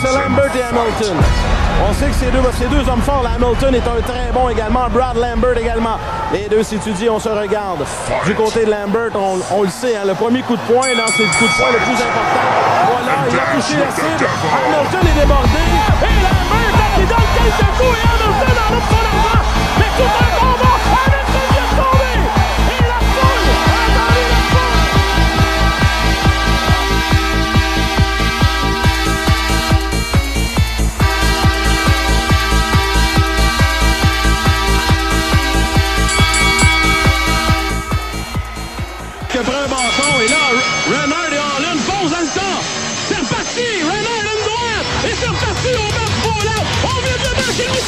c'est Lambert et Hamilton. On sait que ces deux, ces deux hommes forts, Hamilton est un très bon également, Brad Lambert également. Les deux s'étudient, on se regarde. Du côté de Lambert, on, le sait, hein, le premier coup de poing, c'est le coup de poing le plus important. Voilà, il a touché la cible. Hamilton est débordé. Et Lambert qui donne quelques coups et Hamilton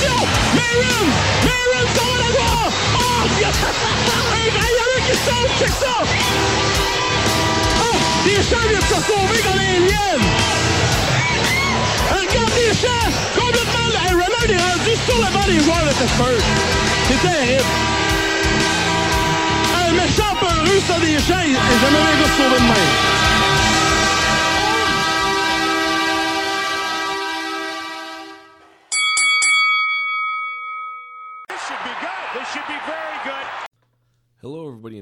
marquer l'émission. Marin. Marin sur la droite. Oh, il y a il y en a qui sautent. Check ça. Oh, Deschamps vient de se sauver comme un lien. Regarde Deschamps. Complètement. Hey, Renard est rendu sur le banc des joueurs de Pittsburgh. C'est terrible. Et jamais un gars se de même.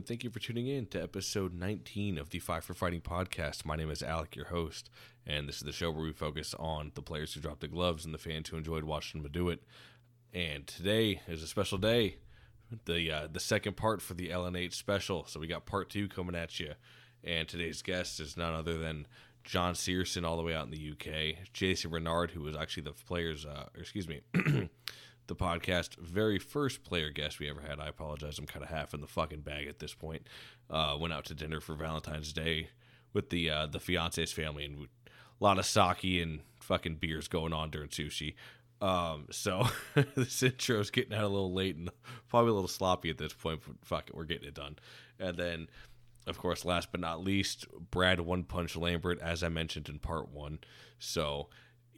Thank you for tuning in to episode 19 of the Five for Fighting podcast. My name is Alec, your host, and this is the show where we focus on the players who dropped the gloves and the fans who enjoyed watching them do it. And today is a special day, the uh, the second part for the LNH special. So we got part two coming at you, and today's guest is none other than John Searson, all the way out in the UK. Jason Renard, who was actually the players, uh, excuse me. the podcast very first player guest we ever had. I apologize. I'm kind of half in the fucking bag at this point. Uh, went out to dinner for Valentine's Day with the uh, the fiance's family and a lot of sake and fucking beers going on during sushi. Um, so this intro is getting out a little late and probably a little sloppy at this point, but fuck it, we're getting it done. And then, of course, last but not least, Brad One Punch Lambert, as I mentioned in part one. So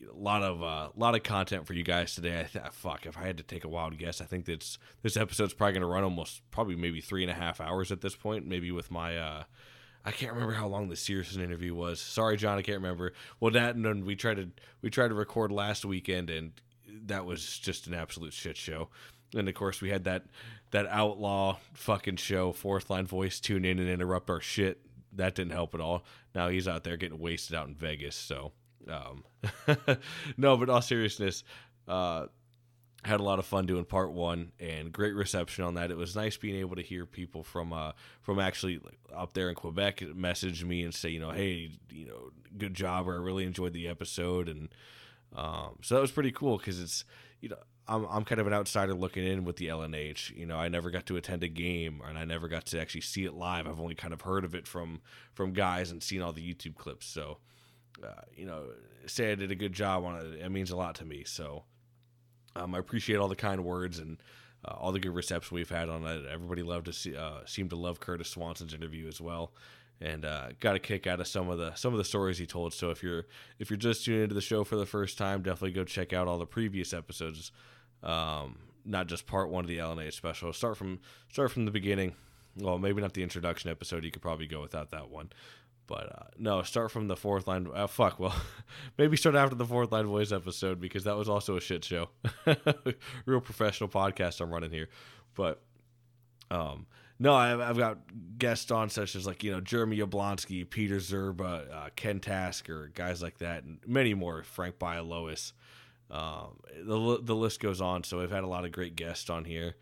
a lot of uh, lot of content for you guys today. I th- fuck, if I had to take a wild guess, I think that's this episode's probably going to run almost probably maybe three and a half hours at this point. Maybe with my uh, I can't remember how long the Searson interview was. Sorry, John, I can't remember. Well, that and then we tried to we tried to record last weekend, and that was just an absolute shit show. And of course, we had that that outlaw fucking show, fourth line voice, tune in and interrupt our shit. That didn't help at all. Now he's out there getting wasted out in Vegas. So, um, no, but all seriousness, uh, had a lot of fun doing part one and great reception on that. It was nice being able to hear people from uh, from actually up there in Quebec message me and say, you know, hey, you know, good job, or I really enjoyed the episode, and um, so that was pretty cool because it's you know I'm I'm kind of an outsider looking in with the LNH. You know, I never got to attend a game and I never got to actually see it live. I've only kind of heard of it from from guys and seen all the YouTube clips. So, uh, you know, say I did a good job on it. It means a lot to me. So, um, I appreciate all the kind words and uh, all the good reception we've had on it. Everybody loved to see, uh, seemed to love Curtis Swanson's interview as well, and uh, got a kick out of some of the some of the stories he told. So if you're if you're just tuning into the show for the first time, definitely go check out all the previous episodes, um, not just part one of the LNA special. Start from start from the beginning. Well, maybe not the introduction episode. You could probably go without that one. But uh, no, start from the fourth line. Uh, fuck, well, maybe start after the fourth line voice episode because that was also a shit show. Real professional podcast I'm running here, but um, no, I've, I've got guests on such as like you know Jeremy Yablonski, Peter Zerba, uh, Ken Tasker, guys like that, and many more. Frank Bialowas. Um, the the list goes on. So we've had a lot of great guests on here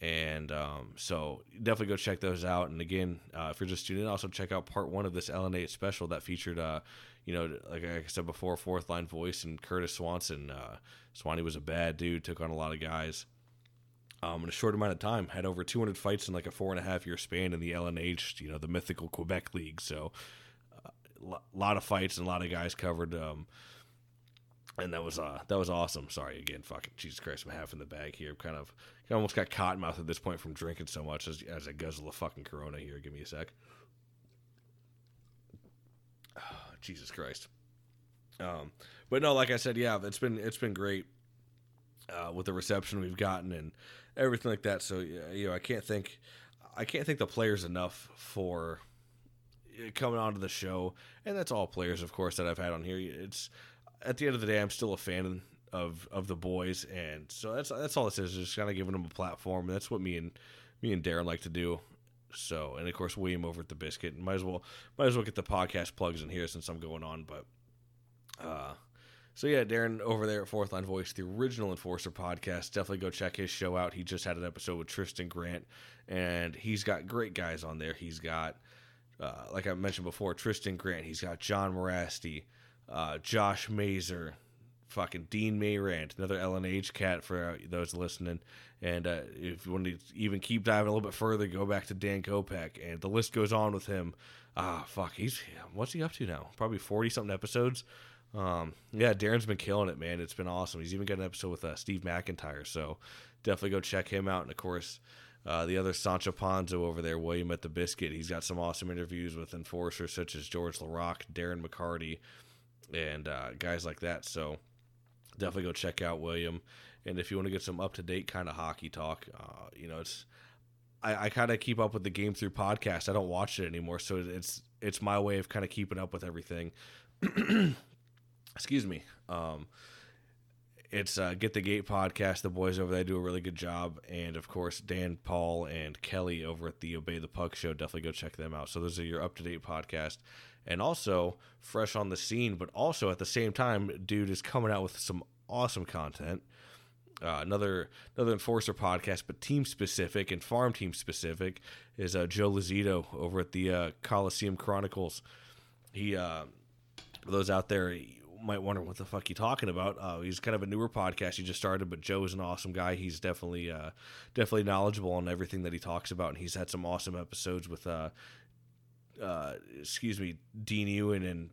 and um, so definitely go check those out. And again, uh, if you're just tuning in, also check out part one of this LNH special that featured, uh, you know, like I said before, fourth line voice and Curtis Swanson. Uh, Swanee was a bad dude, took on a lot of guys. Um, in a short amount of time, had over 200 fights in like a four and a half year span in the LNH, you know, the mythical Quebec League. So, a uh, lot of fights and a lot of guys covered. Um, and that was uh that was awesome. Sorry again, fucking Jesus Christ, I'm half in the bag here. Kind of, I almost got cotton mouth at this point from drinking so much as as I guzzle a fucking Corona here. Give me a sec. Oh, Jesus Christ. Um, but no, like I said, yeah, it's been it's been great uh, with the reception we've gotten and everything like that. So you know, I can't think I can't thank the players enough for coming onto the show, and that's all players, of course, that I've had on here. It's at the end of the day, I'm still a fan of of the boys, and so that's that's all this is. Just kind of giving them a platform, that's what me and me and Darren like to do. So, and of course William over at the Biscuit. Might as well might as well get the podcast plugs in here since I'm going on. But uh, so yeah, Darren over there at Fourth Line Voice, the original Enforcer podcast. Definitely go check his show out. He just had an episode with Tristan Grant, and he's got great guys on there. He's got, uh, like I mentioned before, Tristan Grant. He's got John Mirasty, uh, Josh Mazer, fucking Dean Mayrand, another LNH cat for those listening. And uh, if you want to even keep diving a little bit further, go back to Dan Kopek, and the list goes on with him. Ah, fuck, he's what's he up to now? Probably forty something episodes. Um, yeah, Darren's been killing it, man. It's been awesome. He's even got an episode with uh, Steve MacIntyre, so definitely go check him out. And of course, uh, the other Sancho Panzo over there, William at the Biscuit. He's got some awesome interviews with enforcers such as George Laraque, Darren McCarty, and uh, guys like that. So definitely go check out William. And if you want to get some up to date kind of hockey talk, uh, you know, it's I, I kind of keep up with the Game Through podcast. I don't watch it anymore, so it's it's my way of kind of keeping up with everything. Excuse me. Um, it's uh, Get the Gate podcast. The boys over there do a really good job, and of course Dan, Paul, and Kelly over at the Obey the Puck show. Definitely go check them out. So those are your up to date podcast, and also fresh on the scene, but also at the same time, dude is coming out with some awesome content. Uh, another another enforcer podcast, but team specific and farm team specific is uh, Joe Lazito over at the uh, Coliseum Chronicles. He, uh, those out there, might wonder what the fuck he talking about. Uh, he's kind of a newer podcast he just started, but Joe is an awesome guy. He's definitely uh, definitely knowledgeable on everything that he talks about, and he's had some awesome episodes with uh, excuse me, Dean Ewan and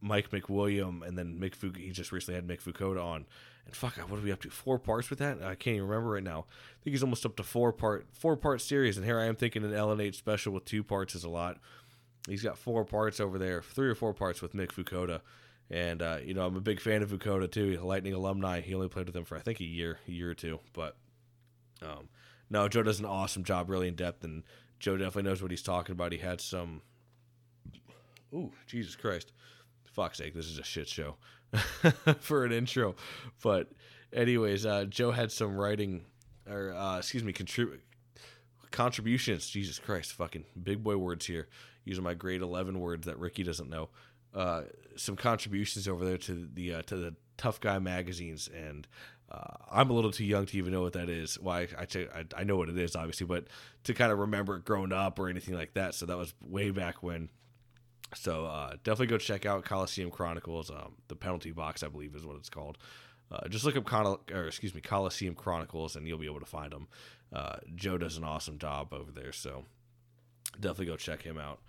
Mike McWilliam, and then Mick Fuk- he just recently had Mick Fukuda on. And fuck, what are we up to? Four parts with that? I can't even remember right now. I think he's almost up to four part four part series, and here I am thinking an LNH special with two parts is a lot. He's got four parts over there, three or four parts with Mick Fukuda. And uh, you know, I'm a big fan of Fukuda too. He's a Lightning alumni. He only played with them for I think a year, a year or two. But um, no, Joe does an awesome job, really in depth, and Joe definitely knows what he's talking about. He had some. Ooh, Jesus Christ! Fuck's sake, this is a shit show for an intro. But anyways, uh, Joe had some writing, or uh, excuse me, contrib- contributions. Jesus Christ, fucking big boy words here. Using my grade eleven words that Ricky doesn't know. Uh, some contributions over there to the uh, to the tough guy magazines, and uh, I'm a little too young to even know what that is. Why well, I, I I know what it is, obviously, but to kind of remember it growing up or anything like that. So that was way back when. So uh, definitely go check out Coliseum Chronicles. Um, the penalty box, I believe, is what it's called. Uh, just look up or excuse me, Coliseum Chronicles, and you'll be able to find them. Uh, Joe does an awesome job over there, so definitely go check him out.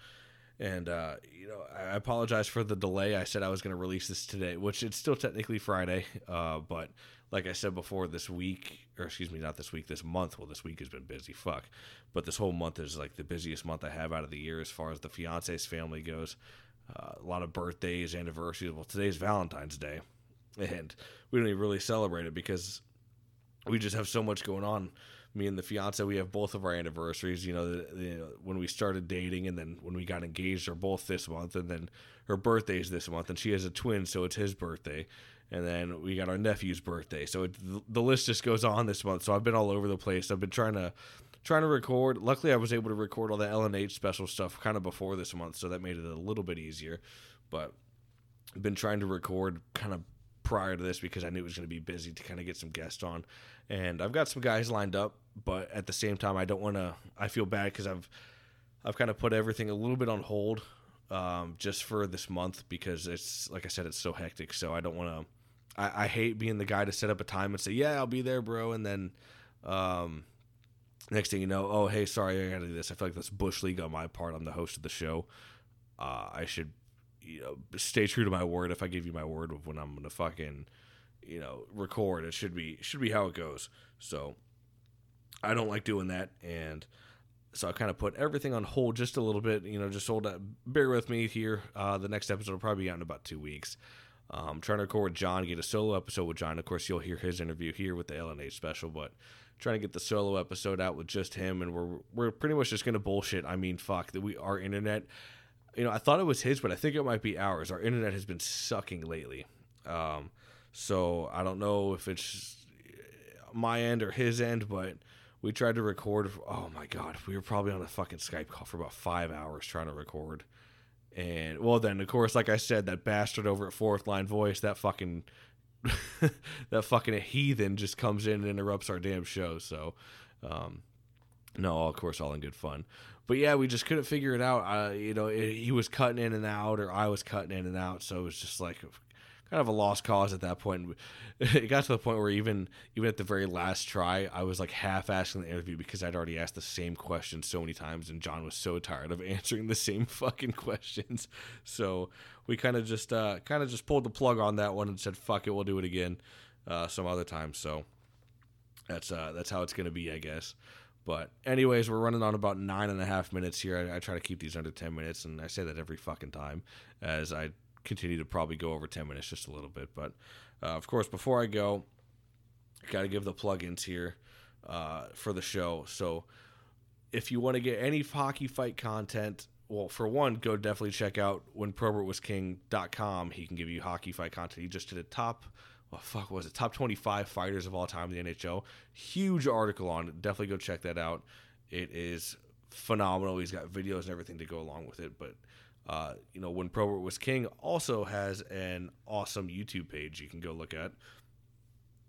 And uh, you know, I apologize for the delay. I said I was going to release this today, which it's still technically Friday, uh, but like I said before, this week, or excuse me, not this week, this month. Well, this week has been busy, fuck. But this whole month is like the busiest month I have out of the year as far as the fiance's family goes. Uh, a lot of birthdays, anniversaries. Well, today's Valentine's Day, and we don't even really celebrate it because we just have so much going on. Me and the fiance, we have both of our anniversaries. You know, the, the, when we started dating, and then when we got engaged, are both this month, and then her birthday's this month, and she has a twin, so it's his birthday and then we got our nephew's birthday. So it, the list just goes on this month. So I've been all over the place. I've been trying to trying to record. Luckily, I was able to record all the LNH special stuff kind of before this month, so that made it a little bit easier. But I've been trying to record kind of prior to this because I knew it was going to be busy to kind of get some guests on, and I've got some guys lined up. But at the same time, I don't want to. I feel bad because I've I've kind of put everything a little bit on hold um, just for this month because it's like I said, it's so hectic. So I don't want to I, I hate being the guy to set up a time and say, "Yeah, I'll be there, bro," and then um, next thing you know, oh hey, sorry, I gotta do this. I feel like that's bush league on my part. I'm the host of the show. Uh, I should, you know, stay true to my word. If I give you my word of when I'm gonna fucking, you know, record, it should be should be how it goes. So I don't like doing that, and so I kind of put everything on hold just a little bit. You know, just hold that. Bear with me here. Uh, the next episode will probably be out in about two weeks. Um, trying to record with John, get a solo episode with John. Of course, you'll hear his interview here with the LNH special, but trying to get the solo episode out with just him, and we're we're pretty much just gonna bullshit. I mean, fuck that we our internet. You know, I thought it was his, but I think it might be ours. Our internet has been sucking lately. Um, so I don't know if it's my end or his end, but we tried to record. Oh my god, we were probably on a fucking Skype call for about five hours trying to record. And well, then of course, like I said, that bastard over at Fourth Line Voice, that fucking that fucking heathen just comes in and interrupts our damn show. So, um, no, of course, all in good fun. But yeah, we just couldn't figure it out. Uh, you know, it, he was cutting in and out, or I was cutting in and out. So it was just like kind of a lost cause at that point. It got to the point where even even at the very last try, I was like half asking the interview because I'd already asked the same question so many times, and John was so tired of answering the same fucking questions. So we kind of just uh, kind of just pulled the plug on that one and said, "Fuck it, we'll do it again uh, some other time." So that's uh, that's how it's gonna be, I guess. But anyways, we're running on about nine and a half minutes here. I, I try to keep these under ten minutes, and I say that every fucking time as I continue to probably go over 10 minutes just a little bit. But uh, of course, before I go, got to give the plugins here uh, for the show. So if you want to get any hockey fight content, well, for one, go definitely check out when Probert was king.com. He can give you hockey fight content. He just did a top, well, fuck, was it top 25 fighters of all time in the NHL? Huge article on it. Definitely go check that out. It is phenomenal. He's got videos and everything to go along with it. But uh, you know, when Probert was king, also has an awesome YouTube page you can go look at,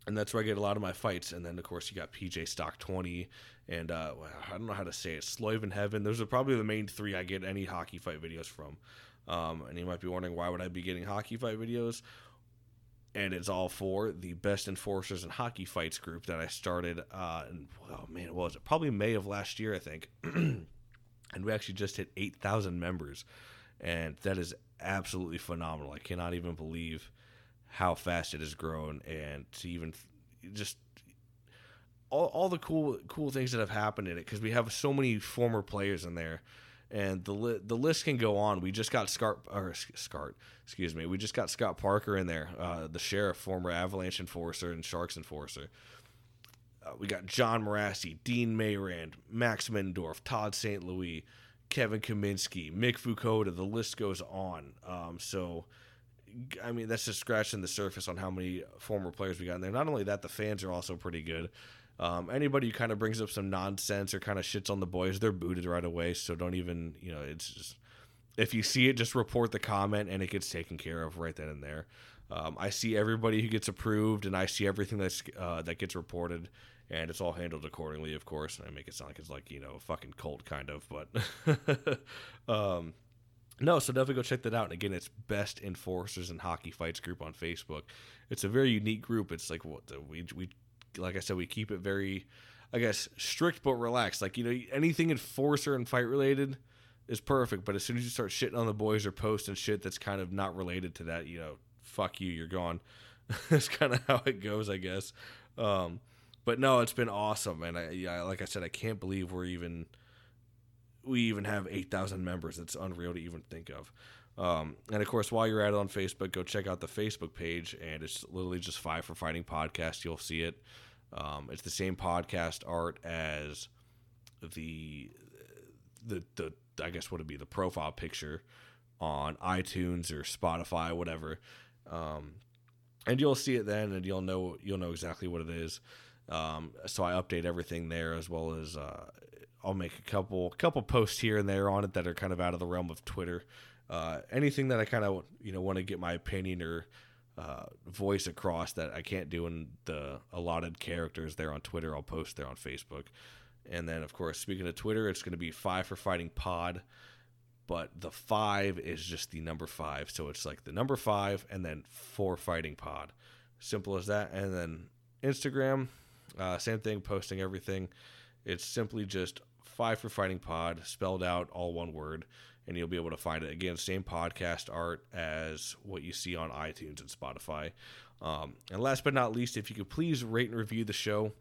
and that's where I get a lot of my fights. And then of course you got PJ Stock twenty, and uh, I don't know how to say it, Sloven Heaven. Those are probably the main three I get any hockey fight videos from. Um, and you might be wondering why would I be getting hockey fight videos? And it's all for the best enforcers and hockey fights group that I started. Uh, and oh man, what was it? Probably May of last year, I think. and we actually just hit eight thousand members and that is absolutely phenomenal. I cannot even believe how fast it has grown, and to even just all, all the cool cool things that have happened in it because we have so many former players in there, and the li- the list can go on. We just got Scott or Scott, excuse me, we just got Scott Parker in there, uh, the sheriff, former Avalanche enforcer and Sharks enforcer. Uh, we got John Mirasty, Dean Mayrand, Max Middendorf, Todd St. Louis. Kevin Kaminski, Mick Fukuda, the list goes on. Um, so, I mean, that's just scratching the surface on how many former players we got in there. Not only that, the fans are also pretty good. Um, anybody who kind of brings up some nonsense or kind of shits on the boys, they're booted right away. So don't even, you know, it's just if you see it, just report the comment and it gets taken care of right then and there. Um, I see everybody who gets approved, and I see everything that's uh, that gets reported, and it's all handled accordingly, of course. And I make it sound like it's like you know a fucking cult kind of, but um, no. So definitely go check that out. And again, it's Best Enforcers and Hockey Fights group on Facebook. It's a very unique group. It's like what we we like I said, we keep it very, I guess, strict but relaxed. Like you know, anything enforcer and fight related is perfect. But as soon as you start shitting on the boys or posting shit that's kind of not related to that, you know, fuck you, you're gone. that's kind of how it goes, I guess. Um, but no, it's been awesome, and I, yeah, like I said, I can't believe we're even we even have eight thousand members. It's unreal to even think of. Um, and of course, while you're at it on Facebook, go check out the Facebook page, and it's literally just Five for Fighting podcast. You'll see it. Um, it's the same podcast art as the the the I guess what would be the profile picture on iTunes or Spotify, whatever. Um, and you'll see it then, and you'll know you'll know exactly what it is. Um, so I update everything there as well as uh, I'll make a couple couple posts here and there on it that are kind of out of the realm of Twitter. Uh, anything that I kind of you know want to get my opinion or uh, voice across that I can't do in the allotted characters there on Twitter, I'll post there on Facebook. And then, of course, speaking of Twitter, it's going to be Five for Fighting Pod, but the five is just the number five. So it's like the number five and then four Fighting Pod. Simple as that. And then Instagram, uh, same thing, posting everything. It's simply just Five for Fighting Pod, spelled out, all one word, and you'll be able to find it. Again, same podcast art as what you see on iTunes and Spotify. Um, and last but not least, if you could please rate and review the show.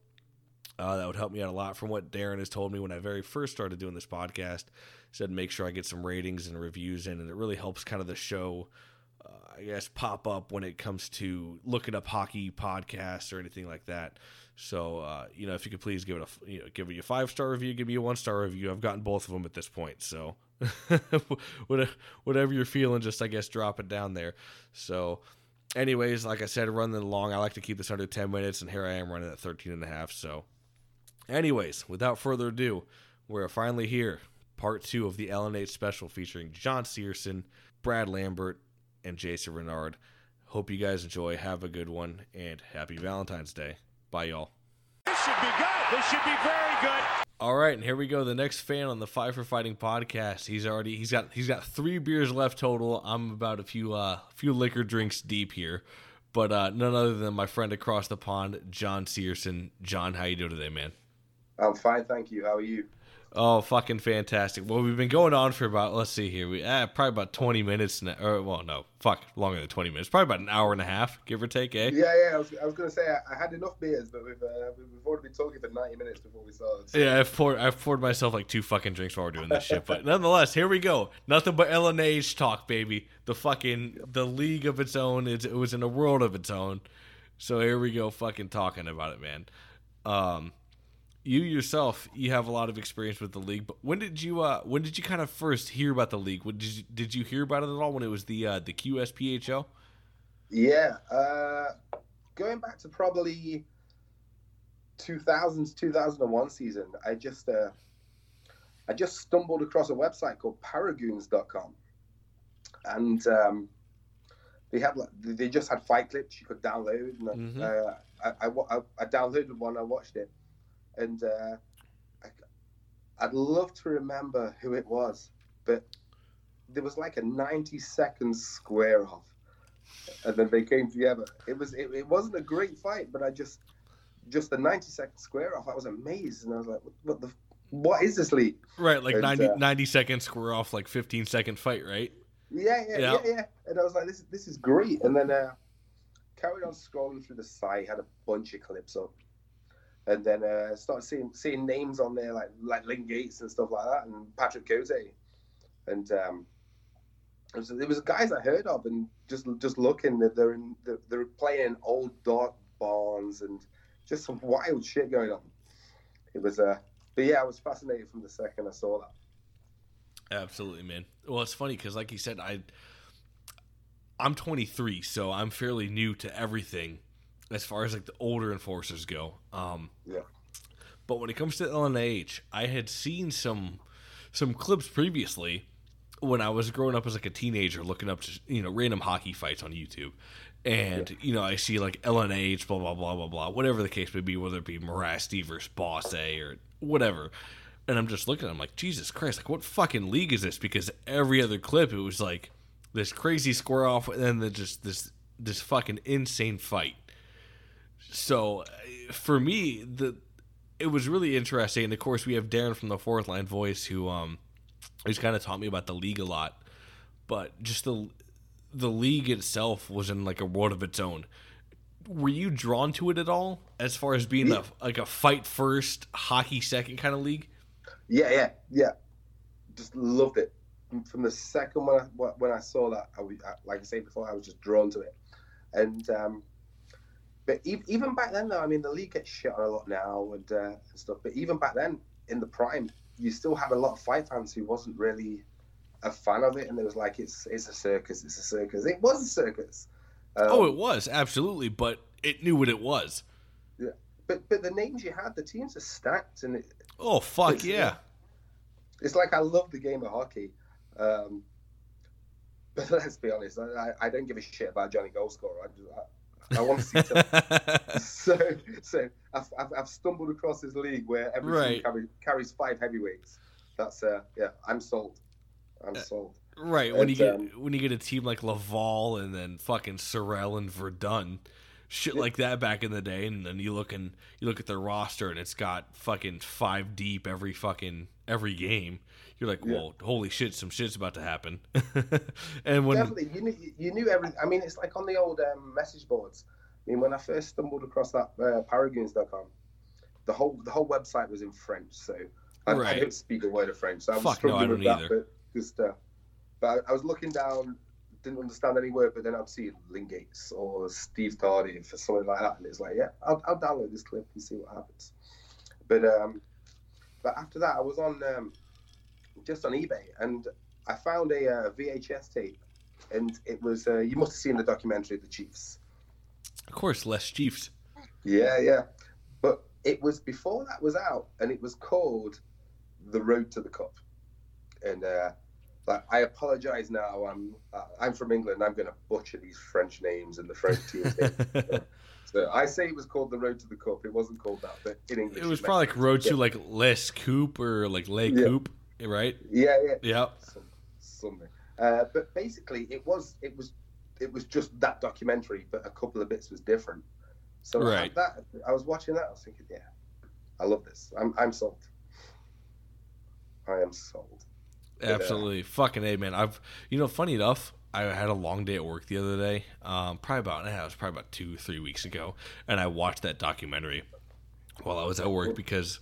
Uh, that would help me out a lot. From what Darren has told me when I very first started doing this podcast, said make sure I get some ratings and reviews in, and it really helps kind of the show I guess, pop up when it comes to looking up hockey podcasts or anything like that. So, uh, you know, if you could please give it a, you know, give it a five star review, give me a one star review. I've gotten both of them at this point. So, whatever you're feeling, just I guess drop it down there. So, anyways, like I said, running along. I like to keep this under 10 minutes, and here I am running at 13 and a half. So, anyways, without further ado, we're finally here. Part two of the LNH special featuring John Searson, Brad Lambert, and Jason Renard. Hope you guys enjoy. Have a good one, and happy Valentine's Day. Bye, y'all. This should be good. This should be very good. All right, and here we go. The next fan on the Five for Fighting podcast. He's already he's got he's got three beers left total. I'm about a few uh few liquor drinks deep here, but uh none other than my friend across the pond, John Searson. John, how you doing today, man? I'm fine, thank you. How are you? Oh, fucking fantastic! Well, we've been going on for about let's see here, we uh, probably about twenty minutes. Now, or well, no, fuck, longer than twenty minutes. Probably about an hour and a half, give or take. Eh? Yeah, yeah. I was, I was gonna say I, I had enough beers, but we've uh, we've already been talking for ninety minutes before we started. So. Yeah, I've poured I've poured myself like two fucking drinks while we're doing this shit. But nonetheless, here we go. Nothing but LNH talk, baby. The fucking the league of its own. It's, it was in a world of its own. So here we go, fucking talking about it, man. Um, you yourself, you have a lot of experience with the league. But when did you uh when did you kind of first hear about the league? When did you, did you hear about it at all when it was the uh, the QSPHL? Yeah, uh, going back to probably 2000s 2001 season, I just uh, I just stumbled across a website called Paragoons.com, and um, they had like, they just had fight clips you could download, and Mhm. uh, I, I, I downloaded one, I watched it, and uh, I, I'd love to remember who it was, but there was like a 90 second square off, and then they came together. It was it, it wasn't a great fight, but I just just the 90 second square off. I was amazed, and I was like, what, what the what is this league? Right, like And, 90, uh, 90 seconds square off like 15 second fight, right? Yeah, yeah, Yeah. yeah, yeah. And I was like, this, this is great. And then uh, carried on scrolling through the site, had a bunch of clips up, and then uh, started seeing seeing names on there like like Link Gates and stuff like that, and Patrick Cote, and um, it was, it was guys I heard of, and just just looking that they're in they're, playing old dark barns and just some wild shit going on. It was uh, but yeah, I was fascinated from the second I saw that. Absolutely, man. Well, it's funny because, like you said, I I'm 23, so I'm fairly new to everything as far as like the older enforcers go. Um, Yeah. But when it comes to LNH, I had seen some some clips previously when I was growing up as like a teenager, looking up to you know random hockey fights on YouTube, and you know I see like LNH, blah blah blah blah blah, whatever the case may be, whether it be Mirasty versus Bossy or whatever. And I'm just looking, I'm like, Jesus Christ, like what fucking league is this? Because every other clip, it was like this crazy square off, and then the, just this this fucking insane fight. So uh, for me, the it was really interesting. And of course, we have Darren from the Fourth Line Voice, who um, who's kind of taught me about the league a lot. But just the the league itself was in like a world of its own. Were you drawn to it at all, as far as being a like a fight first, hockey second kind of league? Yeah, yeah, yeah. Just loved it from the second when I when I saw that. I like I said before, I was just drawn to it. And um, but even back then, though, I mean, the league gets shit on a lot now and, uh, and stuff. But even back then, in the prime, you still had a lot of fight fans who wasn't really a fan of it, and it was like, it's it's a circus, it's a circus. It was a circus. Um, oh, it was absolutely, but it knew what it was. Yeah, but but the names you had, the teams are stacked, and it, Oh fuck It's- yeah! it's like I love the game of hockey. Um, but let's be honest, I, I don't give a shit about Johnny Goalscorer. I, I, I want to see some. so so I've, I've, I've stumbled across this league where every Right. team carry, carries five heavyweights. That's uh yeah, I'm sold. I'm Uh, sold. Right when you And, get when you get a team like Laval and then fucking Sorel and Verdun, shit like that back in the day, and then you look and you look at their roster and it's got fucking five deep every fucking every game. You're like, Yeah. well, holy shit, some shit's about to happen. and when Definitely, you knew you knew everything. I mean, it's like on the old um, message boards. I mean, when I first stumbled across that uh, Paragoons.com, the whole the whole website was in French, so I, Right. I don't speak a word of French. So I was Fuck no, struggling with don't that, either. but just uh, but I, was looking down, didn't understand any word, but then I'd see Link Gates or Steve Tardif or something like that, and it's like, yeah, I'll, I'll download this clip and see what happens. But um, but after that, I was on um, just on eBay, and I found a uh, VHS tape and it was uh, you must have seen the documentary the Chiefs. Of course, Les Chiefs. Yeah, yeah, but it was before that was out, and it was called the Road to the Cup, and. Uh, like, I apologize now. I'm uh, I'm from England. I'm going to butcher these French names and the French teams. so, I say it was called the Road to the Cup. It wasn't called that, but in English, It was probably like Road to like Les Coupe or like Les Yeah. Coupe, right? Yeah, yeah. Yeah. Some, something. Uh, but basically, it was it was it was just that documentary, but a couple of bits was different. So I Right. that I was watching that. I was thinking, yeah, I love this. I'm I'm sold. I am sold. uh, Absolutely, fucking a man. I've you know, funny enough, I had a long day at work the other day. Um, probably about yeah, it was probably about two, three weeks ago, and I watched that documentary while I was at work because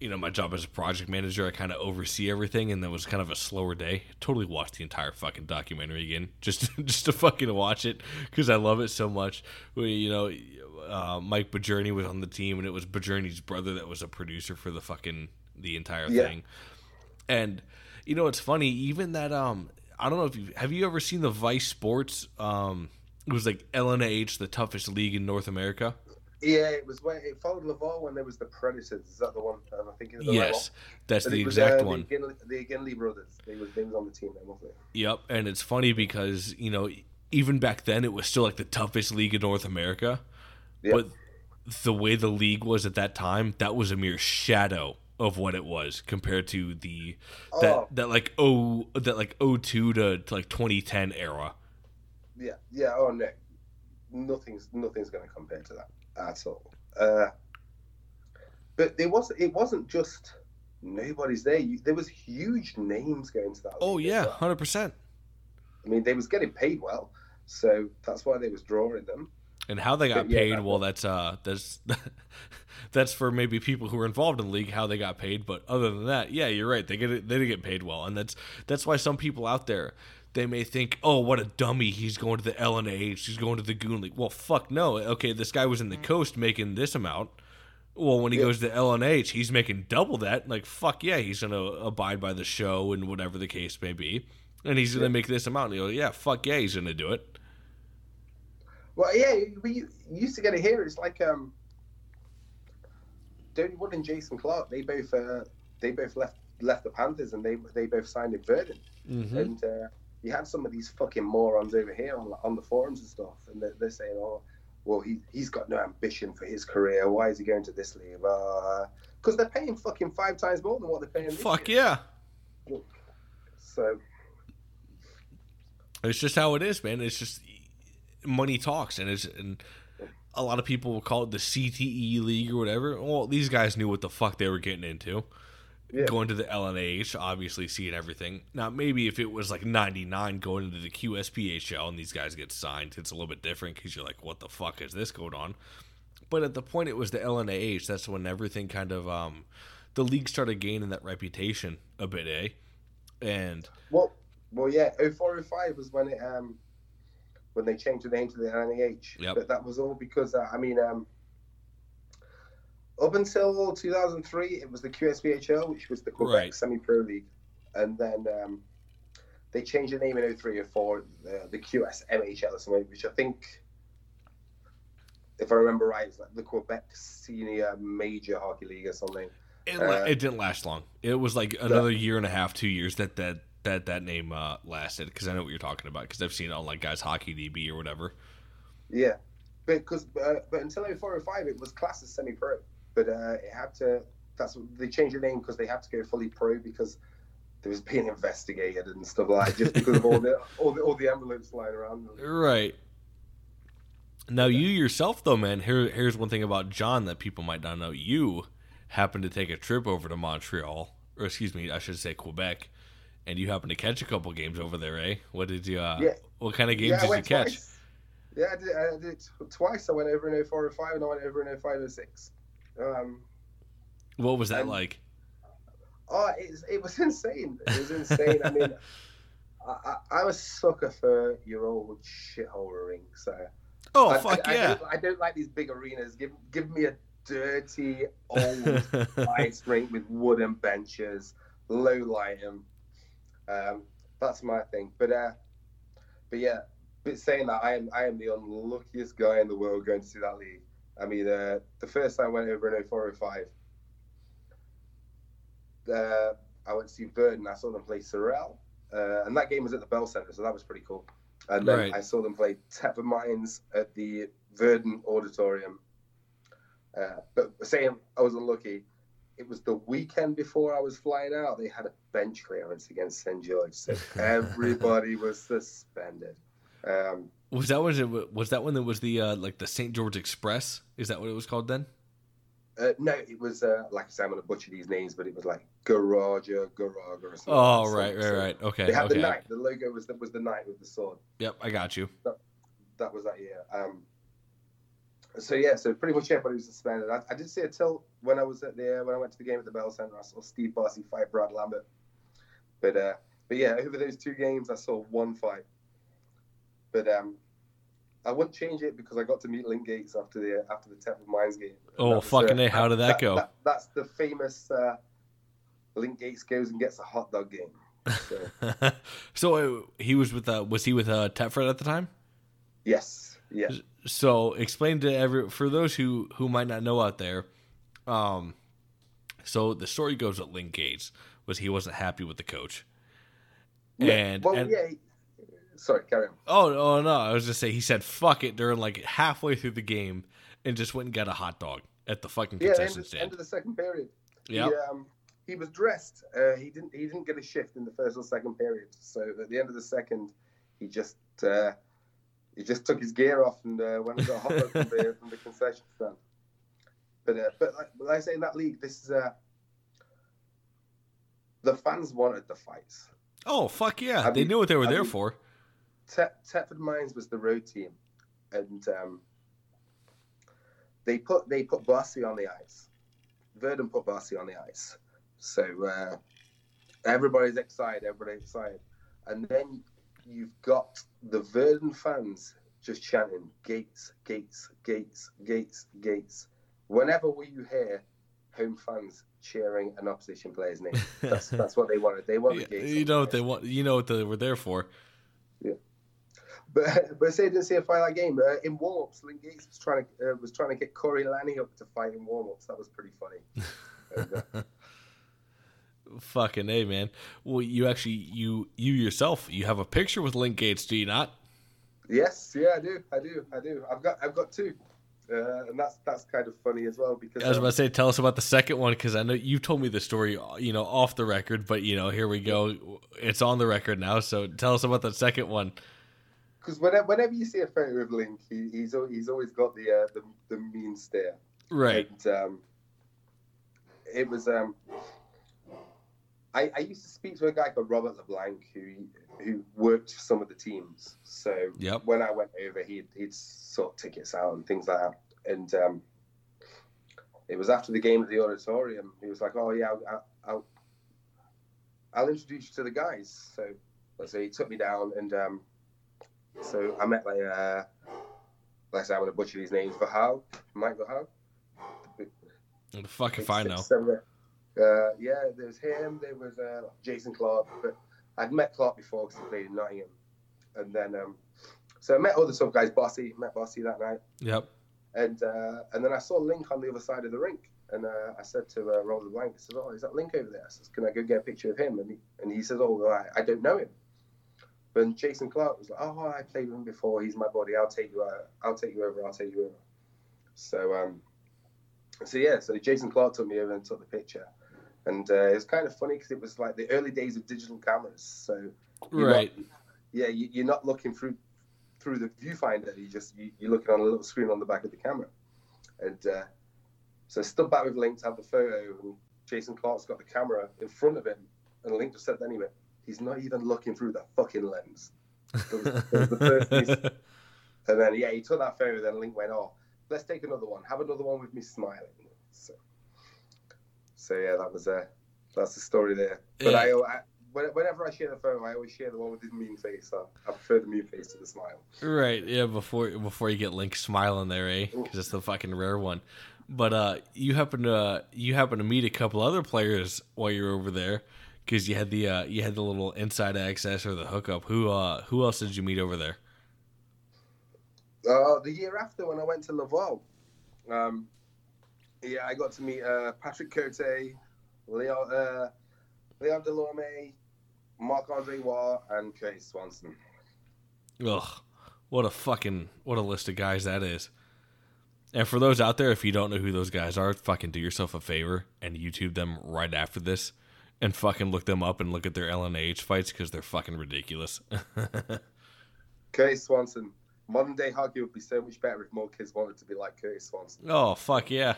you know my job as a project manager, I kind of oversee everything, and there was kind of a slower day. Totally watched the entire fucking documentary again, just just to fucking watch it because I love it so much. We, you know. Uh, Mike Bajurny was on the team, and it was Bajurny's brother that was a producer for the fucking the entire Yeah. thing. And you know, it's funny. Even that um, I don't know if you have you ever seen the Vice Sports um, it was like LNH, the toughest league in North America. Yeah, it was when it followed Laval when there was the Predators. Is that the one? Um, I think it's the yes, that's But the was, exact uh, one. The Ginley, the Ginley brothers. They was they was on the team then, wasn't it? Yep, and it's funny because you know even back then it was still like the toughest league in North America, Yeah. but the way the league was at that time, that was a mere shadow of what it was compared to the that Oh. that like oh that like 02 to, to like 2010 era. Yeah, yeah. Oh no, nothing's nothing's going to compare to that at all. Uh, but there was it wasn't just nobody's there. You, there was huge names going to that. Oh yeah, hundred percent. I mean they was getting paid well, so that's why they was drawing them. And how they got Yeah, paid, well, that's uh, that's that's for maybe people who were involved in the league how they got paid. But other than that, yeah, you're right. They get they didn't get paid well, and that's that's why some people out there they may think, oh, what a dummy, he's going to the LNH, he's going to the Goon League. Well, fuck no. Okay, this guy was in the Coast making this amount. Well, when he Yeah. goes to LNH, he's making double that. Like, fuck yeah, he's gonna abide by the show and whatever the case may be, and he's gonna Yeah. make this amount. And you go, yeah, fuck yeah, he's gonna do it. Well, yeah, we used to get it here. It's like um, Donny Wood and Jason Clark. They both uh, they both left left the Panthers and they they both signed in Verdun. Mm-hmm. And uh, you had some of these fucking morons over here on on the forums and stuff, and they're, they're saying, "Oh, well, he he's got no ambition for his career. Why is he going to this league?" Because they're paying fucking five times more than what they're paying. Fuck yeah. So It's just how it is, man. It's just money talks, and it's and a lot of people will call it the CTE league or whatever. Well, these guys knew what the fuck they were getting into. Yeah. Going to the LNAH, obviously seeing everything. Now, maybe if it was like '99 going into the QSPHL and these guys get signed, it's a little bit different because you're like, what the fuck is this going on? But at the point it was the LNAH, that's when everything kind of um, the league started gaining that reputation a bit, eh? And well, well, yeah. 0405 was when it um when they changed the name to the NAH. Yep. But that was all because uh, I mean um. Up until 2003, it was the QSPHL, which was the Quebec Right. Semi-Pro League, and then um, they changed the name in 03 or 4, the, the QSMHL or something, which I think, if I remember right, it's like the Quebec Senior Major Hockey League or something. It, Uh, it didn't last long. It was like another year and a half, two years that that that that name uh, lasted. Because I know what you're talking about. Because I've seen it on like guys hockey DB or whatever. Yeah, because uh, but until 04 05, it was classed as semi-pro, but uh, it had to. That's what they changed the name because they had to go fully pro because there was being investigated and stuff like that, just because of all the all the all the envelopes flying around. Right. Now you yourself though, man. Here here's one thing about John that people might not know. You happened to take a trip over to Montreal, or excuse me, I should say Quebec, and you happened to catch a couple games over there, eh? What did you? Uh, Yeah. What kind of games yeah, did you catch? twice. Yeah, I did, I did twice. I went over in 04 05 and I went over in 05 06. Um, What was that And- like? Oh, it, it was insane. It was insane. I mean, I, I, I'm a sucker for your old shithole ring. So Oh I, fuck I, yeah! I don't, I don't like these big arenas. Give give me a dirty old ice rink with wooden benches, low lighting. Um, that's my thing. But uh, but yeah, but saying that, I am I am the unluckiest guy in the world going to see that league. I mean, uh, the first time I went over in 0405, uh, I went to see Verdun. I saw them play Sorel, uh, and that game was at the Bell Centre, so that was pretty cool. And then Right. I saw them play Thetford Mines at the Verdun Auditorium. Uh, but saying I was unlucky, it was the weekend before I was flying out. They had a bench clearance against St George, so everybody was suspended. Um, Was that was it? Was that when there was the uh, like the St. George Express? Is that what it was called then? uh, no, it was uh, like I said, I'm going to butcher these names, but it was like Garaja, Garaga, or something. Oh, like right, right, right. Okay, They had the knight. The logo was the, was the knight with the sword. Yep, I got you. that was that year. Um, so yeah, so pretty much everybody was suspended. I, I did see a tilt when I was at the when I went to the game at the Bell Centre. I saw Steve Bossy fight Brad Lambert, but uh, but yeah, over those two games, I saw one fight. But um, I wouldn't change it because I got to meet Link Gates after the after the Thetford Mines game. Oh, was, fucking A, how did that go? that's the famous uh, Link Gates goes and gets a hot dog game. So, so uh, he was with uh, was he with uh, Thetford at the time? yes, yeah. So explain to every for those who who might not know out there. Um, so the story goes that Link Gates was he wasn't happy with the coach, Yeah, and well, and yeah. Sorry, carry on. oh oh no, I was just saying he said fuck it during like halfway through the game and just went and got a hot dog at the fucking concession stand. Yeah, end concession of, end stand. of the second period. Yeah. He, um, he was dressed. Uh, he didn't. He didn't get a shift in the first or second period. So at the end of the second, he just uh, he just took his gear off and uh, went and got a hot dog from the, from the concession stand. But uh, but like, like I say in that league, this is uh, the fans wanted the fights. Oh fuck yeah, I they mean- knew what they were I there mean- for. Te- Thetford Mines was the road team, and um, they put they put Bossy on the ice. Verdun put Bossy on the ice, so uh, everybody's excited. Everybody's excited, and then you've got the Verdun fans just chanting Gates, Gates, Gates, Gates, Gates. Whenever will you hear home fans cheering an opposition player's name, that's that's what they wanted. They wanted Yeah, Gates. you know what they want. You know what they were there for. Yeah. But but say didn't see a fight that game. Uh, in warm ups, Link Gates was trying to uh, was trying to get Corey Lanning up to fight in warm ups. That was pretty funny. And, uh, Fucking a man. Well, you actually you you yourself you have a picture with Link Gates, do you not? yes, yeah, I do, I do, I do. I've got I've got two, uh, and that's that's kind of funny as well because I was um, about to say, tell us about the second one because I know you told me the story, you know, off the record, but you know, here we go, it's on the record now. So tell us about the second one. because whenever, whenever you see a photo of Link, he, he's he's always got the uh, the, the mean stare. Right. And um, it was um, I, I used to speak to a guy called Robert LeBlanc who who worked for some of the teams. So Yep. when I went over, he'd he'd sort tickets out and things like that. And um, it was after the game at the auditorium. He was like, "Oh yeah, I'll I'll, I'll introduce you to the guys." So so he took me down, and um, so I met like uh, like I said, I'm gonna butcher these names. Vahal, Mike Vahal. Fuck if I know. So, uh, yeah, there was him. There was uh, Jason Clark, but I'd met Clark before because he played in Nottingham, and then um, so I met other sub guys. Bossy met Bossy that night, Yep. and uh, and then I saw Link on the other side of the rink, and uh, I said to uh, Roland Blank, I said, "Oh, is that Link over there?" I said, "Can I go get a picture of him?" And he and he says, "Oh, well, I, I don't know him." But Jason Clark was like, "Oh, I played with him before. He's my buddy. I'll take you. Uh, I'll take you over. I'll take you over." So um, so yeah, so Jason Clark took me over and took the picture, and uh, it was kind of funny because it was like the early days of digital cameras. So you're Right. not- yeah, you, you're not looking through through the viewfinder. You just you, you're looking on a little screen on the back of the camera, and uh, so I stood back with Link to have the photo, and Jason Clark's got the camera in front of him, and Link just said, then "Anyway, he's not even looking through the fucking lens." That was- that was the. And then yeah, he took that photo. Then Link went, "Oh, let's take another one. Have another one with me smiling." So, so yeah, that was uh, that's the story there. But Yeah. I, I, whenever I share the photo, I always share the one with his mean face. So I prefer the mean face to the smile. Right. Yeah. Before before you get Link smiling there, eh? Because it's the fucking rare one. But uh, you happen to you happen to meet a couple other players while you're over there. because you had the uh, you had the little inside access or the hookup. Who uh who else did you meet over there? Uh, the year after, when I went to Laval, um, yeah, I got to meet uh, Patrick Cote, Leon, uh, Leon Delorme, Marc Andre Waugh, and Curtis Swanson. Ugh, what a fucking what a list of guys that is. And for those out there, if you don't know who those guys are, fucking do yourself a favor and YouTube them right after this, and fucking look them up and look at their LNH fights because they're fucking ridiculous. Curtis Swanson. Modern day hockey would be so much better if more kids wanted to be like Curtis Swanson. oh fuck yeah.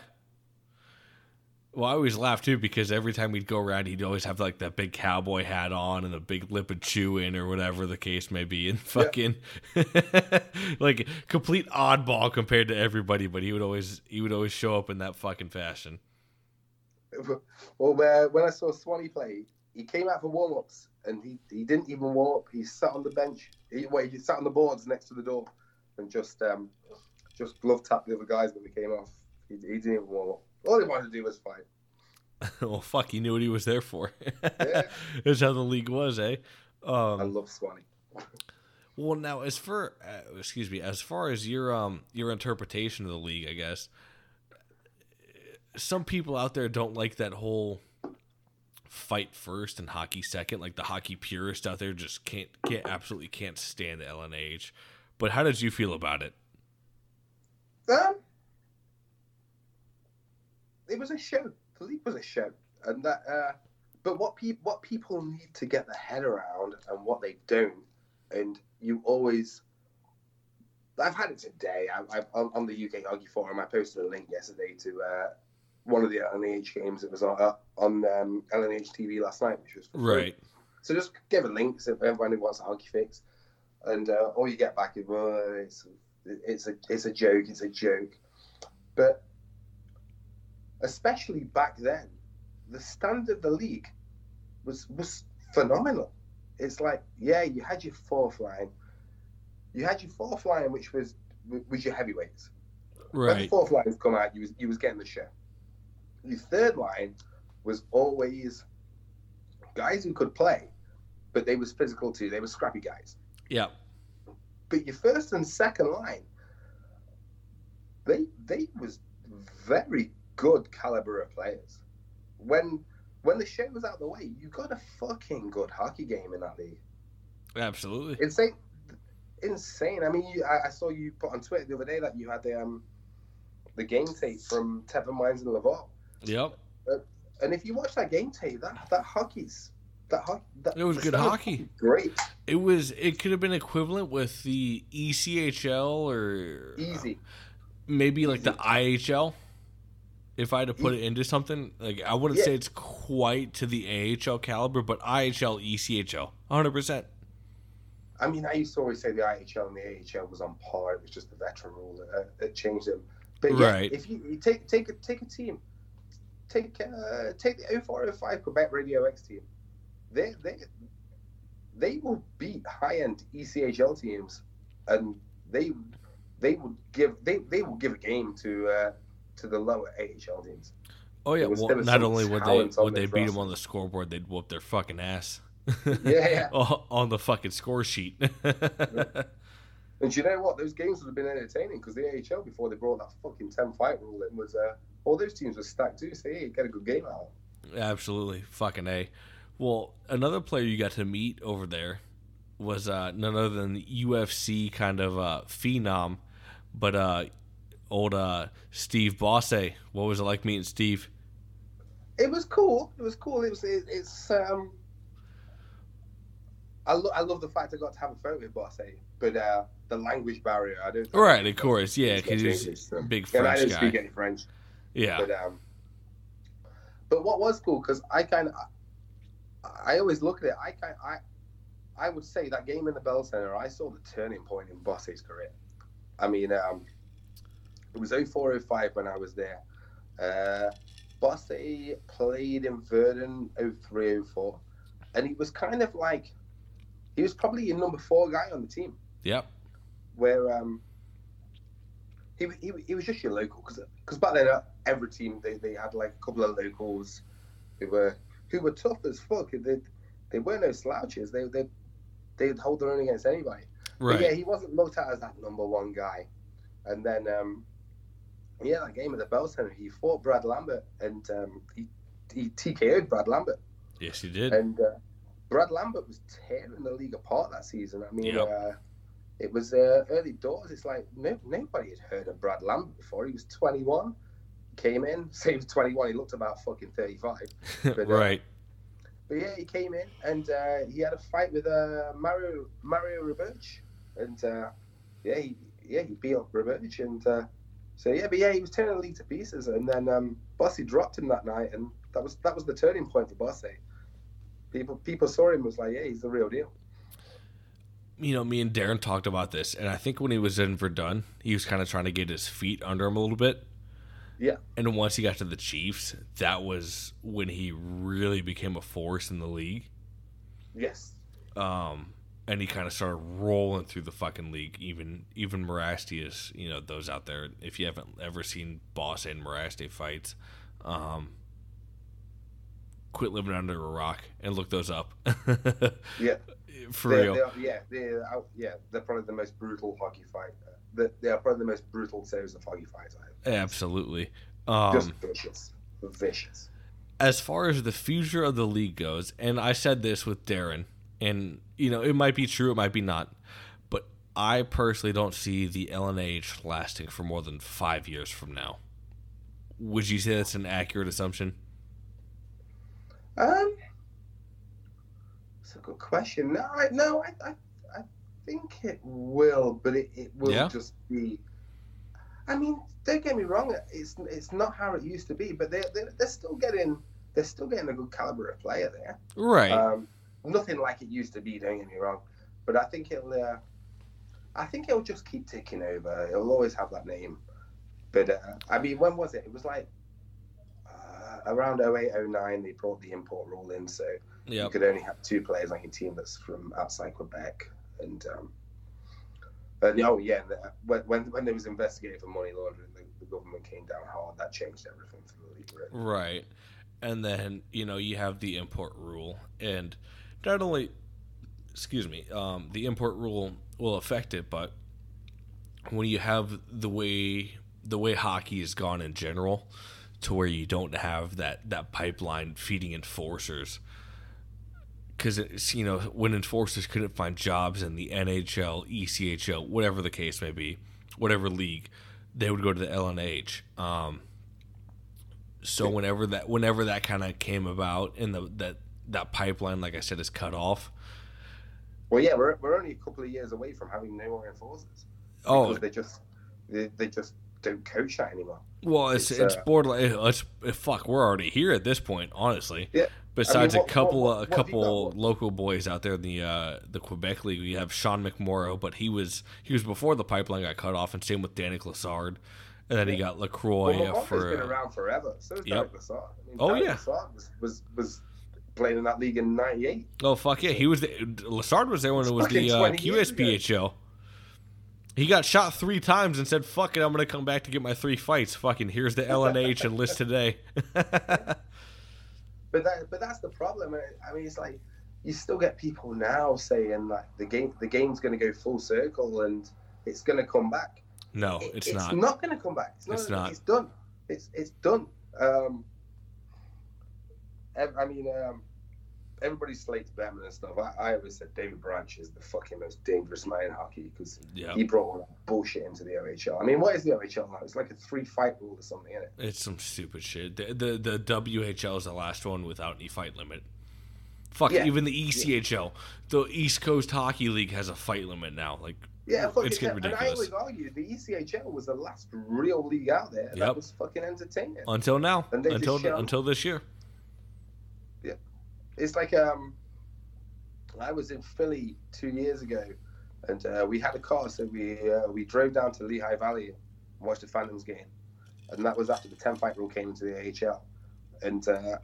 Well, I always laugh too because every time we'd go around, he'd always have like that big cowboy hat on and a big lip of chewing or whatever the case may be, and fucking like complete oddball compared to everybody. But he would always he would always show up in that fucking fashion. Well, uh, when I saw Swanee play, he came out for warm ups and he, he didn't even warm up. He sat on the bench. He, wait, he sat on the boards next to the door and just um, just glove tapped the other guys when they came off. He, he didn't even warm up. All he wanted to do was fight. well, fuck, he knew what he was there for. Yeah. That's how the league was, eh? I Um, love Swanee. well, now as for uh, excuse me, as far as your um your interpretation of the league, I guess some people out there don't like that whole fight first and hockey second. Like the hockey purist out there just can't can't absolutely can't stand the LNH. But how did you feel about it? Um, it was a show. The league was a show, and that. Uh, but what people what people need to get their head around, and what they don't, and you always. I've had it today. I, on, on the UK Hockey Forum, I posted a link yesterday to uh, one of the LNH games that was on uh, on um, LNH TV last night, which was for free. Right. So just give a link so everyone who wants a hockey fix, and uh, all you get back is well, it's it's a it's a joke, it's a joke, but especially back then, the standard of the league was was phenomenal. It's like yeah, you had your fourth line, you had your fourth line, which was was your heavyweights. When the fourth line come out, you was you was getting the show. Your third line was always guys who could play, but they was physical too. They were scrappy guys. Yeah. But your first and second line, they they was very good caliber of players. When when the show was out of the way, you got a fucking good hockey game in that league. Absolutely. Insane, insane. I mean, you, I, I saw you put on Twitter the other day that you had the um the game tape from Thetford Mines and Laval. Yep. And if you watch that game tape, that that hockey's that hockey. That, It was good hockey. Great, It was. It could have been equivalent with the ECHL or easy. maybe like the IHL. If I had to put it into something, like I wouldn't Yeah. say it's quite to the AHL caliber, but IHL, ECHL, hundred percent. I mean, I used to always say the IHL and the AHL was on par. It was just the veteran rule that, that changed them. But yeah, Right. if you, you take take a take a team, take uh, take the 0405 Quebec Radio X team, they they they will beat high end ECHL teams, and they they will give they, they will give a game to uh, to the lower AHL teams. Oh yeah, was- well, not only would they would they beat them on the scoreboard, they'd whoop their fucking ass. Yeah, yeah. On the fucking score sheet. And you know what? Those games would have been entertaining because the AHL before they brought that fucking ten fight rule in was uh, all those teams were stacked too. So yeah, you get a good game out. Absolutely, fucking a. Well, another player you got to meet over there was uh, none other than the UFC kind of uh, phenom, but uh, old uh, Steve Bosse. What was it like meeting Steve? It was cool. It was cool. It was. It, it's. Um, I, lo- I love the fact I got to have a photo with Bosse, but uh, the language barrier. I don't. Right, of course, yeah, because he's English, so- a big And I French don't guy. speak any French. Yeah, But um, but what was cool because I kind of, I, I always look at it. I kind I, I would say that game in the Bell Center. I saw the turning point in Bosse's career. I mean, um, it was 0405 when I was there. Uh, played in Verdun 0304, and he was kind of like, he was probably your number four guy on the team yep, where um he, he, he was just your local because because back then uh, every team they, they had like a couple of locals who were who were tough as fuck. They they weren't no slouches. They they they'd hold their own against anybody. Right. But yeah, he wasn't looked at as that number one guy. And then um, yeah, that game at the Bell Center, he fought Brad Lambert and um, he he TKO'd Brad Lambert. yes, he did. And uh, Brad Lambert was tearing the league apart that season. I mean, Yep. uh, it was uh, early doors. It's like no, nobody had heard of Brad Lambert before. He was 21, came in, same he was 21. He looked about fucking 35. but, uh, right. But yeah, he came in and uh, he had a fight with uh, Mario Mario Roberge, and uh, yeah, he, yeah, he beat up Roberge, and uh, so yeah, but yeah, he was tearing the league to pieces, and then um, Bossy dropped him that night, and that was that was the turning point for Bossy. People people saw him was like, yeah, he's the real deal. you know, me and Darren talked about this, and I think when he was in Verdun, he was kind of trying to get his feet under him a little bit. Yeah. And once he got to the Chiefs, that was when he really became a force in the league. Yes. Um, and he kind of started rolling through the fucking league. Even even Mirasty is, you know, those out there. If you haven't ever seen Boss and Mirasty fights, um, quit living under a rock and look those up. Yeah. For They're, real. they're, yeah, they're out, yeah, they're probably the most brutal hockey fight. uh, They're, they're probably the most brutal series of hockey fights I have. Absolutely. Um, Just vicious, vicious. as far as the future of the league goes, and I said this with Darren, and you know it might be true, it might be not, but I personally don't see the LNH lasting for more than five years from now. Would you say that's an accurate assumption? Um, it's a good question. No, I, no, I, I, I think it will, but it, it will Yeah? just be. I mean, don't get me wrong. It's it's not how it used to be, but they they they're still getting they're still getting a good caliber of player there. Right. Um, nothing like it used to be. Don't get me wrong, but I think it'll. Uh, I think it'll just keep ticking over. It'll always have that name. But uh, I mean, when was it? It was like uh, around 08, 09, They brought the import rule in, so you could only have two players on your team that's from outside Quebec. And um, and oh yeah, when when when there was investigated for money laundering, the, the government came down hard. That changed everything for the league. Right. And then, you know, you have the import rule. And not only, excuse me, um, the import rule will affect it, but when you have the way the way hockey has gone in general, to where you don't have that, that pipeline feeding enforcers, because it's, you know, when enforcers couldn't find jobs in the NHL, ECHL, whatever the case may be, whatever league, they would go to the LNH. Um, so whenever that whenever that kind of came about and the that that pipeline like i said is cut off Well, yeah, we're, we're only a couple of years away from having no more enforcers. oh because they just they, they just don't coach that anymore. well it's it's, it's uh, borderline it's, fuck we're already here at this point honestly Yeah. besides what- a couple what- a what you couple local boys out there in the uh the quebec league you have sean mcmorrow but he was he was before the pipeline got cut off and same with danny Lassard. and then he got lacroix Well, for been uh, around forever. So is Yep. Derek Lassard. I mean, Oh, Derek yeah. Lassard was, was was playing in that league in '98. Oh fuck yeah, he was the, Lassard was there when it was the uh, 20 years ago. QSPHL. He got shot three times and said, "Fuck it, I'm gonna come back to get my three fights." Fucking here's the LNH and list today. But that but that's the problem. I mean, it's like you still get people now saying like the game the game's going to go full circle and it's going to come back. no, It- it's, it's not. It's not going to come back. It's not. It's not. It's done. It's it's done. Um, I mean, um, everybody slates Bettman and stuff. I, I always said David Branch is the fucking most dangerous man in hockey because Yeah, he brought all that bullshit into the OHL. I mean, what is the OHL now? It's like a three fight rule or something, isn't it? it's some stupid shit. The, the the WHL is the last one without any fight limit. Fuck, Yeah. even the ECHL, the East Coast Hockey League has a fight limit now. Like, Yeah, fuck It's it, getting And I ridiculous. always argue the ECHL was the last real league out there Yep. that was fucking entertaining. until now, until until this year. It's like um, I was in Philly two years ago, and uh, we had a car, so we uh, we drove down to Lehigh Valley and watched the Phantoms game, and that was after the ten fight rule came into the AHL, and uh,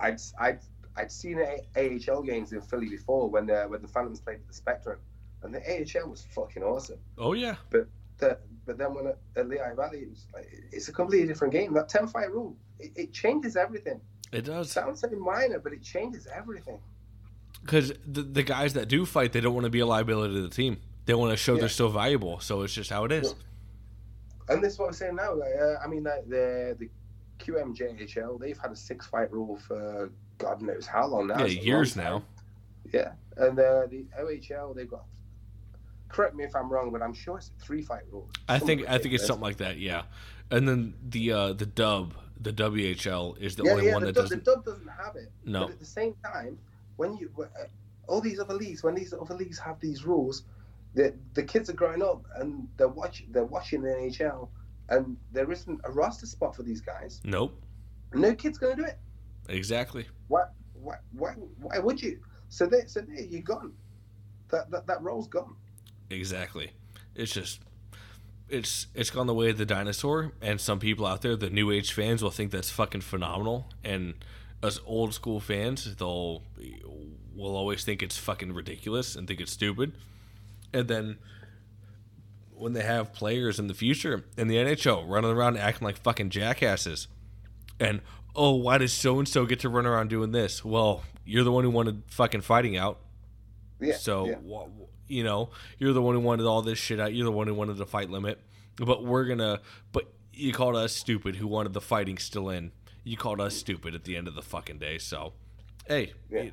I'd I'd I'd seen A- AHL games in Philly before when uh, when the Phantoms played at the Spectrum, and the AHL was fucking awesome. Oh yeah, but The, but then when at, at Lehigh Valley, it was like, it's a completely different game. That ten fight rule, it, it changes everything. It does. Sounds so minor, but it changes everything. Because the, the guys that do fight, they don't want to be a liability to the team. They want to show Yeah. they're still valuable. So it's just how it is. And this is what I'm saying now. Like, uh, I mean, like, the the QMJHL, they've had a six fight rule for God knows how long now. Yeah, years now. Yeah, and uh, the OHL, they've got. Correct me if I'm wrong, but I'm sure it's a three fight rule. I think I think it's something like that. Yeah. And then the uh, the dub, the WHL is the yeah, only yeah, one the, that dub, doesn't. the dub doesn't have it. No. But at the same time, when you uh, all these other leagues, when these other leagues have these rules, the the kids are growing up and they're watching they're watching the NHL, and there isn't a roster spot for these guys. Nope. No kid's going to do it. Exactly. Why? Why? Why? Why would you? So there, so there, you're gone. That that that role's gone. Exactly. It's just it's it's gone the way of the dinosaur and some people out there, the new age fans will think that's fucking phenomenal and us old school fans, they'll will always think it's fucking ridiculous and think it's stupid. And then when they have players in the future in the NHL running around acting like fucking jackasses and oh, why does so and so get to run around doing this? Well, you're the one who wanted fucking fighting out. Yeah. So, yeah. You know, you're the one who wanted all this shit out. You're the one who wanted the fight limit. But we're gonna. But you called us stupid who wanted the fighting still in. You called us stupid at the end of the fucking day. So, hey, Yeah.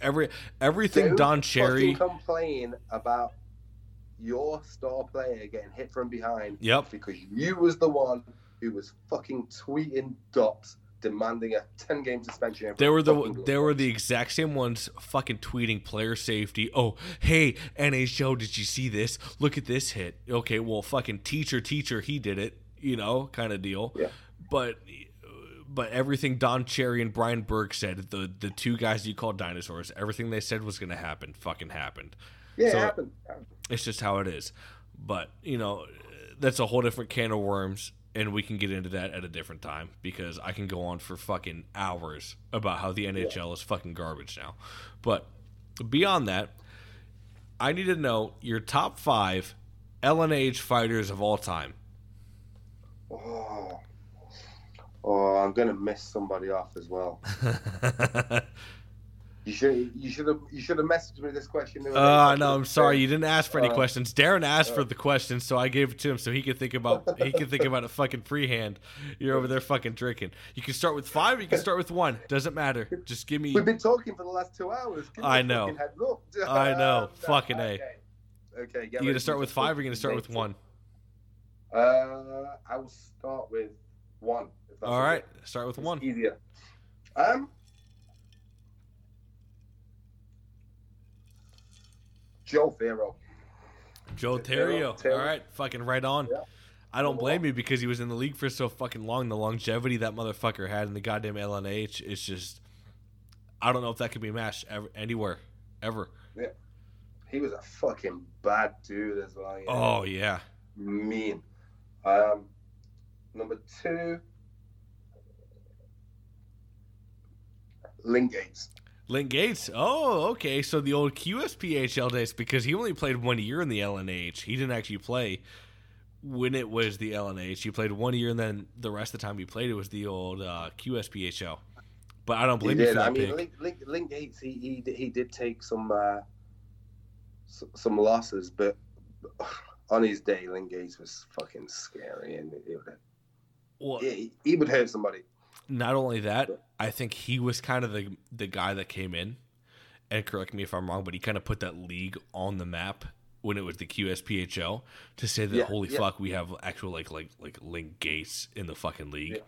every everything Don't Don Cherry. complain about your star player getting hit from behind. Yep. Because you was the one who was fucking tweeting dots demanding a ten game suspension. They were the they were the exact same ones fucking tweeting player safety. Oh, hey NHL, did you see this? Look at this hit. Okay, well, fucking teacher, teacher, he did it. You know, kind of deal. Yeah. But but everything Don Cherry and Brian Burke said, the the two guys you called dinosaurs, everything they said was gonna happen, fucking happened. Yeah, So- it happened. It's just how it is. But you know, that's a whole different can of worms, and we can get into that at a different time because I can go on for fucking hours about how the NHL is fucking garbage now. But beyond that, I need to know your top five LNH fighters of all time. Oh. Oh, I'm gonna miss somebody off as well. You should you should have you should have messaged me this question. the other day, so Uh, no, I'm sorry. You didn't ask for any Uh, questions. Darren asked for uh, the questions, so I gave it to him so he could think about he could think about it fucking freehand. You're over there fucking drinking. You can start with five. Or you can start with one. Doesn't matter. Just give me. We've been talking for the last two hours. Me know. fucking heads up. I know. Fucking A. Okay. Okay. You gonna start with five or you gonna start with one? Uh, I will start with one. All okay. right. Start with It's one. Easier. Um. Joe Ferro. Joe Terrio. All right. Fucking right on. Yeah. I don't blame you because he was in the league for so fucking long. The longevity that motherfucker had in the goddamn LNH is just. I don't know if that could be matched ever, anywhere, ever. Yeah. He was a fucking bad dude as well. Oh yeah. mean. Um, number two, Link Gates. Link Gates. Oh, okay. So the old QSPHL days because he only played one year in the LNH. He didn't actually play when it was the LNH. He played one year and then the rest of the time he played it was the old uh, QSPHL. But I don't believe He did. that I mean. Link, Link, Link Gates. He, he did- he did take some uh, s- some losses, but on his day, Link Gates was fucking scary, and it would, well, he, he would hurt somebody. Not only that, I think he was kind of the the guy that came in, and correct me if I'm wrong, but he kind of put that league on the map when it was the QSPHL to say that Yeah, holy yeah. fuck, we have actual like like like Link Gates in the fucking league. Yeah.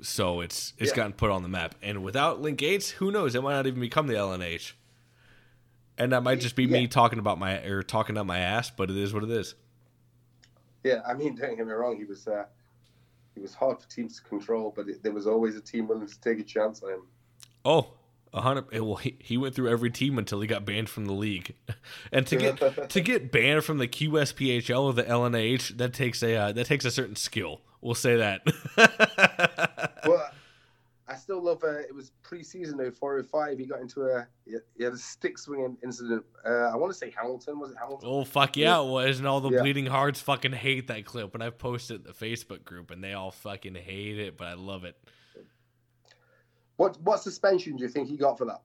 So it's it's gotten put on the map, and without Link Gates, who knows? It might not even become the LNH. And that might just be me talking about my or talking out my ass, but it is what it is. Yeah, I mean, don't get me wrong. He was uh, he was hard for teams to control, but it, there was always a team willing to take a chance on him. Oh, a hundred. Well, he, he went through every team until he got banned from the league, and to get to get banned from the QSPHL or the LNH, that takes a uh, that takes a certain skill. We'll say that. I still love. Uh, it was pre-season though, four or five. He got into a he had a stick swinging incident. Uh, I want to say Hamilton. Was it Hamilton? oh fuck yeah, it was, and all the Yeah. bleeding hearts fucking hate that clip. And I posted it in the Facebook group, and they all fucking hate it, but I love it. What what suspension do you think he got for that?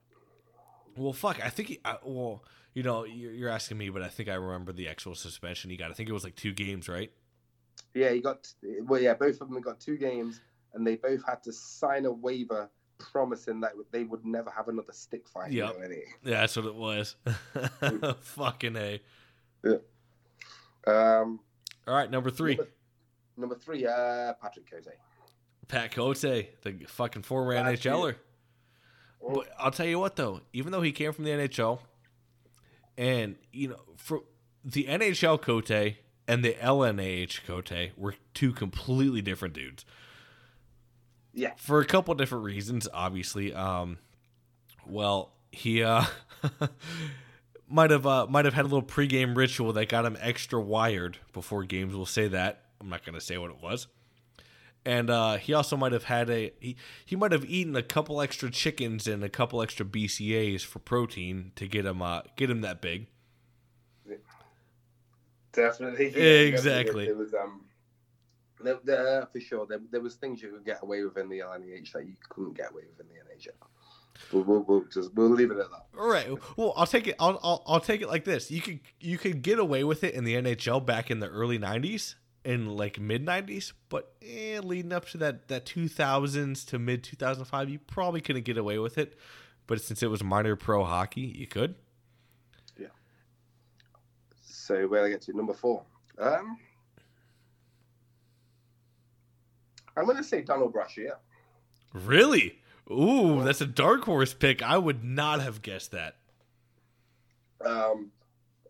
Well, fuck. I think he. I, well, you know, you're asking me, but I think I remember the actual suspension he got. I think it was like two games, right? Yeah, he got. Well, yeah, both of them got two games, and they both had to sign a waiver promising that they would never have another stick fight. Yep. Yeah, that's what it was. Fucking a. MMA. Um, All right, number three, Number, number three, uh, Patrick Cote. Pat Cote, the fucking former year. NHLer. But I'll tell you what, though, even though he came from the NHL, and you know, for the NHL Cote and the LNAH Cote were two completely different dudes. Yeah. for a couple different reasons obviously um well he uh might have uh might have had a little pregame ritual that got him extra wired before games we'll say that i'm not going to say what it was and uh he also might have had a he, he might have eaten a couple extra chickens and a couple extra bcas for protein to get him uh get him that big Definitely. Exactly. There was um, there, there, for sure. There, there was things you could get away with in the LNH that you couldn't get away with in the NHL. We'll, we'll, we'll just we'll leave it at that. All right. Well, I'll take it. I'll, I'll I'll take it like this. You could you could get away with it in the NHL back in the early '90s and like mid '90s, but eh, leading up to that that 2000s to mid 2005, you probably couldn't get away with it. But since it was minor pro hockey, you could. Yeah. So where do I get to number four. Um, I'm going to say Donald Brashear. Really? Ooh, that's a dark horse pick. I would not have guessed that. Um,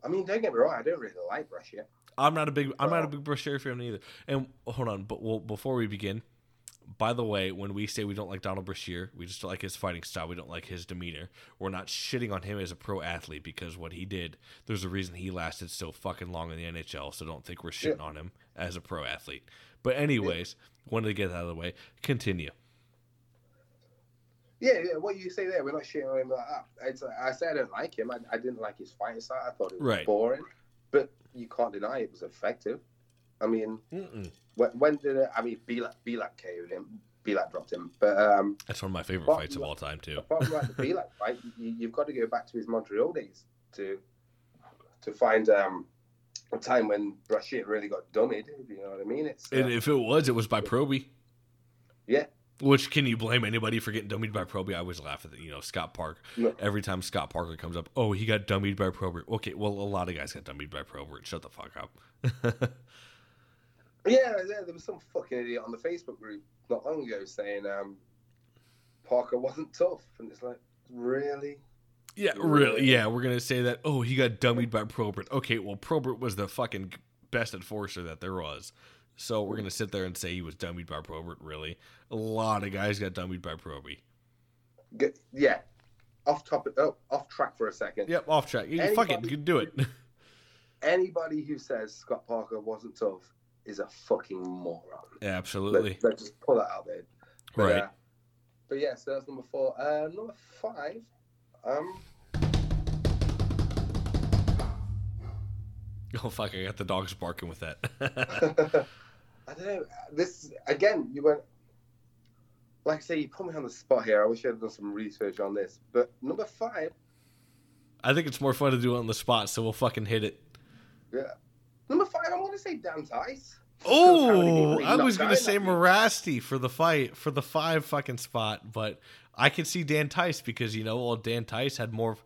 I mean, don't get me wrong. I don't really like Brashear. I'm not a big I'm not a big Brashear fan either. And hold on, but well, before we begin, by the way, when we say we don't like Donald Brashear, we just don't like his fighting style. We don't like his demeanor. We're not shitting on him as a pro athlete because what he did, there's a reason he lasted so fucking long in the NHL. So don't think we're shitting on him as a pro athlete. But anyways, wanted to get that out of the way. Continue. Yeah, yeah. What you say there, we're not shitting on him like that. It's, I said I don't like him. I, I didn't like his fighting style. I thought it was Right. boring. But you can't deny it was effective. I mean, Mm-mm. when, when did it? I mean, Belak Belak KO'd him. Belak dropped him. But um, That's one of my favorite fights of all time too. apart from like the Belak fight, you, you've got to go back to his Montreal days to to find um, a time when Brashear really got dummied. If you know what I mean? It's uh, And if it was, it was by Proby. yeah. Which can you blame anybody for getting dummied by Proby? I always laugh at the, you know Scott Park. No. Every time Scott Parker comes up, oh he got dummied by Probert. Okay, well a lot of guys got dummied by Probert. Shut the fuck up. Yeah, yeah, there was some fucking idiot on the Facebook group not long ago saying um, Parker wasn't tough, and it's like, really? Yeah, really. Yeah, we're gonna say that. Oh, he got dummied by Probert. Okay, well Probert was the fucking best enforcer that there was. So we're gonna sit there and say he was dummied by Probert. Really, a lot of guys got dummied by Proby. Yeah, off topic, oh, off track for a second. Yep, off track. You fuck it, Anybody- you do it. Anybody who says Scott Parker wasn't tough is a fucking moron. Absolutely. Let, let's just pull that out there. But, Right. Uh, but yeah, so that's number four. Uh, number five. Um, Oh fuck! I got the dogs barking with that. I don't know. This again, you went. Like I say, you put me on the spot here. I wish I had done some research on this. But number five, I think it's more fun to do it on the spot, so we'll fucking hit it. yeah, number five. I'm gonna say Dan Tice. Oh, I was gonna say Mirasty for the fight for the five fucking spot, but I could see Dan Tice because you know, well, Dan Tice had more.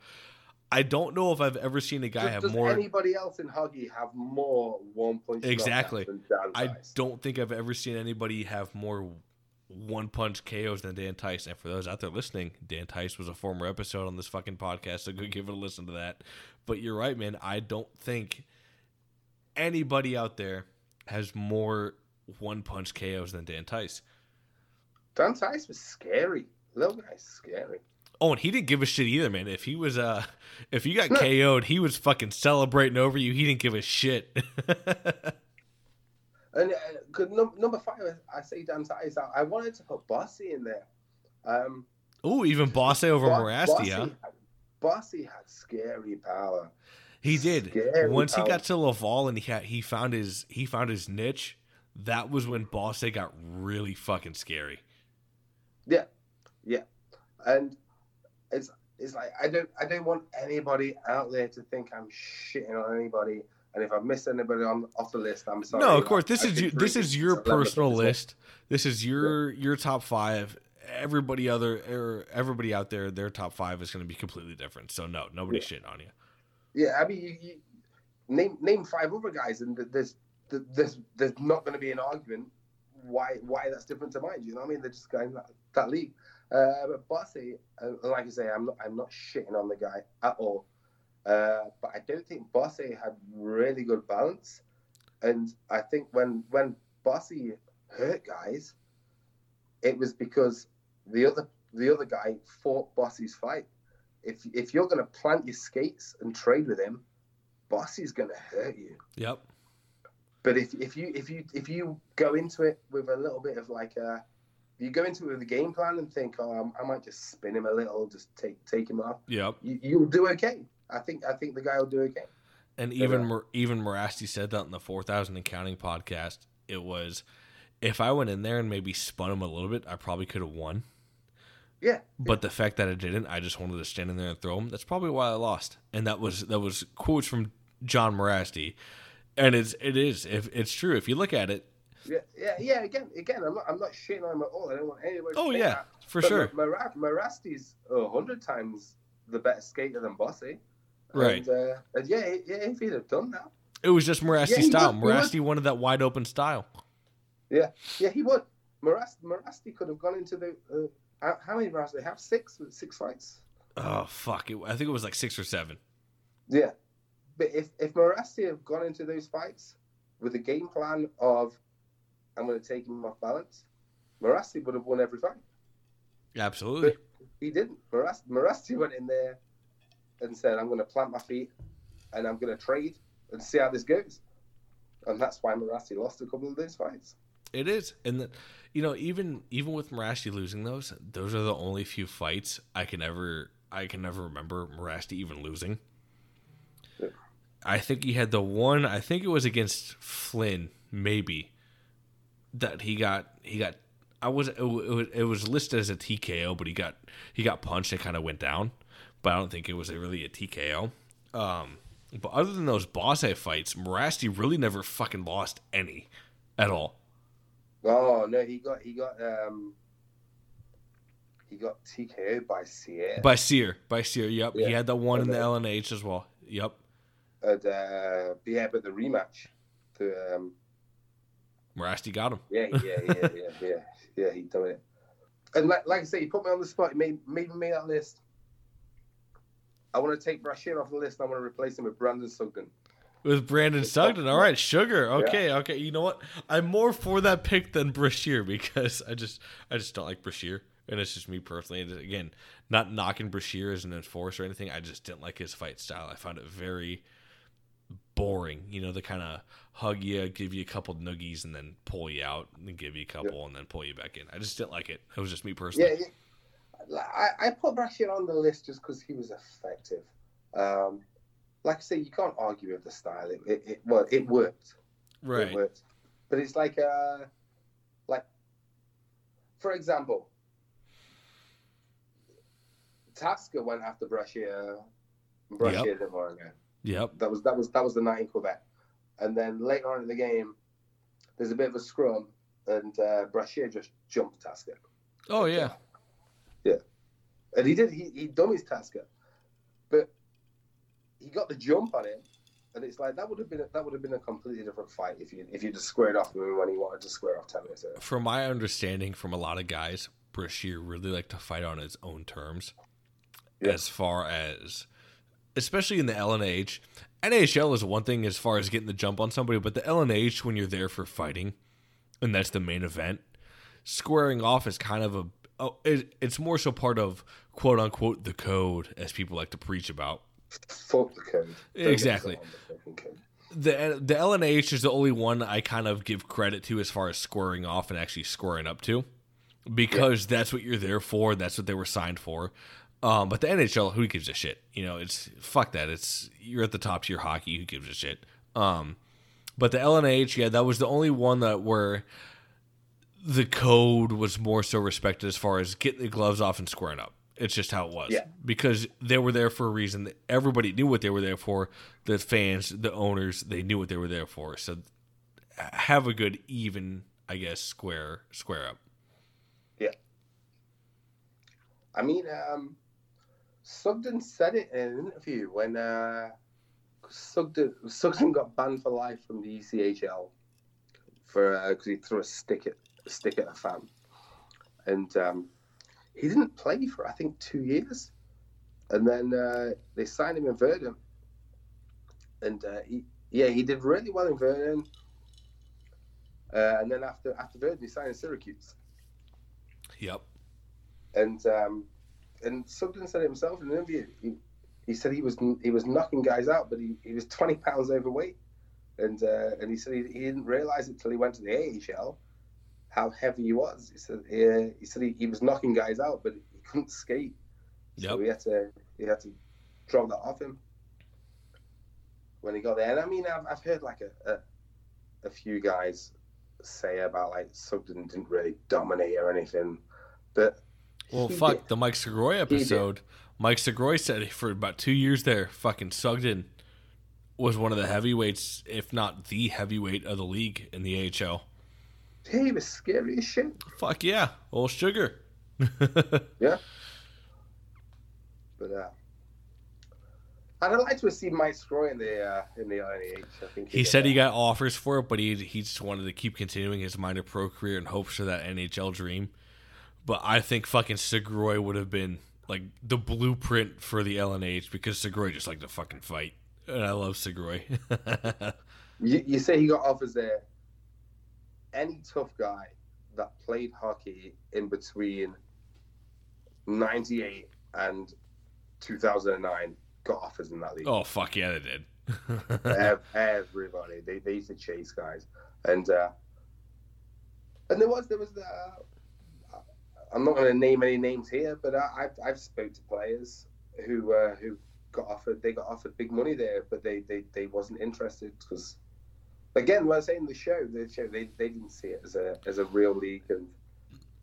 I don't know if I've ever seen a guy Does, have does more. anybody else in Huggy have more one punch? Exactly. Than Dan I don't think I've ever seen anybody have more one punch KOs than Dan Tice. And for those out there listening, Dan Tice was a former episode on this fucking podcast, so go give it a listen to that. But you're right, man. I don't think anybody out there has more one punch KOs than Dan Tice. Dan Tice was scary. Little guy's scary. Oh, and he didn't give a shit either, man. If he was uh if you got No. KO'd, he was fucking celebrating over you. He didn't give a shit. And uh, number five, I say Dan Tice. I, I wanted to put Bossy in there. Um, Ooh, even Bossy over Bo- Mirasty, huh? had- Bossy had scary power. He did. Scary Once he got to Laval and he had, he found his he found his niche, that was when Bossy got really fucking scary. Yeah, yeah. and it's it's like I don't I don't want anybody out there to think I'm shitting on anybody. And if I miss anybody on off the list, I'm sorry. No, of course. This I is you, this is your is a level personal list. This is your your top five. Everybody other or everybody out there, their top five is going to be completely different. So no, nobody's shitting on you. Yeah, I mean, you, you name name five other guys, and there's there's there's not going to be an argument why why that's different to mine. You know what I mean? They're just going that, that league. Uh, but Bossy, uh, like I say, I'm not I'm not shitting on the guy at all. Uh, but I don't think Bossy had really good balance, and I think when when Bossy hurt guys, it was because the other the other guy fought Bossy's fight. If if you're going to plant your skates and trade with him, Bossy's going to hurt you. Yep. But if, if you if you if you go into it with a little bit of like a, you go into it with a game plan and think, oh, I might just spin him a little, just take take him off. Yeah, You, you'll do okay. I think I think the guy will do okay. And even uh, Mor- even Mirasty said that in the four thousand and counting podcast. It was if I went in there and maybe spun him a little bit, I probably could have won. Yeah. But the fact that I didn't, I just wanted to stand in there and throw him. That's probably why I lost. And that was that was quotes from John Mirasty. And it's it is if it's true. If you look at it, Yeah, yeah, yeah. Again, again, I'm not, I'm not shitting on him at all. I don't want anybody. Oh, yeah, that. for But sure. Mar- Mar- Mirasty's a hundred times the better skater than Bossy. Right. And, uh, and yeah, yeah, if he'd have done that, it was just Mirasty Yeah, style. would. Mirasty wanted that wide open style. yeah, yeah, he would. Mirasty, Mirasty could have gone into the. Uh, how, how many rounds they have? Six, six fights. Oh fuck! It, I think it was like six or seven. Yeah, but if if Mirasty had gone into those fights with a game plan of, I'm going to take him off balance, Mirasty would have won every fight. Absolutely. He didn't. Mirasty went in there and said, I'm going to plant my feet and I'm going to trade and see how this goes. And that's why Mirasty lost a couple of those fights. It is, and the, you know, even even with Mirasty losing those, those are the only few fights I can ever I can never remember Mirasty even losing. I think he had the one. I think it was against Flynn, maybe that he got he got. I was it was, it was listed as a TKO, but he got he got punched and kind of went down. But I don't think it was a, really a TKO. Um, but other than those boss fights, Mirasty really never fucking lost any at all. Oh no, he got he got um he got TKO by Sierra. By Sear, by Sear. Yep, Yeah. he had that one in the LNH as well. Yep, and, uh, yeah, but the rematch, the um, Mirasty got him. yeah, yeah, yeah, yeah, yeah, yeah, he done it. And like, like I say, he put me on the spot. He made made me that list. I want to take Brashear off the list. I want to replace him with Brandon Sugden. With Brandon Sugden. All right, Sugar. Okay, okay. You know what? I'm more for that pick than Brashear because I just I just don't like Brashear. And it's just me personally. And again, not knocking Brashear as an enforcer or anything. I just didn't like his fight style. I found it very boring. You know, the kind of hug you, give you a couple noogies, and then pull you out, and give you a couple, and then pull you back in. I just didn't like it. It was just me personally. Yeah, yeah. I, I put Brashear on the list just because he was effective. Um, like I say, you can't argue with the style. It, it, it well, it worked. It worked. But it's like, uh, like, for example, Tasker went after Brashear. Brashear Yep. didn't want to go. Yep. That was that was that was the night in Quebec, and then later on in the game, there's a bit of a scrum, and uh, Brashear just jumped Tasker. Oh yeah. Yeah, and he did he he his Tasker, but he got the jump on him, and it's like that would have been a, that would have been a completely different fight if you if you just squared off with him when he wanted to square off ten minutes earlier. From my understanding, from a lot of guys, Brashear really liked to fight on his own terms. Yeah. As far as, especially in the LNH, NHL is one thing as far as getting the jump on somebody, but the LNH when you're there for fighting, and that's the main event, squaring off is kind of a. Oh, it, it's more so part of quote unquote the code, as people like to preach about. Fuck the code. Don't Exactly. the code. the the LNH is the only one I kind of give credit to as far as squaring off and actually squaring up to, because that's what you're there for. That's what they were signed for. Um, but the NHL, who gives a shit? You know, it's fuck that. It's you're at the top tier hockey. Who gives a shit? Um, but the LNH, yeah, that was the only one that where the code was more so respected as far as getting the gloves off and squaring up. It's just how it was. Yeah. Because they were there for a reason. Everybody knew what they were there for. The fans, the owners, they knew what they were there for. So have a good even, I guess, square square up. Yeah. I mean, um, Sugden said it in an interview when uh, Sugden Sugden got banned for life from the ECHL for because he threw a stick at a stick at a fan, and um, he didn't play for I think two years, and then uh, they signed him in Verdun, and uh, he, yeah, he did really well in Verdun, uh, and then after after Verdun he signed in Syracuse. Yep. and um, and Sugden said it himself in an interview. He, he said he was he was knocking guys out, but he, he was twenty pounds overweight, and uh, and he said he, he didn't realize it till he went to the AHL how heavy he was. He said he, he said he, he was knocking guys out, but he couldn't skate, so Yep. he had to he had to drop that off him when he got there. And I mean, I've, I've heard like a, a a few guys say about like Sugden didn't really dominate or anything, but Well, he fuck did. the Mike Sgroi episode. Mike Sgroi said for about two years there, fucking Sugden was one of the heavyweights, if not the heavyweight of the league in the AHL. He was scary as shit. Fuck yeah, old sugar. Yeah. But uh, I'd like to seen Mike Sgroi in the uh, in the LNH. I think He said he got offers for it, but he he just wanted to keep continuing his minor pro career in hopes for that NHL dream. But I think fucking Sgroi would have been like the blueprint for the LNH because Sgroi just liked to fucking fight, and I love Sgroi. You, you say he got offers there. Any tough guy that played hockey in between '98 and 2009 got offers in that league. oh fuck yeah, they did. Everybody, they, they used to chase guys, and uh, and there was there was uh, I'm not going to name any names here, but I, I've I've spoke to players who uh, who got offered they got offered big money there, but they they, they wasn't interested because again, when I was saying the show, the show they, they didn't see it as a as a real league, and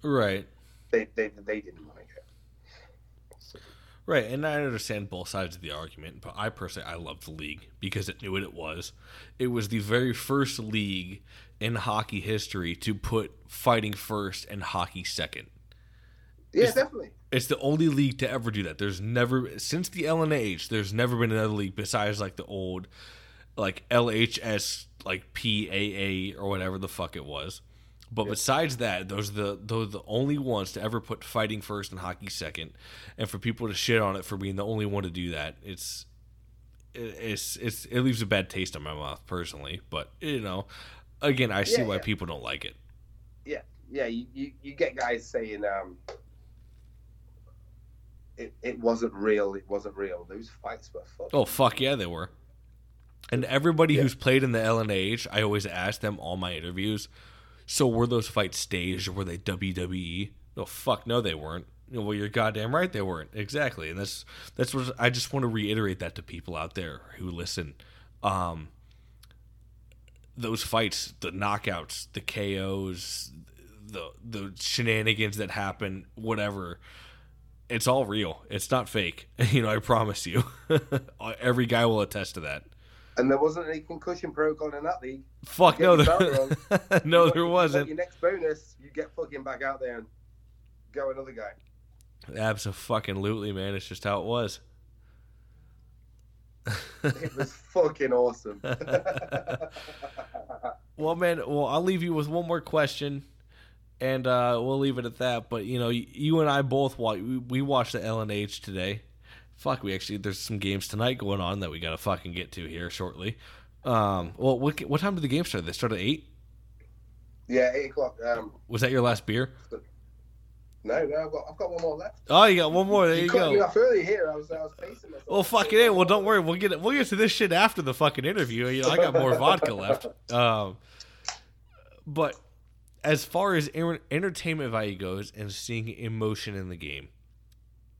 right. they they, they didn't want to go. So, Right, and I understand both sides of the argument, but I personally I love the league because it knew what it was. It was the very first league in hockey history to put fighting first and hockey second. Yeah, It's- definitely. It's the only league to ever do that. There's never since the LNH, there's never been another league besides like the old like LHS like PAA or whatever the fuck it was. But besides that, those are the those are the only ones to ever put fighting first and hockey second. And for people to shit on it for being the only one to do that, it's it's it's it leaves a bad taste in my mouth personally. But you know, again, I see Yeah, why yeah. people don't like it. yeah, yeah, you, you, you get guys saying um, it, it wasn't real, it wasn't real. Those fights were fucked. Oh fuck yeah, they were. And everybody Yeah. who's played in the LNH, I always ask them all my interviews. So were those fights staged or were they WWE? No, fuck no, they weren't. Well, you're goddamn right, they weren't. Exactly, and that's that's what I just want to reiterate that to people out there who listen. Um, those fights, the knockouts, the KOs, the the shenanigans that happen, whatever it's all real. It's not fake. You know, I promise you. Every guy will attest to that. And there wasn't any concussion protocol in that league. Fuck no, there, no, You there wasn't. Your next bonus, you get fucking back out there and go another guy. Absolutely, man. It's just how it was. It was fucking awesome. Well, man. Well, I'll leave you with one more question, and uh, we'll leave it at that. But you know, you and I both watch. We, watched the LNH today. Fuck, we actually there's some games tonight going on that we gotta fucking get to here shortly. Um, well, what what time did the game start? They started at eight. yeah, eight o'clock. Um, Was that your last beer? no, no, I've got, I've got one more left. Oh, you got one more. There you, me go. off early here. I was, I was pacing myself. Well, fuck it. Well, don't worry. We'll get it. We'll get to this shit after the fucking interview. You know, I got more vodka left. Um, but as far as er- entertainment value goes and seeing emotion in the game,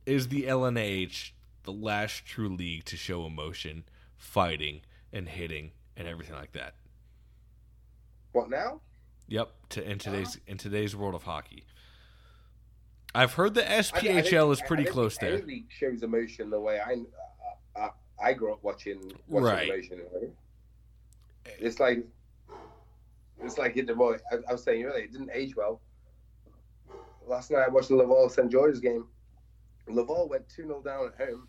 is the LNH the last true league to show emotion, fighting, and hitting, and everything like that? What now? Yep. To in today's in today's world of hockey. I've heard the I- I SPHL is pretty I close there. League shows emotion the way I, I, I grew up watching, watching Right. emotion. Right? It's like it's like the boy. I, I was saying earlier, it didn't age well. Last night I watched the Laval St George's game. Laval went 2 0 down at home.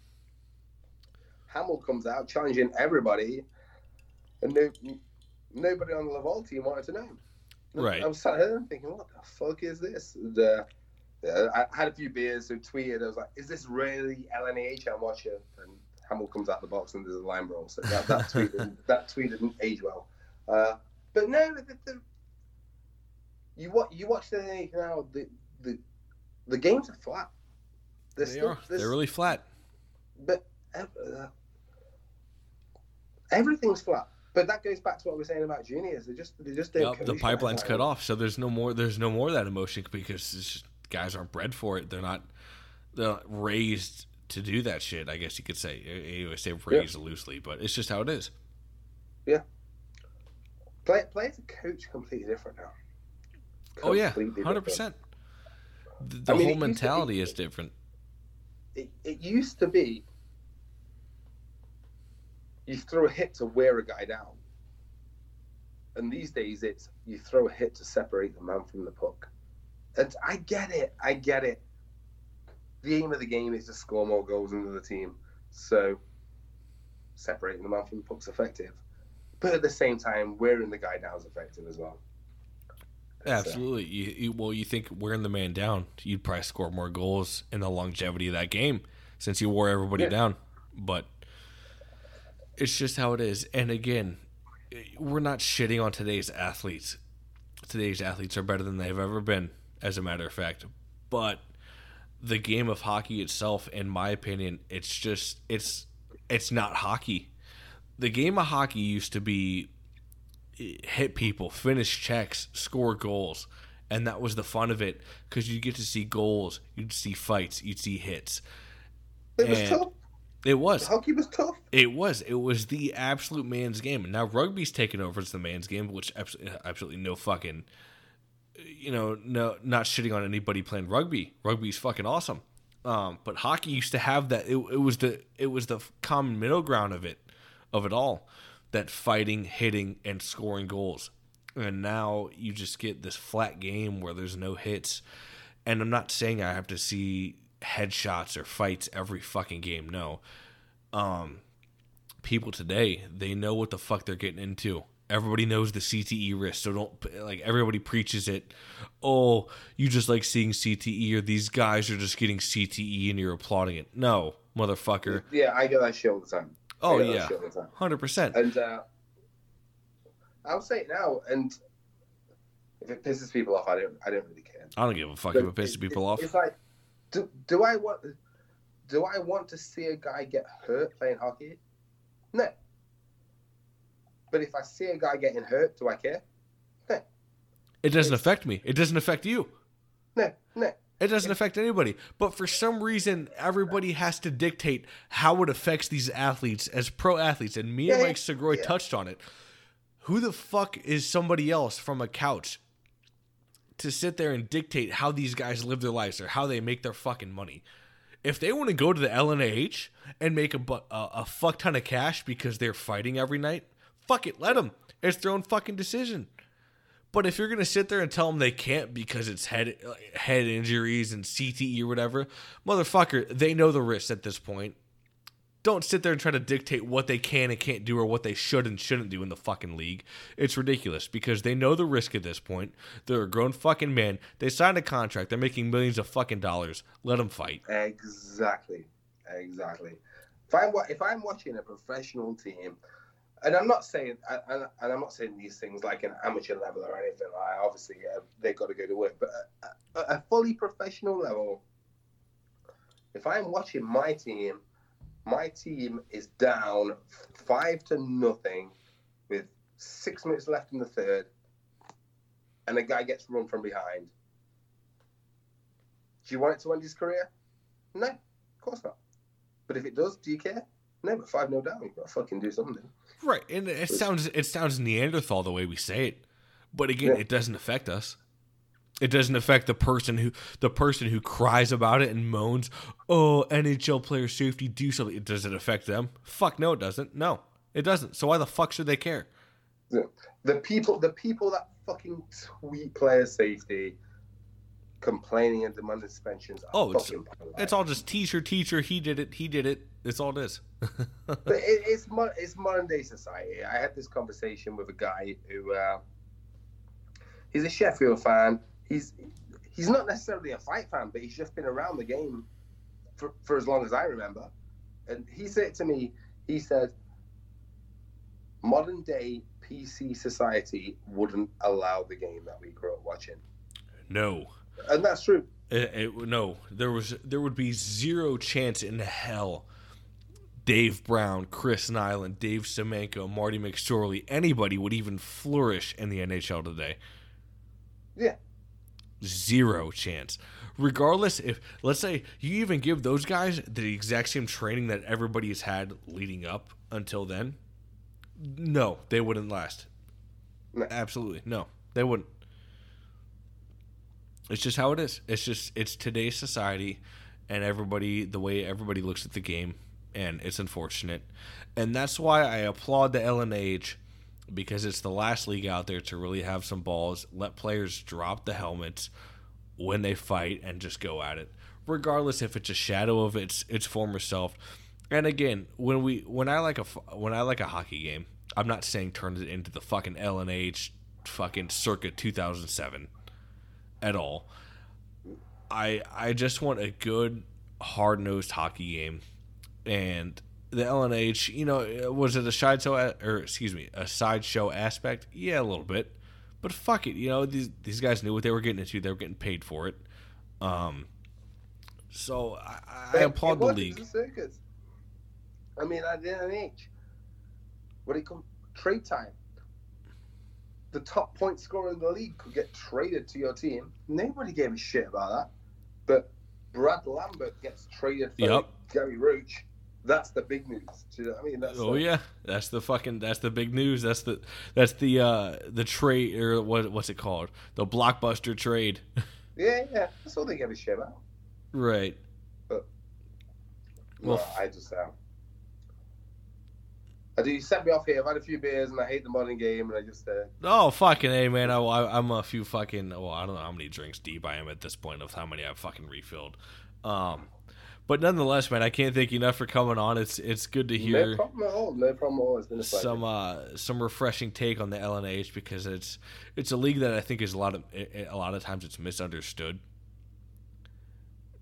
Hamill comes out challenging everybody, and no, nobody on the Laval team wanted to know. Right. I was sat there thinking, what the fuck is this? And, uh, I had a few beers, so tweeted. I was like, "Is this really LNH I'm watching?" And Hamill comes out the box and there's a line roll. So that, that tweet didn't, that tweet didn't age well. Uh, but no, the, the, you watch you watch the now. The the the games are flat. They're They still- are. they're really flat. but uh, everything's flat. But that goes back to what we we're saying about juniors. They just they just don't. Yep, the pipeline's cut off, so there's no more. There's no more of that emotion because just, guys aren't bred for it. They're not. They're not raised to do that shit. I guess you could say. You say raised loosely, but it's just how it is. Play, as a coach completely different now. Oh yeah, hundred percent. The, the I mean, whole to be- mentality is different. It, it used to be you throw a hit to wear a guy down, and these days it's you throw a hit to separate the man from the puck. And I get it, I get it. The aim of the game is to score more goals into the team, so separating the man from the puck's effective. But at the same time, wearing the guy down is effective as well. So- Absolutely. You, you, well, you think wearing the man down, you'd probably score more goals in the longevity of that game since you wore everybody Yeah. down. But it's just how it is. And again, we're not shitting on today's athletes. Today's athletes are better than they've ever been, as a matter of fact. But the game of hockey itself, in my opinion, it's just it's it's not hockey. The game of hockey used to be hit people, finish checks, score goals. And that was the fun of it because you get to see goals, you'd see fights, you'd see hits. It was And- tough. It was. Hockey was tough. It was. It was the absolute man's game. And now rugby's taken over as the man's game, which absolutely no fucking, you know, no, not shitting on anybody playing rugby. Rugby's fucking awesome. Um, but hockey used to have that. It, it was the it was the common middle ground of it, of it all, that fighting, hitting, and scoring goals. And now you just get this flat game where there's no hits. And I'm not saying I have to see headshots or fights every fucking game. No, um, people today they know what the fuck they're getting into. Everybody knows the CTE risk, so don't like everybody preaches it. Oh, you just like seeing CTE, or these guys are just getting CTE and you're applauding it. No, motherfucker. Yeah, I get that shit all the time. Oh yeah, shit all the time. hundred percent. And uh, I'll say it now, and if it pisses people off, I don't, I don't really care. I don't give a fuck if it pisses people off. It's like, do, do I want, do I want to see a guy get hurt playing hockey? No. But if I see a guy getting hurt, do I care? No, It doesn't affect me. It doesn't affect you. no, no. It doesn't affect anybody. But for some reason, everybody has to dictate how it affects these athletes as pro athletes. And me and Mike Sgroi yeah. touched on it. Who the fuck is somebody else from a couch to sit there and dictate how these guys live their lives or how they make their fucking money? If they want to go to the LNAH and make a, a, a fuck ton of cash because they're fighting every night, fuck it, let them. It's their own fucking decision. But if you're gonna sit there and tell them they can't because it's head head injuries and CTE or whatever, motherfucker, they know the risks at this point. Don't sit there and try to dictate what they can and can't do or what they should and shouldn't do in the fucking league. It's ridiculous because they know the risk at this point. They're a grown fucking man. They signed a contract. They're making millions of fucking dollars. Let them fight. Exactly, exactly. If I'm if I'm watching a professional team, and I'm not saying and, and I'm not saying these things like an amateur level or anything. Like obviously they've got to go to work, but a fully professional level, if I'm watching my team, my team is down five to nothing with six minutes left in the third, and a guy gets run from behind. Do you want it to end his career? No, of course not. But if it does, do you care? No, but five no down. You've got to fucking do something. Right, and it sounds it sounds Neanderthal the way we say it, but again, Yeah. it doesn't affect us. It doesn't affect the person who the person who cries about it and moans, "Oh, NHL player safety, do something." It does it affect them? Fuck no, it doesn't. No, it doesn't. So why the fuck should they care? The people, the people that fucking tweet player safety, complaining and demanding suspensions. Oh, it's it's all just teacher, teacher. He did it. He did it. It's all it is. But it, it's it's modern day society. I had this conversation with a guy who uh, he's a Sheffield fan. He's he's not necessarily a fight fan, but he's just been around the game for, for as long as I remember. And he said to me, he said, modern day PC society wouldn't allow the game that we grew up watching, no. And that's true. It, it, no, there was there would be zero chance in hell. Dave Brown, Chris Nilan, Dave Semenko, Marty McSorley, anybody would even flourish in the NHL today. Yeah, Zero chance. Regardless, if let's say you even give those guys the exact same training that everybody has had leading up until then, no, they wouldn't last. No. Absolutely, no, they wouldn't. It's just how it is. It's just it's today's society, and everybody the way everybody looks at the game, and it's unfortunate, and that's why I applaud the LNH because it's the last league out there to really have some balls, let players drop the helmets when they fight, and just go at it, regardless if it's a shadow of its its former self. And again, when we when I like a when I like a hockey game, I'm not saying turn it into the fucking LNH fucking circa 2007 at all. I I just want a good hard nosed hockey game, and the LNH. You know, was it a sideshow or excuse me, a sideshow aspect? Yeah, a little bit, but fuck it. You know, these these guys knew what they were getting into. They were getting paid for it. Um, so I, I applaud the league. It was a circus. I mean, at the NH, when it comes trade time, the top point scorer in the league could get traded to your team. Nobody gave a shit about that. But Brad Lambert gets traded for Yep. Gary Roach. That's the big news. Do you know what I mean? That's Oh yeah, that's the fucking that's the big news. That's the that's the uh the trade or what what's it called? The blockbuster trade. yeah, yeah. That's all they give a shit about. right. Well, Well, I just uh, I do. You set me off here. I've had a few beers and I hate the modern game, and I just uh, Oh fucking a man! I, I, I'm a few fucking. Well, I don't know how many drinks deep I am at this point of how many I've fucking refilled. Um, but nonetheless, man, I can't thank you enough for coming on. It's it's good to hear. no problem at all. No problem at all. It's been a pleasure. some uh some refreshing take on the LNH because it's it's a league that I think is a lot of a lot of times it's misunderstood.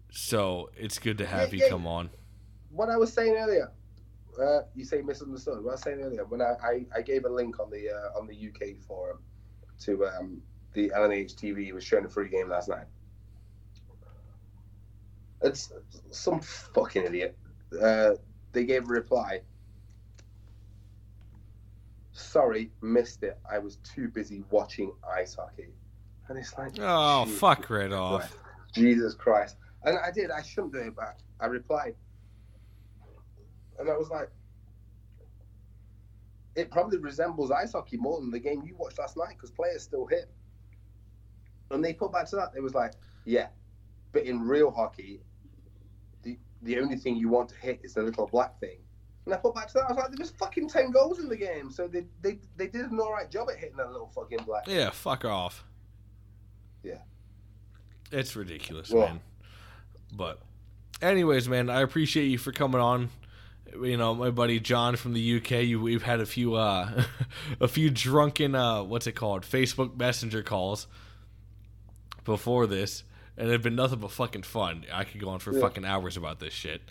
So it's good to have Yeah, you yeah. come on. what I was saying earlier, uh, you say misunderstood. What I was saying earlier, when I, I, I gave a link on the uh, on the UK forum to um, the LNH TV was showing a free game last night. It's some fucking idiot. Uh, they gave a reply. Sorry, missed it. I was too busy watching ice hockey. And it's like, Oh fuck right off. Jesus Christ. And I did. I shouldn't do it but I replied. And I was like, it probably resembles ice hockey more than the game you watched last night because players still hit. And they put back to that. It was like, yeah, but in real hockey, the the only thing you want to hit is the little black thing. And I put back to that. I was like, there was fucking ten goals in the game, so they they, they did an all right job at hitting that little fucking black. Yeah, fuck off. Yeah. It's ridiculous, Well- man. But anyways, man, I appreciate you for coming on. You know, my buddy John from the UK, you, we've had a few uh a few drunken uh what's it called? Facebook Messenger calls before this. And it'd been nothing but fucking fun. I could go on for Yeah. fucking hours about this shit.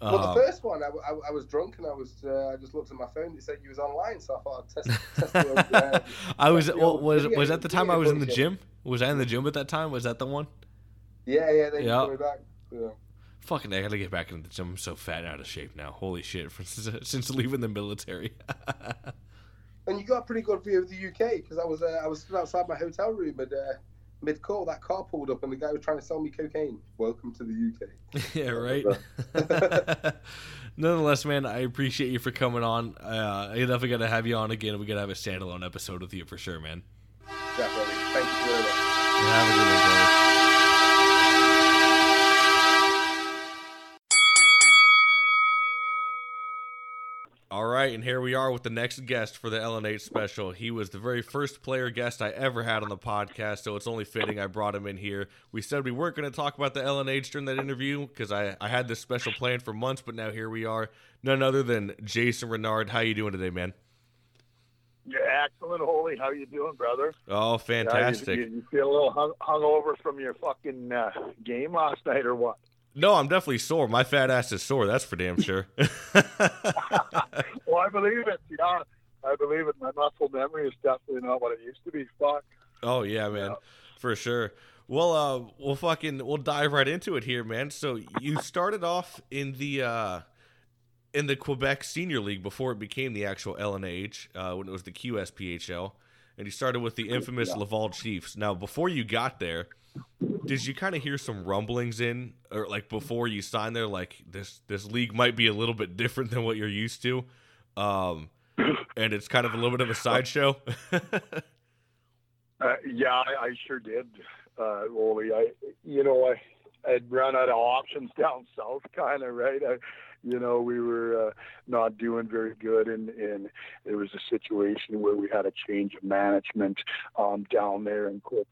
Well, the first one, I, I, I was drunk and I was uh, I just looked at my phone. It said you was online, so I thought I'd test, test old, uh, I was well, was was that the time I was in the gym? Was I in the gym at that time? Was that the one? Yeah, yeah, they yeah. me back. Yeah. Fucking, I gotta get back into the gym. I'm so fat and out of shape now. Holy shit! Since, since leaving the military. And you got a pretty good view of the UK because I was uh, I was stood outside my hotel room and uh, mid call that car pulled up and the guy was trying to sell me cocaine. Welcome to the UK. yeah, right. Nonetheless, man, I appreciate you for coming on. Uh, I definitely gotta have you on again. We gotta have a standalone episode with you for sure, man. Definitely. Thank you very much. have All right, and here we are with the next guest for the LNH special. He was the very first player guest I ever had on the podcast, so it's only fitting I brought him in here. We said we weren't going to talk about the LNH during that interview because I, I had this special plan for months, but now here we are. None other than Jason Renard. How you doing today, man? You're excellent, Holy. How you doing, brother? Oh, Yeah, you- fantastic. you, you feel a little hung, hungover from your fucking uh, game last night, or what? No, I'm definitely sore. My fat ass is sore. That's for damn sure. Well, I believe it. Yeah, I believe it. My muscle memory is definitely not what it used to be. Fuck. Oh yeah, man, Yeah. for sure. Well, uh, we'll fucking we'll dive right into it here, man. So you started off in the uh, in the Quebec Senior League before it became the actual LNH, uh, when it was the QSPHL, and you started with the infamous Yeah. Laval Chiefs. Now, before you got there, did you kind of hear some rumblings in, or like before you signed there, like this this league might be a little bit different than what you're used to, um, and it's kind of a little bit of a sideshow. Uh, yeah, I, I sure did, uh. I, you know, I had run out of options down south, kind of right. I, you know, we were uh, not doing very good, and, and there was a situation where we had a change of management um, down there Corpus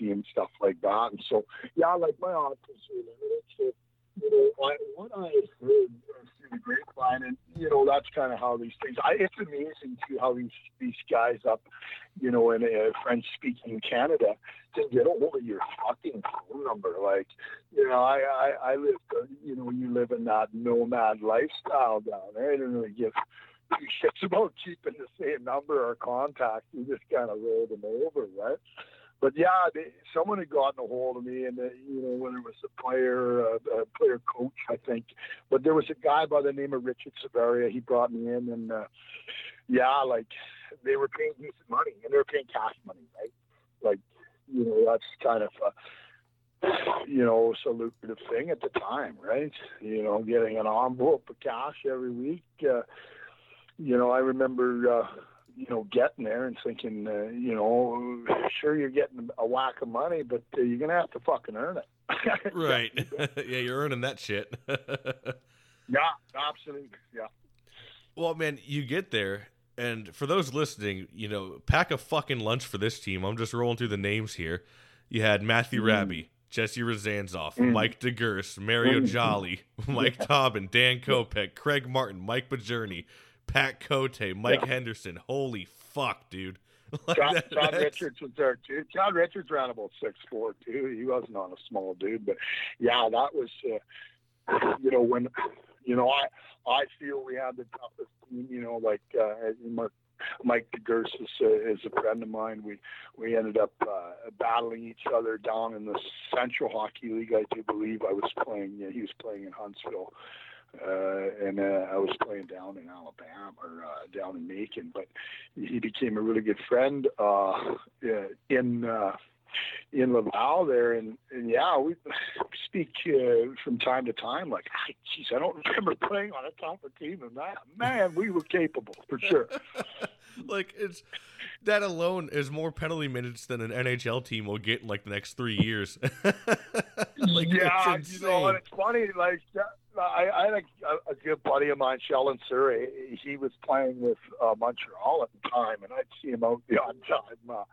And stuff like that. And so, yeah, like my were limited. So, you know, I, what I heard uh, through the grapevine, and you know, that's kind of how these things. I, it's amazing too how these these guys up, you know, in uh, French-speaking Canada can get a hold of your fucking phone number. Like, you know, I I, I live, you know, you live in that nomad lifestyle down there. I don't really give two shits about keeping the same number or contact. You just kind of roll them over, right? But yeah, they, someone had gotten a hold of me, and uh, you know, whether it was a player, uh, a player coach, I think. But there was a guy by the name of Richard Severia. He brought me in, and uh, yeah, like they were paying decent money, and they were paying cash money, right? Like, you know, that's kind of. Uh, you know, it's a lucrative thing at the time, right? You know, getting an envelope of cash every week. Uh, you know, I remember, uh, you know, getting there and thinking, uh, you know, sure you're getting a whack of money, but uh, you're gonna have to fucking earn it. right. yeah, you're earning that shit. Yeah, absolutely. Yeah. well, man, you get there, and for those listening, you know, pack a fucking lunch for this team. I'm just rolling through the names here. You had Matthew Mm. Rabby, Jesse Rezansoff, Mm. Mike DeGurse, Mario Mm. Jolly, Mike Tobin, Dan Kopek, Craig Martin, Mike Bajurny, Pat Cote, Mike Yeah. Henderson. Holy fuck, dude. Like, John, that- John Richards was there too. John Richards ran about six four too. He wasn't on a small dude, but yeah, that was uh, you know when you know I I feel we had the toughest team. You know, like uh, Mark, Mike DeGurse is, uh, is a friend of mine. We we ended up uh, battling each other down in the Central Hockey League. I do believe I was playing. Yeah, he was playing in Huntsville. Uh, and uh, I was playing down in Alabama or uh, down in Macon, but he became a really good friend uh, uh, in uh, in Laval there, and, and yeah, we speak uh, from time to time. Like, "Ah, geez, I don't remember playing on a tougher team than that. Man, we were capable for sure. like it's that alone is more penalty minutes than an NHL team will get in like the next three years. like yeah, it's you know, and it's funny. Like, I, I had a, a good buddy of mine, Sheldon Souray. He was playing with uh, Montreal at the time, and I'd see him out the odd time. Uh,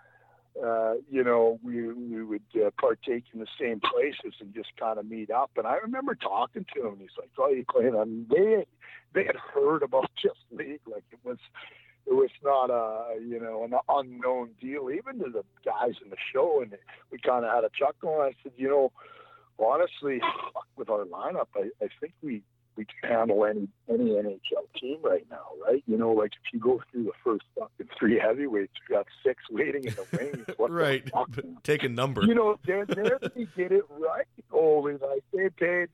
uh, you know, we we would uh, partake in the same places and just kind of meet up. And I remember talking to him. He's like, "Oh, you playing on?" They they had heard about just league, like it was. It was not a you know an unknown deal even to the guys in the show, and we kind of had a chuckle. And I said, you know, honestly, with our lineup, I, I think we we can handle any any NHL team right now, right? You know, like if you go through the first fucking three heavyweights, we got six waiting in the wings. What the right. man? Take a number. You know, there, there they did it right. Holy, like they paid.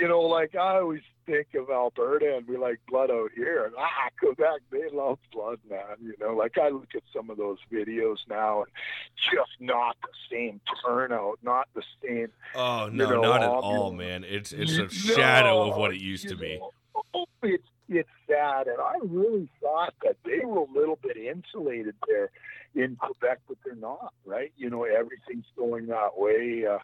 You know, like I always think of Alberta and we like blood out here, and ah, Quebec, they love blood, man. You know, like I look at some of those videos now, and just not the same turnout, not the same. oh you no, know, not at all, man. It's it's a shadow of what it used you to be. know, oh, It's it's sad. And I really thought that they were a little bit insulated there in Quebec, but they're not, right? You know, everything's going that way. Uh,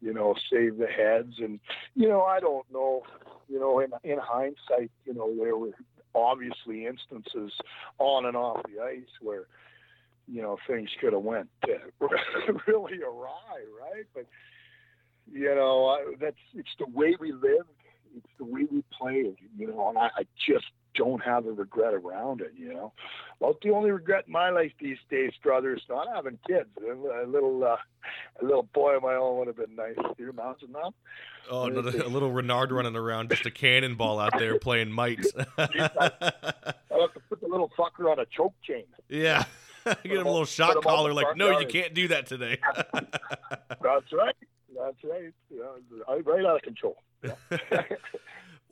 you know, save the heads, and you know, I don't know. You know, in in hindsight, you know, there were obviously instances on and off the ice where you know things could have went really awry, right? But you know, that's it's the way we live. It's the way we play. it, You know, and I, I just don't have a regret around it. You know, well, the only regret in my life these days, brother, is not having kids. A little, uh, a little boy of my own would have been nice. Your mountain now. Oh, another, a little Renard running around, just a cannonball out there playing mites. I have to put the little fucker on a choke chain. Yeah. Get him a little shot collar, like, no, you can't do that today. That's right. That's right. Yeah, right out of control.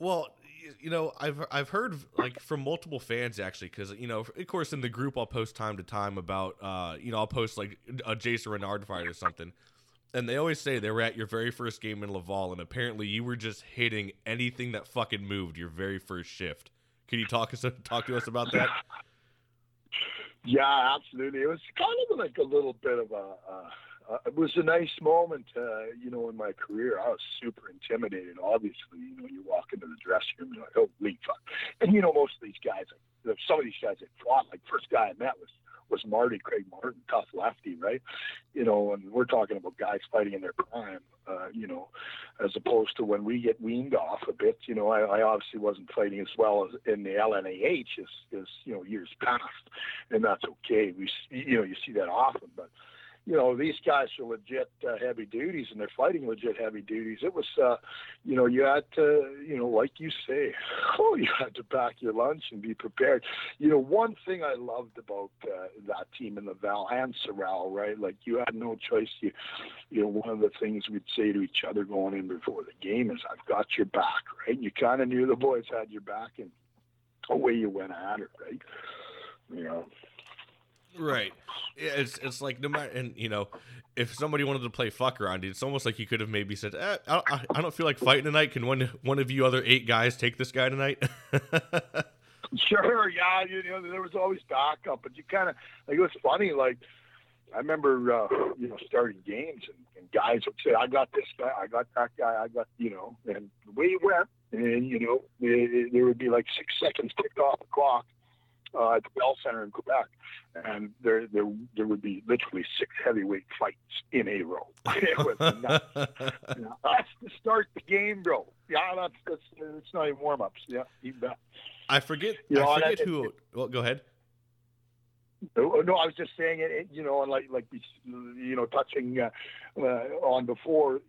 Well, you know, I've I've heard like from multiple fans actually, because you know, of course, in the group I'll post time to time about, uh, you know, I'll post like a Jason Renard fight or something, and they always say they were at your very first game in Laval, and apparently you were just hitting anything that fucking moved your very first shift. Can you talk us talk to us about that? Yeah, absolutely. It was kind of like a little bit of a. Uh, uh, it was a nice moment, uh, you know, in my career. I was super intimidated. Obviously, you know, you walk into the dressing room, you're like, "Oh, leap fuck!" And you know, most of these guys, like, some of these guys that fought, like first guy I met was was Marty Craig Martin, tough lefty, right? You know, and we're talking about guys fighting in their prime, uh, you know, as opposed to when we get weaned off a bit. You know, I, I obviously wasn't fighting as well as in the LNAH as, as you know years past, and that's okay. We you know you see that often, but you know, these guys are legit uh, heavy duties and they're fighting legit heavy duties. It was, uh, you know, you had to, you know, like you say, oh, you had to pack your lunch and be prepared. You know, one thing I loved about uh, that team in Laval and Sorel, right? Like you had no choice. You, you know, one of the things we'd say to each other going in before the game is, I've got your back, right? You kind of knew the boys had your back and away you went at it, right? You know. Right. It's it's like no matter, and you know, if somebody wanted to play fuck around, it's almost like you could have maybe said, eh, I, I don't feel like fighting tonight. Can one one of you other eight guys take this guy tonight? sure. Yeah. You know, there was always backup, but you kind of like it was funny. Like I remember, uh, you know, starting games and, and guys would say, "I got this guy, I got that guy, I got," you know, and the way it went, and you know, it, there would be like six seconds ticked off the clock uh, at the Bell Center in Quebec, and there there there would be literally six heavyweight fights in a row. it was nuts. you know, that's to start the game, bro. Yeah, that's that's it's not even warm ups. Yeah, you bet. I forget. You know, I forget that, who. It, well, go ahead. No, no, I was just saying it. You know, and like like you know, touching uh, uh, on before,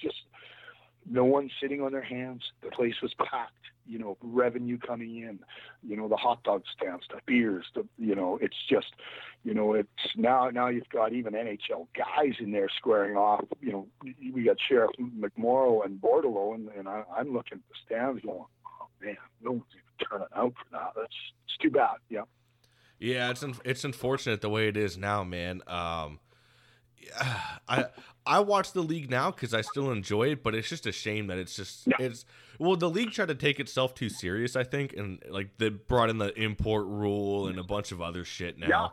just no one sitting on their hands. The place was packed. You know, revenue coming in. You know, the hot dog stands, the beers. The you know, it's just, you know, it's now now you've got even NHL guys in there squaring off. You know, we got Sheriff McMorrow and Bordeleau, and, and I, I'm looking at the stands going, oh man, no one's even turning out for that. That's it's too bad. Yeah. Yeah, it's it's unfortunate the way it is now, man. Um, I I watch the league now because I still enjoy it, but it's just a shame that it's just yeah. it's well the league tried to take itself too serious, I think, and like they brought in the import rule and a bunch of other shit now. Yeah.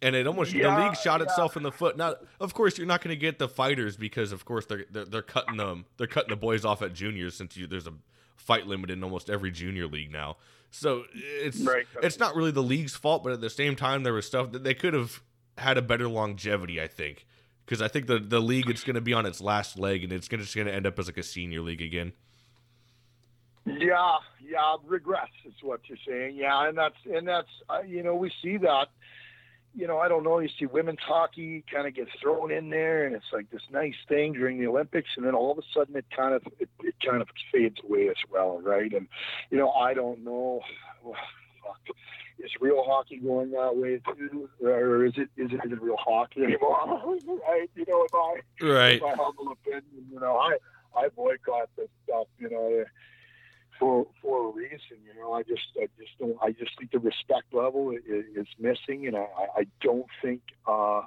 And it almost yeah, the league shot itself in the foot. Now, of course, you're not going to get the fighters because, of course, they're, they're they're cutting them they're cutting the boys off at juniors since you, there's a fight limit in almost every junior league now. So it's right. it's not really the league's fault, but at the same time, there was stuff that they could have had a better longevity. I think because I think the the league it's going to be on its last leg, and it's gonna, just going to end up as like a senior league again. Yeah, yeah, regress is what you're saying. Yeah, and that's and that's uh, you know we see that. You know, I don't know. You see women's hockey kind of get thrown in there, and it's like this nice thing during the Olympics, and then all of a sudden it kind of it, it kind of fades away as well, right? And you know, I don't know. Well, fuck is real hockey going that way too, or is it is it, is it real hockey anymore? right? You know, if I right, if I humble opinion, you know, I I boycott this stuff, you know, for for a reason. You know, I just I just don't I just think the respect level is, is missing, and I I don't think. uh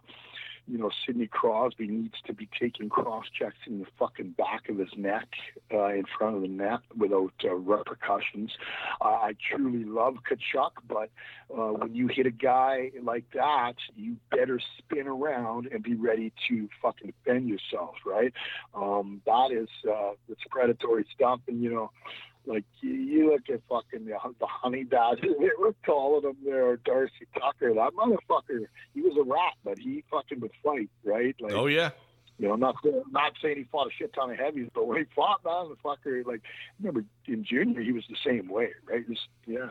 you know, Sidney Crosby needs to be taking cross checks in the fucking back of his neck uh, in front of the net without uh, repercussions. Uh, I truly love Tkachuk, but uh, when you hit a guy like that, you better spin around and be ready to fucking defend yourself, right? Um, that is uh, it's predatory stuff, and you know like you look at fucking the, the honey badger, they were calling him there, Darcy Tucker. That motherfucker, he was a rat, but he fucking would fight, right? Like, oh yeah. You know, not not saying he fought a shit ton of heavies, but when he fought, man, the fucker, like, remember in junior, he was the same way, right? Just, yeah.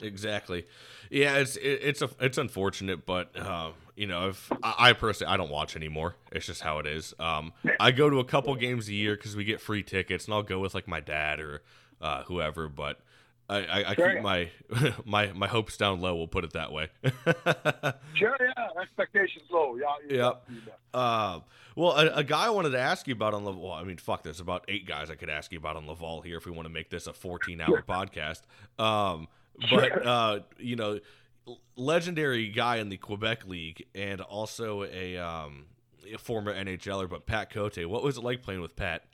Exactly. Yeah, it's it, it's a it's unfortunate, but uh, you know, if I, I, personally I don't watch anymore. It's just how it is. Um, I go to a couple games a year because we get free tickets, and I'll go with like my dad or uh, whoever. But I, I, I keep my my my hopes down low. We'll put it that way. sure, yeah, expectations low. Yeah, yep. Uh, well, a, a, guy I wanted to ask you about on Laval. I mean, fuck, there's about eight guys I could ask you about on Laval here if we want to make this a 14 hour podcast. Um, but uh, you know, legendary guy in the Quebec League and also a, um, a former NHLer, but Pat Cote. What was it like playing with Pat?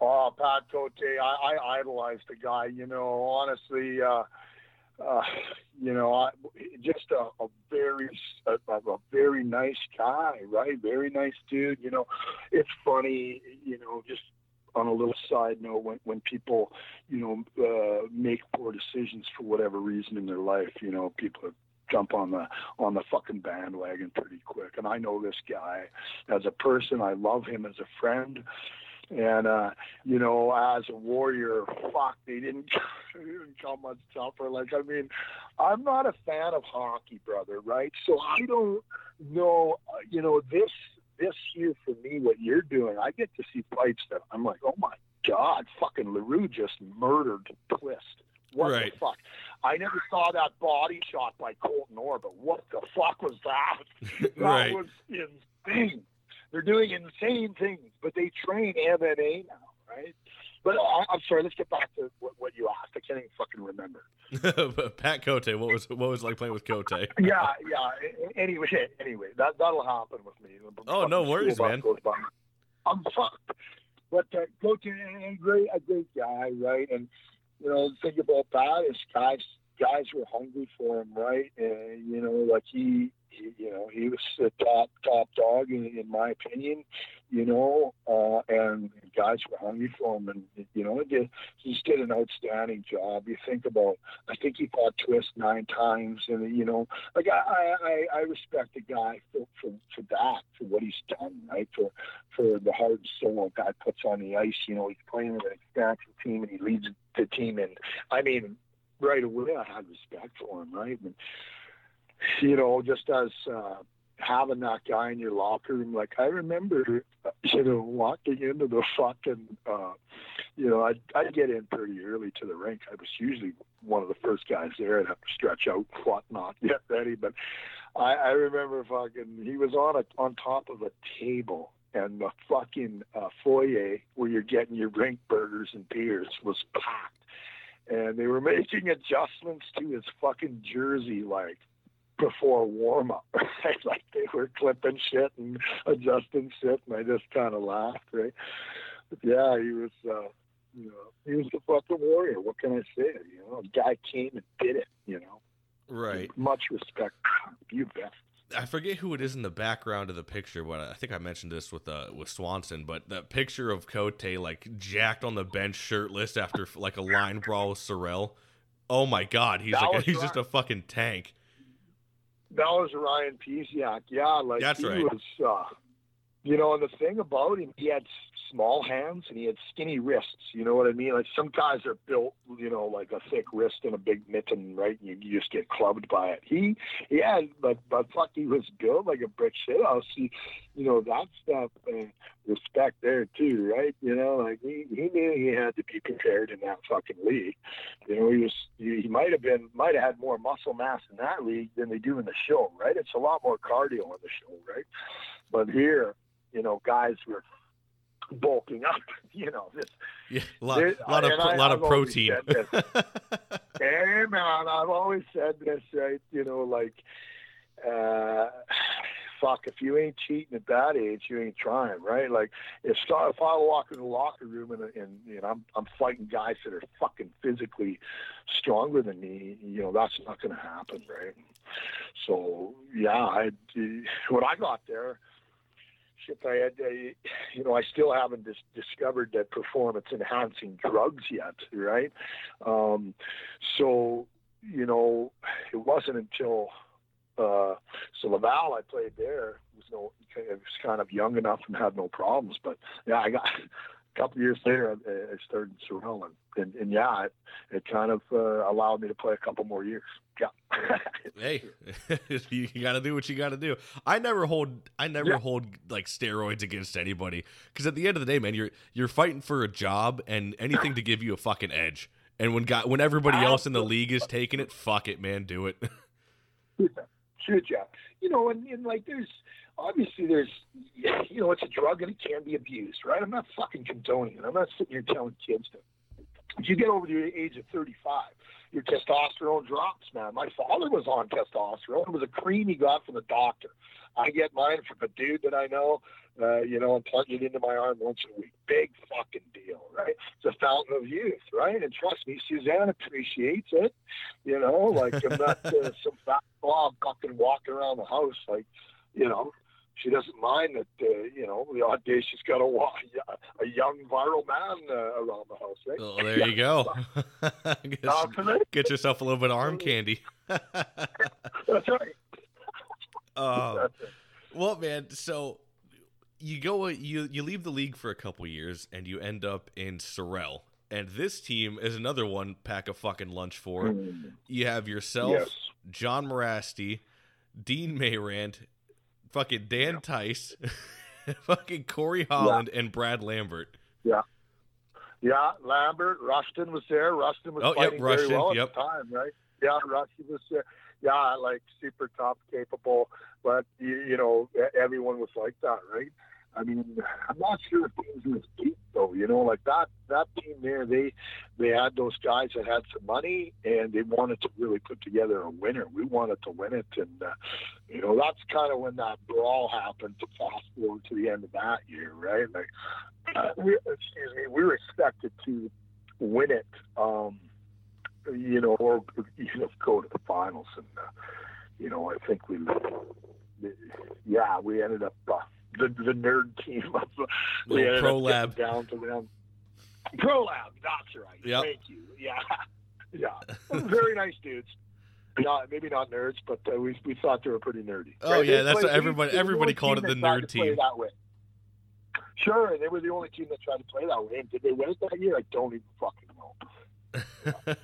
Oh, Pat Cote, I, I idolized the guy. You know, honestly, uh, uh, you know, I, just a, a very, a, a very nice guy, right? Very nice dude. You know, it's funny. You know, just on a little side note, when when people, you know, uh, make poor decisions for whatever reason in their life, you know, people jump on the on the fucking bandwagon pretty quick. And I know this guy as a person. I love him as a friend. And uh, you know, as a warrior, fuck, they didn't, they didn't come much tougher. Like, I mean, I'm not a fan of hockey, brother, right? So I don't know, you know, this this year for me, what you're doing, I get to see fights that I'm like, oh my god, fucking LaRue just murdered Twist. What right. the fuck? I never saw that body shot by Colton Orr, but what the fuck was that? that right. was insane. They're doing insane things, but they train MMA now, right? But uh, I'm sorry. Let's get back to what, what, you asked. I can't even fucking remember. Pat Cote, what was what was like playing with Cote? yeah, yeah. Anyway, anyway, that that'll happen with me. Oh, no worries, man. I'm fucked. But uh, Cote, a great, a great guy, right? And you know, the thing about that is guys guys were hungry for him, right? And you know, like he he, you know, he was the top top dog in, in my opinion. You know, uh, and guys were hungry for him, and you know, he, did, he just did an outstanding job. You think about, I think he fought Twist nine times, and you know, like I I, I respect the guy for, for for that, for what he's done, right? For for the heart and soul that guy puts on the ice. You know, he's playing with an expansion team, and he leads the team. And I mean, right away, I had respect for him, right? And you know, just as uh, having that guy in your locker room. Like I remember, you know, walking into the fucking, uh, you know, I'd, I'd get in pretty early to the rink. I was usually one of the first guys there. I'd have to stretch out, whatnot, get ready. But I, I remember fucking, he was on a on top of a table. And the fucking uh, foyer where you're getting your rink burgers and beers was packed and they were making adjustments to his fucking jersey like before warm up. Right? like they were clipping shit and adjusting shit, and I just kind of laughed. Right? But yeah, he was. uh you know, he was the fucking warrior. What can I say? You know, a guy came and did it. You know, right? Much respect. You bet. I forget who it is in the background of the picture, but I think I mentioned this with uh, with Swanson. But that picture of Cote like jacked on the bench, shirtless after like a line brawl with Sorel. Oh my god, he's that like a, he's just a fucking tank that was Ryan Pesiak. Yeah, like That's he right. was. Uh, you know, and the thing about him, he had small hands and he had skinny wrists. You know what I mean? Like some guys are built, you know, like a thick wrist and a big mitten, right? And you, you just get clubbed by it. He, yeah, but but fuck, he was built like a brick shit house. He, you know, that stuff. Uh, respect there too, right? You know, like he, he knew he had to be prepared in that fucking league. You know, he was he, he might have been might have had more muscle mass in that league than they do in the show, right? It's a lot more cardio in the show, right? But here, you know, guys were bulking up. You know, this yeah, a lot, lot of a lot of protein. hey man, I've always said this, right? You know, like uh, fuck, if you ain't cheating at that age, you ain't trying, right? Like if if I walk in the locker room and and you know I'm I'm fighting guys that are fucking physically stronger than me, you know that's not going to happen, right? So yeah, I when I got there shit, I had, I, you know, I still haven't dis- discovered that performance enhancing drugs yet, right? Um, so, you know, it wasn't until uh, so Laval, I played there. Was no, was kind of young enough and had no problems. But yeah, I got a couple years later, I, started in Sorel, and, and, and yeah, it, it kind of uh, allowed me to play a couple more years. Yeah. hey, you got to do what you got to do. I never hold, I never yeah. hold like steroids against anybody because at the end of the day, man, you're you're fighting for a job and anything to give you a fucking edge. And when got when everybody else in the league is taking it, fuck it, man, do it. You? You know, and, and like there's obviously there's you know it's a drug and it can be abused, right? I'm not fucking condoning it. I'm not sitting here telling kids to. If you get over the age of 35, your testosterone drops, man. My father was on testosterone. It was a cream he got from the doctor. I get mine from a dude that I know, uh, you know, and plunge it into my arm once a week. Big fucking deal, right? It's a fountain of youth, right? And trust me, Suzanne appreciates it. You know, like I'm not uh, some fat blob fucking walking around the house like, you know, she doesn't mind that uh, you know the odd day she's got a, a young viral man uh, around the house. Right? Well, there you go. get yourself a little bit of arm candy. That's right. Uh, well, man, so you go you you leave the league for a couple years and you end up in Sorel. And this team is another one pack a fucking lunch for. Mm. You have yourself, yes. John Mirasty, Dean Mayrand, fucking Dan yeah. Tice, fucking Corey Holland, yeah. and Brad Lambert. Yeah. Yeah, Lambert, Rushton was there. Rushton was oh, fighting yep, Rushton, very well yep. at the time, right? Yeah, Rushton was there. Yeah, like super tough, capable, but you, you know everyone was like that, right? I mean, I'm not sure if was deep though. You know, like that that team there, they they had those guys that had some money and they wanted to really put together a winner. We wanted to win it, and uh, you know that's kind of when that brawl happened. To fast forward to the end of that year, right? Like, uh, we, excuse me, we were expected to win it. Um, you know, or you know, go to the finals, and uh, you know, I think we, yeah, we ended up. Uh, the the nerd team of the Pro Lab down to them. Pro Lab, that's right. Yep. Thank you. Yeah, yeah, very nice dudes. Not maybe not nerds, but uh, we we thought they were pretty nerdy. Oh right? yeah, they that's played, what everybody everybody called it the nerd team. That way. Sure, they were the only team that tried to play that way. And did they win it that year? I don't even fucking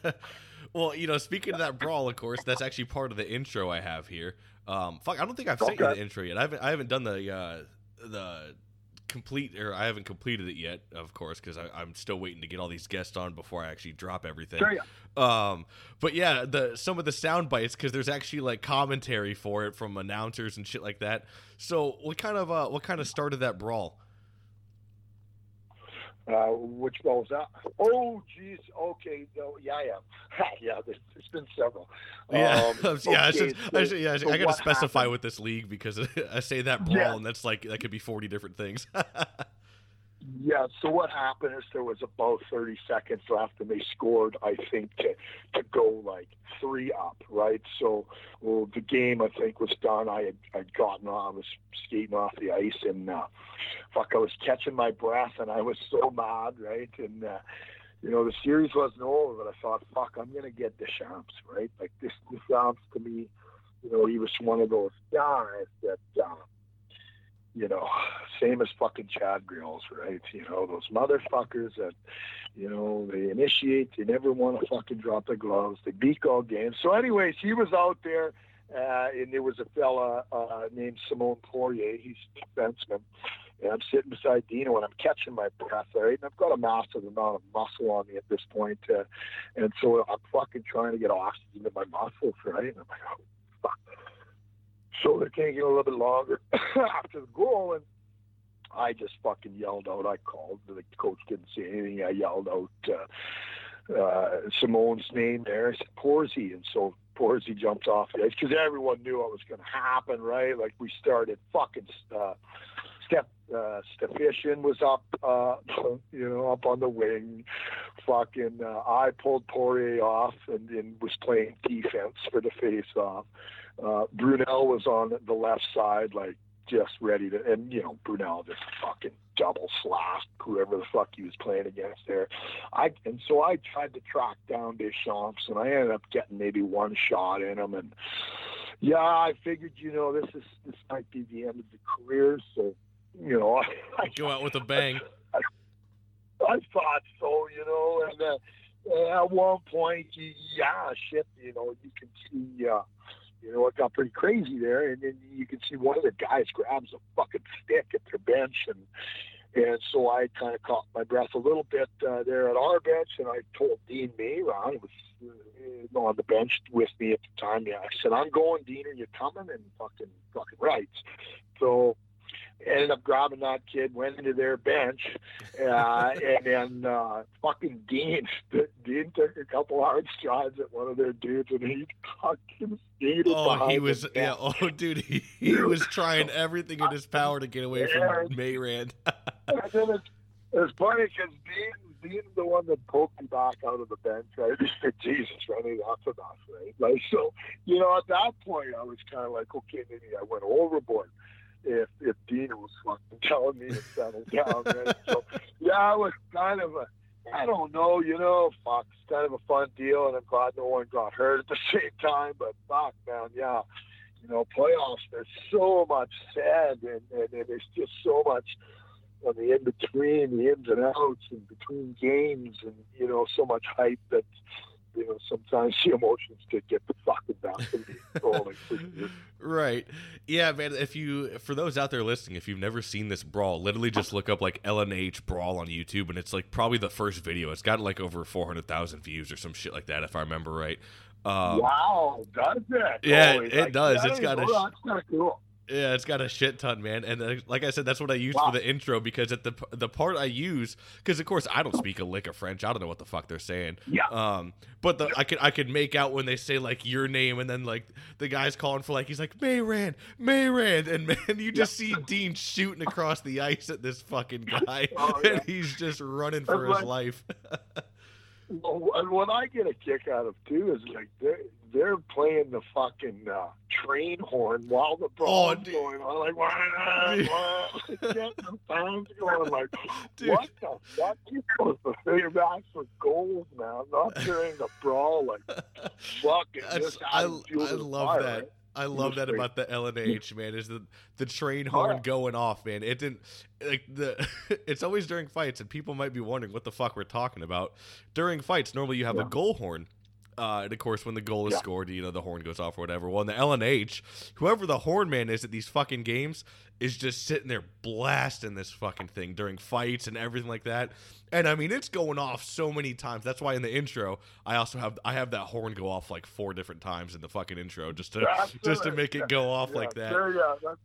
know. well, you know, speaking of that brawl, of course, that's actually part of the intro I have here. Um, fuck, I don't think I've okay. sent you the intro yet. I haven't. I haven't done the uh, the complete or I haven't completed it yet, of course, because I'm still waiting to get all these guests on before I actually drop everything. Sure, yeah. Um, but yeah, the some of the sound bites because there's actually like commentary for it from announcers and shit like that. So what kind of uh, what kind of started that brawl? Uh, which was that? Oh, geez. Okay. No, yeah, yeah, yeah. There's, there's been several. Yeah, um, yeah. I, should, so, I, should, yeah, so I got to specify happened? with this league because I say that brawl, yeah. and that's like that could be forty different things. Yeah. So what happened is there was about 30 seconds left, and they scored, I think, to to go like three up, right? So well, the game, I think, was done. I had I'd gotten off, I was skating off the ice, and uh, fuck, I was catching my breath, and I was so mad, right? And uh, you know, the series wasn't over, but I thought, fuck, I'm gonna get Deschamps, right? Like this Deschamps to me, you know, he was one of those guys that. Uh, you know, same as fucking Chad Grills, right? You know, those motherfuckers that, you know, they initiate, they never want to fucking drop their gloves, they beat all games. So, anyways, he was out there, uh, and there was a fella uh, named Simone Poirier. He's a defenseman. And I'm sitting beside Dino and I'm catching my breath, right? And I've got a massive amount of muscle on me at this point, uh, and so I'm fucking trying to get oxygen to my muscles, right? And I'm like, oh, fuck so they're taking a little bit longer after the goal, and I just fucking yelled out. I called. The coach didn't say anything. I yelled out uh, uh, Simone's name there. I said Porzy, and so before jumps off the ice because everyone knew what was going to happen, right? Like we started fucking uh, Step uh, Stepishin was up, uh, you know, up on the wing. Fucking, uh, I pulled Poirier off and, and was playing defense for the face-off. Uh, Brunel was on the left side, like just ready to, and you know, Brunel just fucking double slashed whoever the fuck he was playing against there. I and so I tried to track down Deschamps, and I ended up getting maybe one shot in him, and yeah, I figured, you know, this is this might be the end of the career, so you know, I, I Go out with a bang. I, I thought so, you know, and uh, at one point, yeah, shit, you know, you can see, uh, you know, it got pretty crazy there, and then you can see one of the guys grabs a fucking stick at their bench, and and so I kind of caught my breath a little bit uh, there at our bench, and I told Dean Mayrand, who was uh, on the bench with me at the time, yeah, I said, I'm going, Dean, are you coming? And fucking, fucking right. So ended up grabbing that kid, went into their bench, uh, and then uh, fucking Dean, Dean took a couple hard strides at one of their dudes, and he fucking skated. Oh, he was yeah. Oh, dude, he, he was trying everything in his power to get away from Mayrand. And then it's, it's funny because Dean, Dean's the one that poked me back out of the bench, right? He said, Jesus, Rennie, that's enough, right? Like, so, you know, at that point, I was kind of like, okay, maybe I went overboard if if Dean was fucking telling me to settle down, right? So, yeah, it was kind of a, I don't know, you know, fuck, it's kind of a fun deal, and I'm glad no one got hurt at the same time, but fuck, man, yeah. You know, playoffs, there's so much said, and, and, and there's just so much on the in between, the ins and outs, and between games, and you know, so much hype that you know sometimes the emotions could get the fucking back of me. Right. Yeah, man. If you, for those out there listening, if you've never seen this brawl, literally just look up like LNH brawl on YouTube, and it's like probably the first video. It's got like over four hundred thousand views or some shit like that, if I remember right. Um, wow, does it? yeah, Holy, it like, does. It's got a of cool. Yeah, it's got a shit ton, man. And uh, like I said, that's what I used Wow. for the intro because at the the part I use, because of course I don't speak a lick of French. I don't know what the fuck they're saying. Yeah. Um, but the, I could I could make out when they say like your name, and then like the guy's calling for like he's like Mayrand, Mayrand, and man, you just see Dean shooting across the ice at this fucking guy, Oh, yeah. and he's just running for That's his like- life. Well, and what I get a kick out of too is like they're they're playing the fucking uh, train horn while the brawl's Oh, going on, like wah, wah, the sounds going, like Dude. what the fuck? You supposed to say back for goals, man, not during the brawl, like fucking. Just I, I love fire, that. I love that about the LNH man. Is the the train horn yeah. going off, man? It didn't like the. It's always during fights, and people might be wondering what the fuck we're talking about. During fights, normally you have a goal horn. Uh, and of course, when the goal is Yeah. scored, you know the horn goes off or whatever. Well, in the LNH, whoever the horn man is at these fucking games is just sitting there blasting this fucking thing during fights and everything like that. And I mean, it's going off so many times. That's why in the intro, I also have I have that horn go off like four different times in the fucking intro just to That's just to make it go off Yeah, like that. Yeah, that's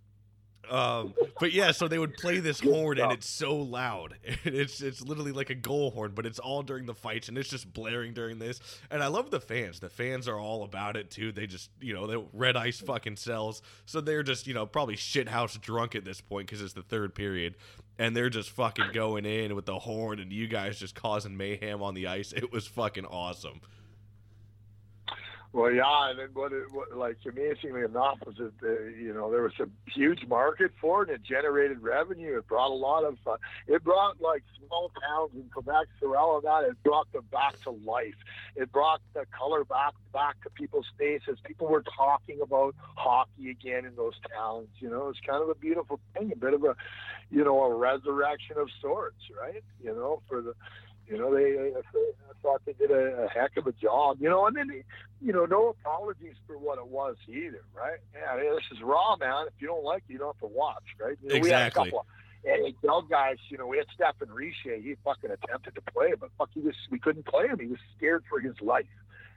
Um, but yeah, so they would play this horn, and it's so loud. It's it's literally like a goal horn, but it's all during the fights, and it's just blaring during this. And I love the fans. The fans are all about it too. They just you know, the red ice fucking sells, so they're just you know probably shithouse drunk at this point because it's the third period, and they're just fucking going in with the horn, and you guys just causing mayhem on the ice. It was fucking awesome. Well, yeah, and then what, it, what like amazingly enough was that uh, you know there was a huge market for it. and It generated revenue. It brought a lot of. Uh, it brought like small towns in Quebec, Sorel, that. It brought them back to life. It brought the color back back to people's faces. People were talking about hockey again in those towns. You know, it's kind of a beautiful thing. A bit of a, you know, a resurrection of sorts, right? You know, for the you know, they, uh, I thought they did a, a heck of a job. You know, and then, you know, no apologies for what it was either, right? Yeah, this is raw, man. If you don't like it, you don't have to watch, right? You know, We had a Exactly. couple of NHL guys. You know, we had Stefan Richer. He fucking attempted to play, but fuck, he was. We couldn't play him. He was scared for his life,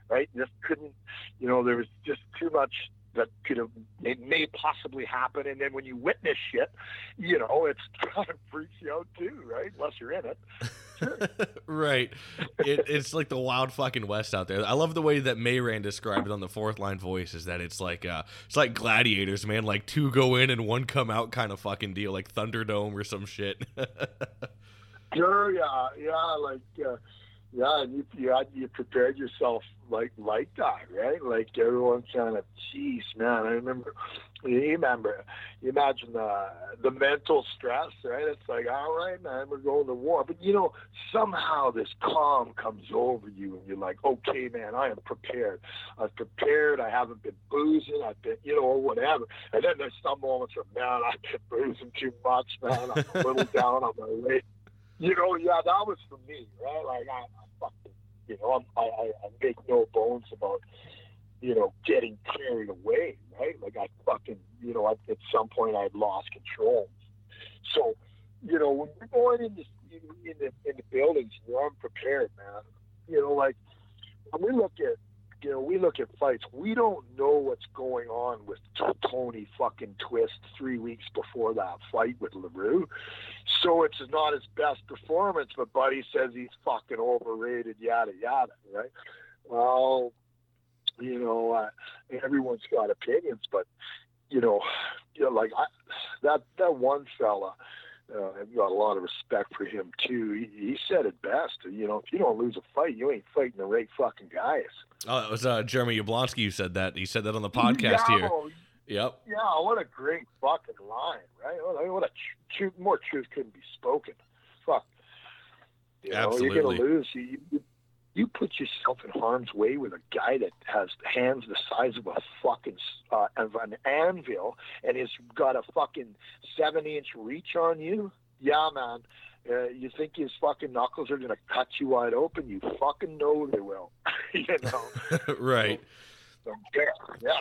right? Just couldn't. You know, there was just too much that could have it may possibly happen and then when you witness shit you know it's kind of freaks you out too right unless you're in it right. It, it's like the wild fucking west out there. I love the way that Mayrand described it on the fourth line voice. Is that it's like uh, it's like gladiators, man. Like two go in and one come out, kind of fucking deal, like Thunderdome or some shit. sure, yeah, yeah, like. Uh, yeah, and you you had, you prepared yourself like like that, right? Like everyone's kind of, jeez, man. I remember, you remember, you imagine the the mental stress, right? It's like, all right, man, we're going to war, but you know, somehow this calm comes over you, and you're like, okay, man, I am prepared. I'm prepared. I haven't been boozing. I've been, you know, or whatever. And then there's some moments where, man, I've been boozing too much, man. I'm a little down on my weight you know, yeah, that was for me, right? Like I, I fucking, you know, I, I, I make no bones about, you know, getting carried away, right? Like I fucking, you know, at, at some point I lost control. So, you know, when you're going in the in the in the buildings, you're unprepared, man. You know, like when we look at you know, we look at fights. We don't know what's going on with Tony fucking Twist three weeks before that fight with L'Heureux. So it's not his best performance, but Buddy says he's fucking overrated, yada, yada, right? Well, you know, uh, everyone's got opinions, but, you know, you know like I, that, that one fella, uh, I've got a lot of respect for him too. He, he said it best. You know, if you don't lose a fight, you ain't fighting the right fucking guys. Oh, it was uh, Jeremy Yablonski who said that. He said that on the podcast yeah, here. Yep. Yeah, what a great fucking line, right? What a tr- tr- more truth couldn't be spoken. Fuck. You know, Absolutely. you're gonna lose. You, you, you put yourself in harm's way with a guy that has hands the size of a fucking uh, of an anvil and has got a fucking seven inch reach on you. Yeah, man. Uh, you think his fucking knuckles are gonna cut you wide open? You fucking know they will. you know. right. So, yeah. yeah.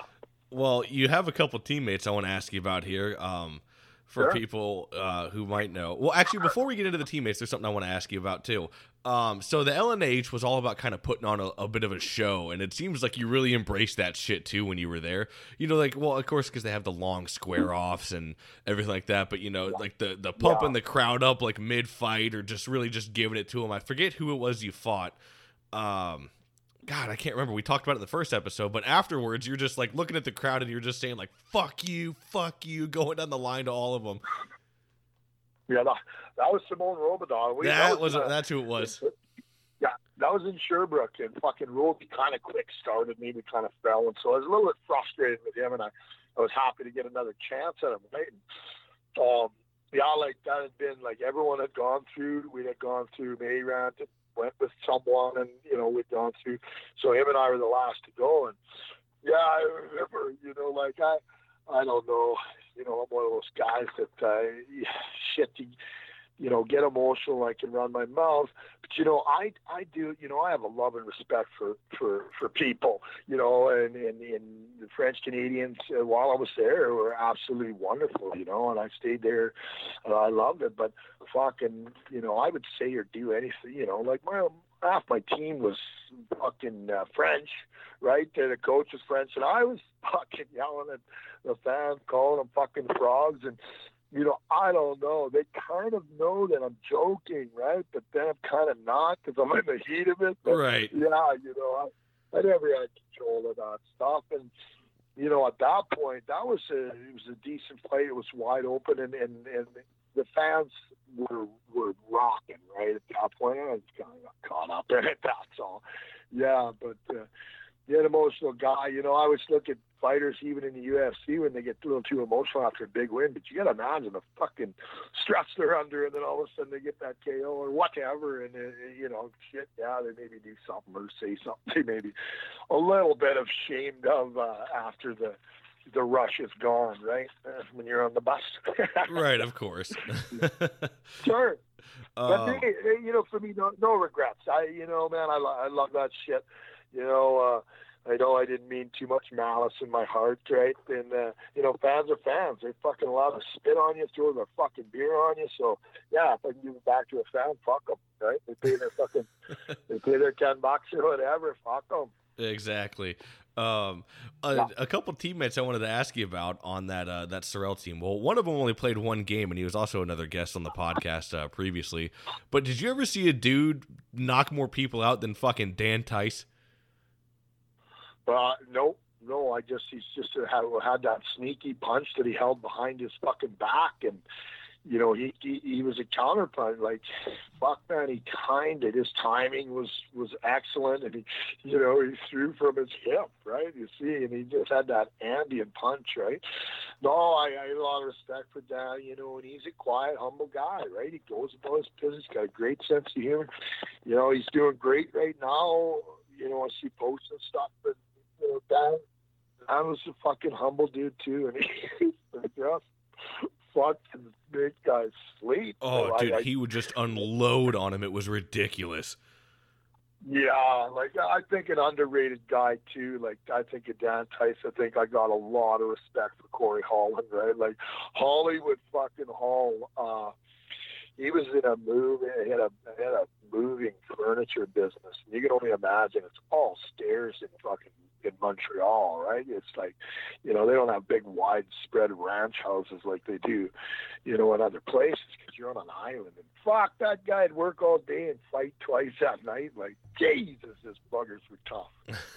Well, you have a couple teammates I want to ask you about here. Um, for sure. people uh, who might know. Well, actually, before we get into the teammates, there's something I want to ask you about too. Um, so the LNH was all about kind of putting on a, a, bit of a show, and it seems like you really embraced that shit too when you were there. You know, like well, of course, because they have the long square offs and everything like that. But you know, like the the pumping yeah. the crowd up like mid fight, or just really just giving it to them. I forget who it was you fought. Um, God, I can't remember. We talked about it in the first episode, but afterwards, you're just like looking at the crowd and you're just saying like "fuck you, fuck you," going down the line to all of them. Yeah, that, that was Simone Robidon. We, that, that was, uh, that's who it was. Yeah, that was in Sherbrooke, and fucking Roby kind of quick started me. We kind of fell, and so I was a little bit frustrated with him, and I, I was happy to get another chance at him. Right? And, um, yeah, like that had been like everyone had gone through. We had gone through Mayrand went with someone, and you know we'd gone through. So him and I were the last to go, and yeah, I remember, you know, like I, I don't know, you know, I'm one of those guys that uh, shit. You, you know, get emotional. I can run my mouth, but you know, I I do. You know, I have a love and respect for for for people. You know, and and, and the French Canadians uh, while I was there were absolutely wonderful. You know, and I stayed there, and I loved it. But fucking, you know, I would say or do anything. You know, like my half my team was fucking uh, French, right? The coach was French, and I was fucking yelling at the fans, calling them fucking frogs, and you know, I don't know. They kind of know that I'm joking, right? But then I'm kind of not because I'm in the heat of it. But, right. Yeah, you know, I, I never had control of that stuff, and you know, at that point, that was a it was a decent fight. It was wide open, and and and the fans were were rocking right at that point. I just kind of got caught up in it. That's all. Yeah, but. uh you're an emotional guy. You know, I always look at fighters, even in the UFC, when they get a little too emotional after a big win. But you got to imagine the fucking stress they're under, and then all of a sudden they get that KO or whatever, and uh, you know, shit. Yeah, they maybe do something or say something. Maybe a little bit of shamed of uh, after the the rush is gone, right? Uh, when you're on the bus. right, of course. sure. Um, but they, they, you know, for me, no, no regrets. I, you know, man, I, lo- I love that shit you know, uh, I know I didn't mean too much malice in my heart, right? And uh, you know, fans are fans. They fucking allowed to spit on you, throw their fucking beer on you. So yeah, if I can give it back to a fan, fuck them, right? They pay their fucking, they pay their ten bucks or whatever. Fuck them. Exactly. Um, a, Yeah. a couple teammates I wanted to ask you about on that uh, that Sorel team. Well, one of them only played one game, and he was also another guest on the podcast uh, previously. But did you ever see a dude knock more people out than fucking Dan Tice? Uh, no, no. I just he's just had, had that sneaky punch that he held behind his fucking back, and you know he he, he was a counter punch. Like fuck, man, he timed it. His timing was was excellent, and he you know he threw from his hip, right? You see, and he just had that ambient punch, right? No, I, I had a lot of respect for Dan, you know, and he's a quiet, humble guy, right? He goes about his business, got a great sense of humor. You know, he's doing great right now. You know, I see posts and stuff, but you know, Dan, Dan was a fucking humble dude too, and he just fucking big guys sleep. Oh, So dude, I- he would just unload on him. It was ridiculous. Yeah, like I think an underrated guy too. Like I think of Dan Tice. I think I got a lot of respect for Corey Holland, right? Like Hollywood fucking Hall. Uh, he was in a move. He had a had a moving furniture business. And you can only imagine it's all stairs and fucking in Montreal, right? It's like, you know, they don't have big widespread ranch houses like they do, you know, in other places because you're on an island. And fuck, that guy'd work all day and fight twice at night. Like, Jesus, his buggers were tough.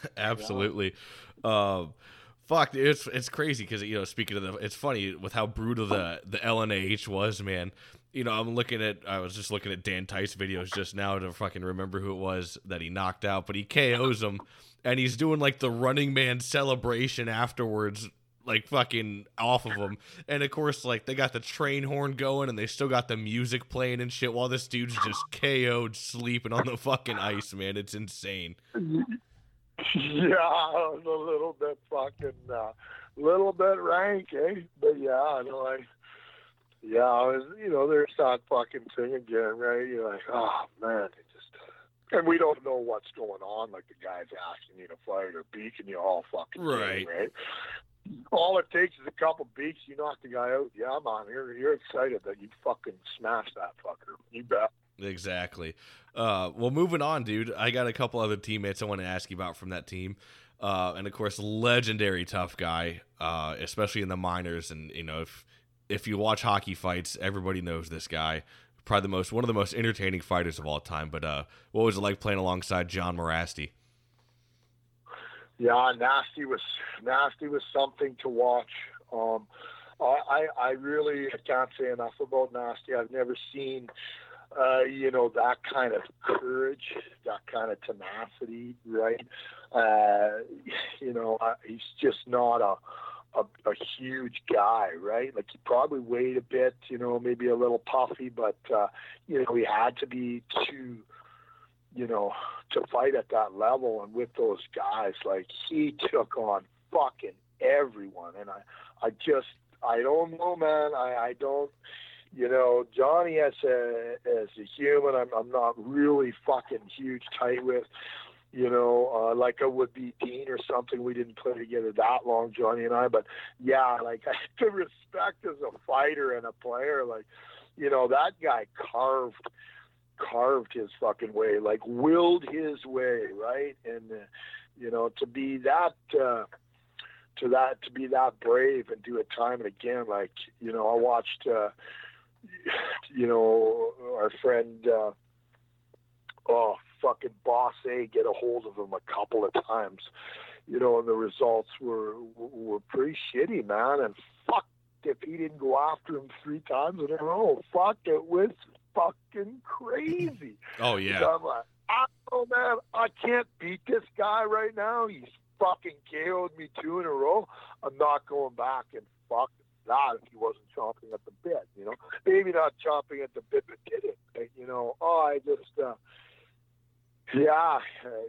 Absolutely. Um, fuck, it's it's crazy because you know, speaking of the, it's funny with how brutal the the LNAH was, man. You know, I'm looking at, I was just looking at Dan Tice videos just now to fucking remember who it was that he knocked out, but he KOs him, and he's doing like the Running Man celebration afterwards. Like fucking off of him, and of course, like they got the train horn going, and they still got the music playing and shit, while this dude's just KO'd sleeping on the fucking ice, man. It's insane. yeah, a little bit fucking, uh, little bit rank, eh? But yeah, I know I, yeah, I was, you know, that fucking thing again, right? You're like, oh man, and we don't know what's going on. Like the guy's asking you to fire their beak, and you all fucking Right. game, right? All it takes is a couple beaks. You knock the guy out. Yeah, man, you're you're excited that you fucking smashed that fucker. You bet. Exactly. Uh, well, moving on, dude. I got a couple other teammates I want to ask you about from that team. Uh, and of course, legendary tough guy, uh, especially in the minors. And you know, if if you watch hockey fights, everybody knows this guy. Probably the most one of the most entertaining fighters of all time. But uh, what was it like playing alongside John Mirasty? Yeah, nasty was nasty was something to watch. Um, I I really can't say enough about nasty. I've never seen, uh, you know, that kind of courage, that kind of tenacity, right? Uh, you know, I, he's just not a, a a huge guy, right? Like he probably weighed a bit, you know, maybe a little puffy, but uh, you know, he had to be to, you know, to fight at that level and with those guys, like he took on fucking everyone. And I, I just, I don't know, man. I, I don't, you know, Johnny as a as a human, I'm, I'm not really fucking huge tight with. You know, uh, like I would be Dean or something. We didn't play together that long, Johnny and I. But yeah, like I to respect as a fighter and a player. Like, you know, that guy carved carved his fucking way, like willed his way, right? And uh, you know, to be that uh, to that to be that brave and do it time and again, like you know, I watched uh, you know our friend uh, oh fucking boss A get a hold of him a couple of times, you know, and the results were were pretty shitty, man. And fuck if he didn't go after him three times in a row, fuck it was fucking crazy. Oh yeah, So I'm like, oh man, I can't beat this guy right now. He's fucking KO'd me two in a row. I'm not going back and fuck that if he wasn't chomping at the bit, you know. Maybe not chomping at the bit, but did it, you know. Oh, I just, uh, yeah,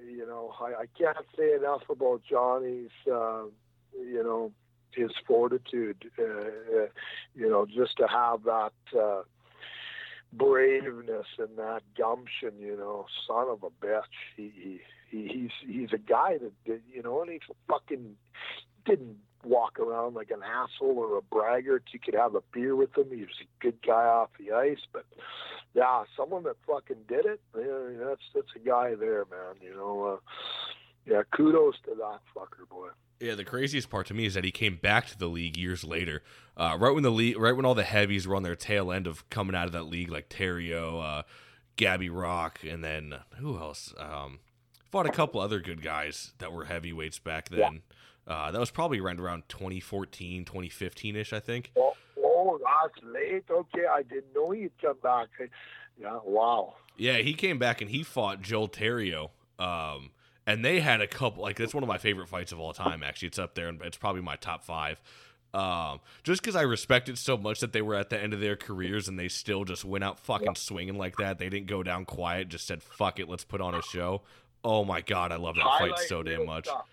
you know, I, I can't say enough about Johnny's, uh, you know, his fortitude, uh, uh, you know, just to have that, uh, braveness and that gumption, you know, son of a bitch. He, he, he he's he's a guy that, that you know, and he fucking didn't walk around like an asshole or a braggart. You could have a beer with him. He was a good guy off the ice, but yeah, someone that fucking did it. Yeah, that's that's a guy there, man. You know, uh, yeah, kudos to that fucker boy. Yeah, the craziest part to me is that he came back to the league years later, uh, right when the league, right when all the heavies were on their tail end of coming out of that league, like Theriault, uh, Gabby Rock, and then who else? Um, fought a couple other good guys that were heavyweights back then. Uh, that was probably around around 2014, 2015 ish, I think. Oh, oh, that's late. Okay, I didn't know he'd come back. Yeah, wow. Yeah, he came back and he fought Joel Theriault. Um, and they had a couple like that's one of my favorite fights of all time. Actually, it's up there and it's probably my top five. Um, just because I respect it so much that they were at the end of their careers and they still just went out fucking swinging like that. They didn't go down quiet. Just said fuck it, let's put on a show. Oh my god, I love that fight so damn much. stuff.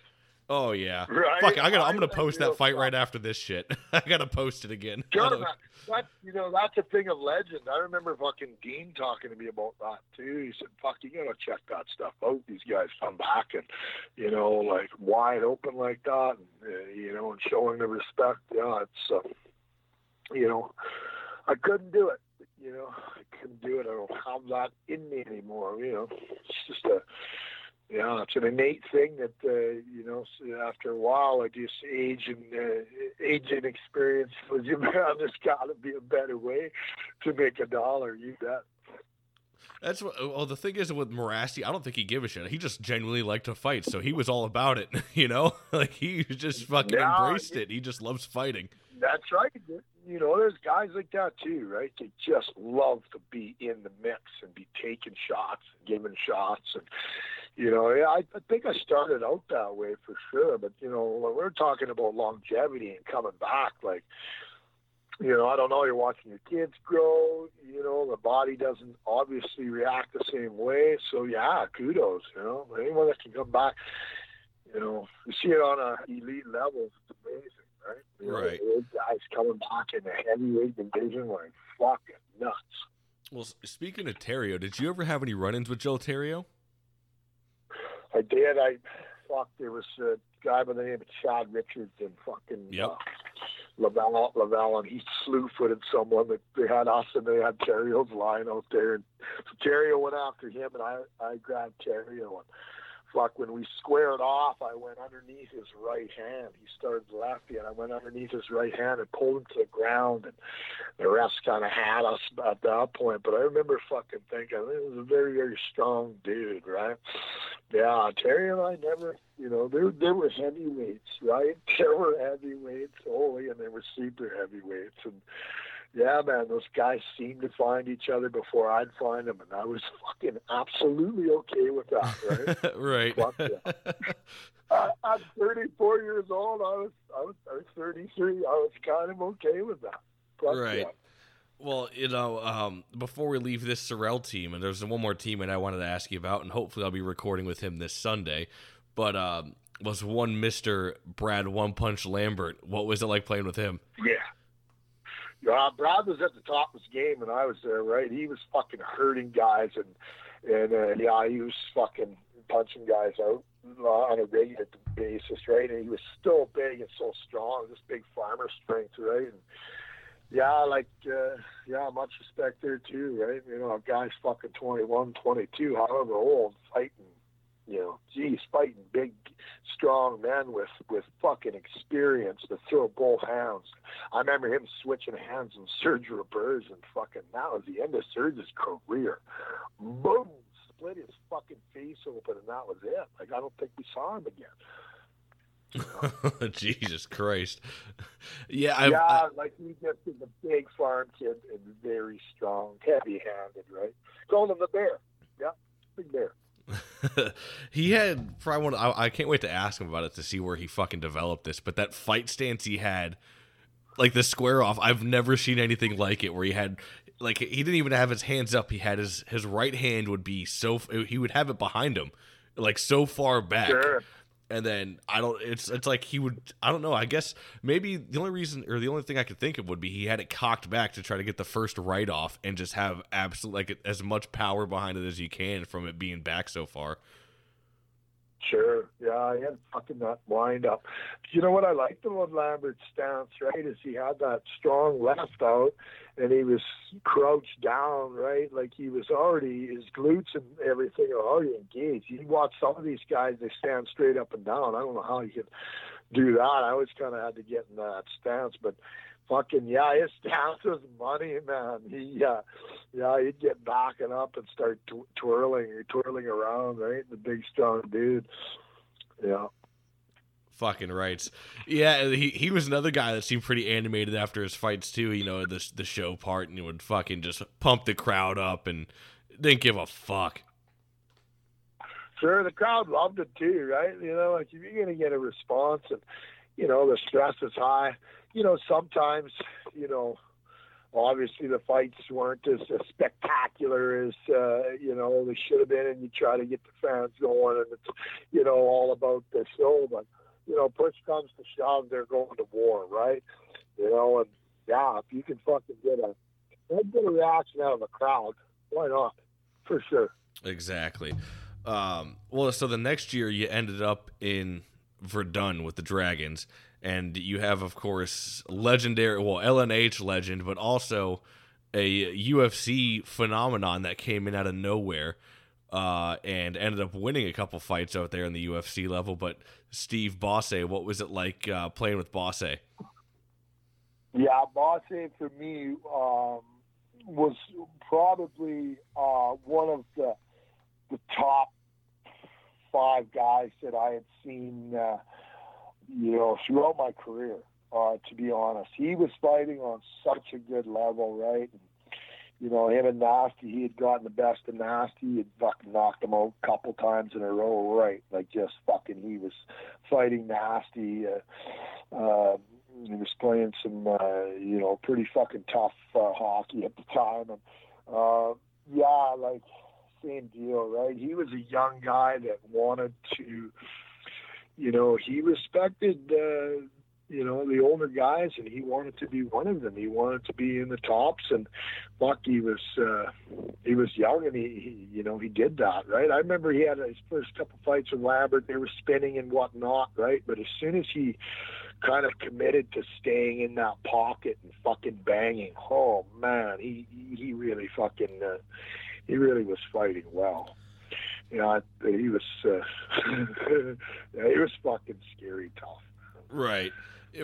Oh yeah, Right? fuck it. I gotta. I'm gonna post that fight right after this shit. I gotta post it again. Sure, That you know, that's a thing of legend. I remember fucking Dean talking to me about that too. He said, "Fuck, you gotta check that stuff out. These guys come back and you know, like wide open like that, and uh, you know, and showing the respect. Yeah, it's uh, you know, I couldn't do it. You know, I couldn't do it. I don't have that in me anymore. You know, it's just a yeah, it's an innate thing that uh, you know. After a while, I just age and uh, age and experience was you man. There's got to be a better way to make a dollar. You bet. That's what. Well, the thing is with Mirasty, I don't think he gave a shit. He just genuinely liked to fight, so he was all about it. You know, like he just fucking Yeah, embraced it. He just loves fighting. That's right. You know, there's guys like that too, right? They just love to be in the mix and be taking shots, and giving shots, and you know, yeah, I, I think I started out that way for sure. But you know, when we're talking about longevity and coming back, like, you know, I don't know, you're watching your kids grow. You know, the body doesn't obviously react the same way. So yeah, kudos. You know, anyone that can come back. You know, you see it on a elite level. It's amazing, right? You know, Right. Those guys coming back in the heavyweight division like fucking nuts. Well, speaking of Theriault, did you ever have any run-ins with Joe Theriault? I did. I fuck. There was a guy by the name of Chad Richards and fucking Yep. uh, Lavelle, Lavelle, and he slew-footed someone that they had us and they had Theriault's line out there. And so Theriault went after him, and I I grabbed Theriault and. Fuck, when we squared off, I went underneath his right hand. He started lefty, and I went underneath his right hand and pulled him to the ground. And the refs kind of had us at that point. But I remember fucking thinking, this is a very, very strong dude, right? Yeah, Terry and I never, you know, there there were heavyweights, right? There were heavyweights only, and they were super heavyweights, and yeah, man, those guys seemed to find each other before I'd find them, and I was fucking absolutely okay with that, right? right. I, I'm 34 years old. I was, I was, I was 33. I was kind of okay with that. Fuck Right. yeah. Well, you know, um, before we leave this Sorel team, and there's one more team that I wanted to ask you about, and hopefully I'll be recording with him this Sunday. But um, was one Mister Brad One Punch Lambert? What was it like playing with him? Yeah. Yeah, Brad was at the top of his game, and I was there. Right, he was fucking hurting guys, and and uh, yeah, he was fucking punching guys out uh, on a regular basis, right? And he was still big and so strong, this big farmer strength, right? And yeah, like uh, yeah, much respect there too, right? You know, a guy's fucking 21, 22, however old, fighting. You know, geez, fighting big, strong men with with fucking experience to throw both hands. I remember him switching hands on Serge Roberge, and fucking that was the end of Serge's career. Boom, split his fucking face open, and that was it. Like I don't think we saw him again. Jesus Christ! Yeah, I, yeah, like he just is a big farm kid and very strong, heavy-handed, right? Called him the bear. Yeah, big bear. he had probably one. I, I can't wait to ask him about it to see where he fucking developed this. But that fight stance he had, like the square off, I've never seen anything like it. Where he had, like, he didn't even have his hands up. He had his his right hand would be so he would have it behind him, like so far back. Sure. And then I don't. It's it's like he would. I don't know. I guess maybe the only reason or the only thing I could think of would be he had it cocked back to try to get the first write off and just have absolute like as much power behind it as you can from it being back so far. Sure. Yeah, he had fucking that wind up. You know what I liked about Lambert's stance, right, is he had that strong left out and he was crouched down, right? Like he was already his glutes and everything are already engaged. You watch some of these guys, they stand straight up and down. I don't know how you could do that. I always kinda had to get in that stance, but fucking yeah, his stance was money, man. He uh, yeah, he'd get backing up and start tw- twirling, twirling around, right? The big strong dude. Yeah. Fucking rights. Yeah, he he was another guy that seemed pretty animated after his fights too. You know, the the show part, and he would fucking just pump the crowd up and didn't give a fuck. Sure, the crowd loved it too, right? You know, like if you're gonna get a response, and you know the stress is high you know, sometimes, you know, obviously the fights weren't as, as spectacular as uh, you know they should have been, and you try to get the fans going, and it's you know all about the show. But you know, push comes to shove, they're going to war, right? You know, and yeah, if you can fucking get a get a reaction out of a crowd, why not? For sure. Exactly. Um, well, so the next year you ended up in Verdun with the Dragons and you have of course legendary well LNH legend but also a UFC phenomenon that came in out of nowhere uh, and ended up winning a couple fights out there in the UFC level. But Steve Bosse what was it like uh, playing with Bosse? Yeah Bosse for me um, was probably uh, one of the the top five guys that I had seen uh, you know, throughout my career, uh, to be honest. He was fighting on such a good level, right? And, you know, him and Nasty, he had gotten the best of Nasty. He had fucking knocked him out a couple times in a row, right? Like just fucking, he was fighting Nasty. Uh, uh, he was playing some, uh, you know, pretty fucking tough uh, hockey at the time. And, uh, yeah, like, same deal, right? He was a young guy that wanted to, you know, he respected, uh, you know, the older guys, and he wanted to be one of them. He wanted to be in the tops, and fuck, he was uh, he was young, and he, he, you know, he did that, right? I remember he had his first couple fights with Lambert. They were spinning and whatnot, right? But as soon as he kind of committed to staying in that pocket and fucking banging, oh man, he he really fucking uh, he really was fighting well know, he was uh, yeah, he was fucking scary tough. Right.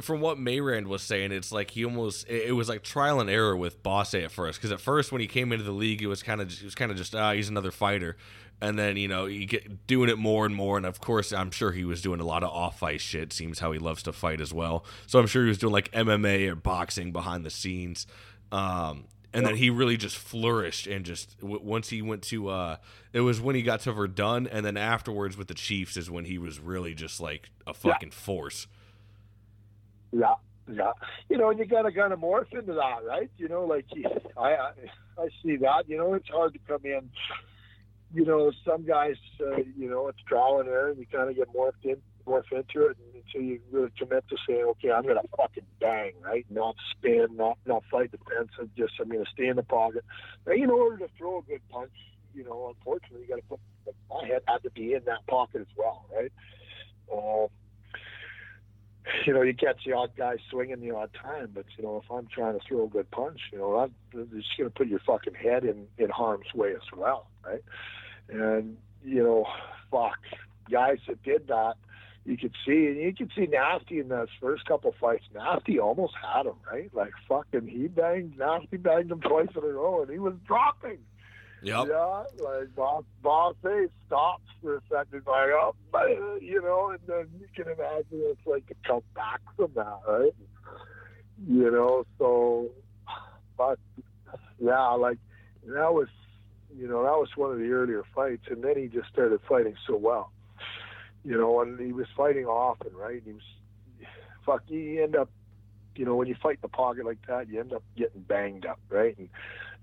From what Mayrand was saying, it's like he almost it was like trial and error with Bosse at first because at first when he came into the league it was kind of it was kind of just ah he's another fighter, and then you know you get doing it more and more and of course I'm sure he was doing a lot of off ice shit. Seems how he loves to fight as well. So I'm sure he was doing like MMA or boxing behind the scenes. Um, and then he really just flourished and just w- once he went to uh it was when he got to Verdun and then afterwards with the Chiefs is when he was really just like a fucking yeah. force. Yeah, yeah. You know, and you got to kind of morph into that, right? You know, like I, I I see that. You know, it's hard to come in. You know, some guys, uh, you know, it's trial and error, and you kind of get morphed in, morph into it, until you really commit to saying, okay, I'm going to fucking bang, right? Not spin, not not fight defensive. Just I'm going to stay in the pocket. Now, in order to throw a good punch, you know, unfortunately, you got to put my head had to be in that pocket as well, right? Um, you know, you catch the odd guy swinging the odd time, but you know, if I'm trying to throw a good punch, you know, I'm just going to put your fucking head in in harm's way as well, right? And you know, fuck, guys that did that you could see, and you could see Nasty in those first couple fights. Nasty almost had him, right? Like fucking, he banged Nasty banged him twice in a row, and he was dropping. Yep. Yeah, like Boss Bosse stops for a second, like oh, you know, and then you can imagine it's like to come back from that, right? You know, so, but yeah, like that was, you know, that was one of the earlier fights, and then he just started fighting so well you know, and he was fighting often, right? And he was, fuck, you end up, you know, when you fight in the pocket like that, you end up getting banged up, right? And,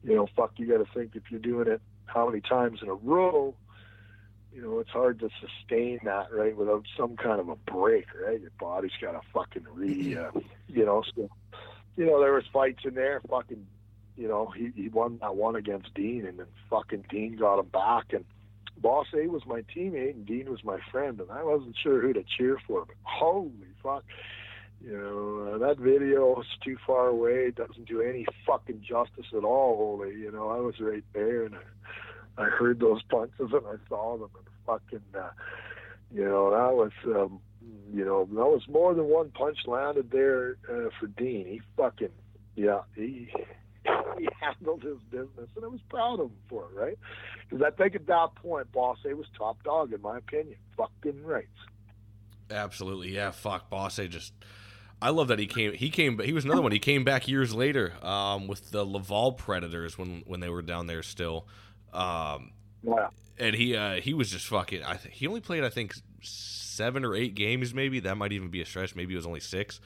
you know, fuck, you got to think if you're doing it how many times in a row, you know, it's hard to sustain that, right, without some kind of a break, right? Your body's got to fucking re, uh, you know, so, you know, there was fights in there, fucking, you know, he, he won that one against Dean, and then fucking Dean got him back, and Bosse was my teammate and Dean was my friend, and I wasn't sure who to cheer for. But holy fuck, you know uh, that video is too far away. It doesn't do any fucking justice at all. Holy, you know I was right there and I, I heard those punches and I saw them and fucking, uh, you know that was. Um, you know, that was more than one punch landed there uh, for Dean. He fucking, yeah, he he handled his business, and I was proud of him for it, right? Because I think at that point, Boss A was top dog, in my opinion. Fucking right. Absolutely, yeah. Fuck, Bosse just. I love that he came. He came. but He was another one. He came back years later um, with the Laval Predators when when they were down there still. Um, yeah. And he uh, he was just fucking. I th- he only played I think seven or eight games maybe. That might even be a stretch. Maybe it was only six.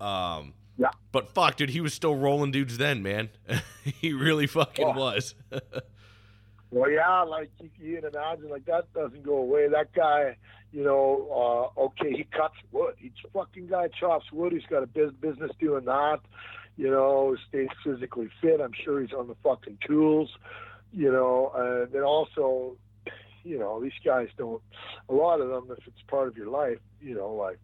Um, yeah. But fuck, dude, he was still rolling dudes then, man. he really fucking oh. was. well, yeah, like you, you can imagine, like that doesn't go away. That guy, you know, uh, okay, he cuts wood. He's fucking guy chops wood. He's got a business doing that. You know, stays physically fit. I'm sure he's on the fucking tools. You know, and then also, you know, these guys don't. A lot of them, if it's part of your life, you know, like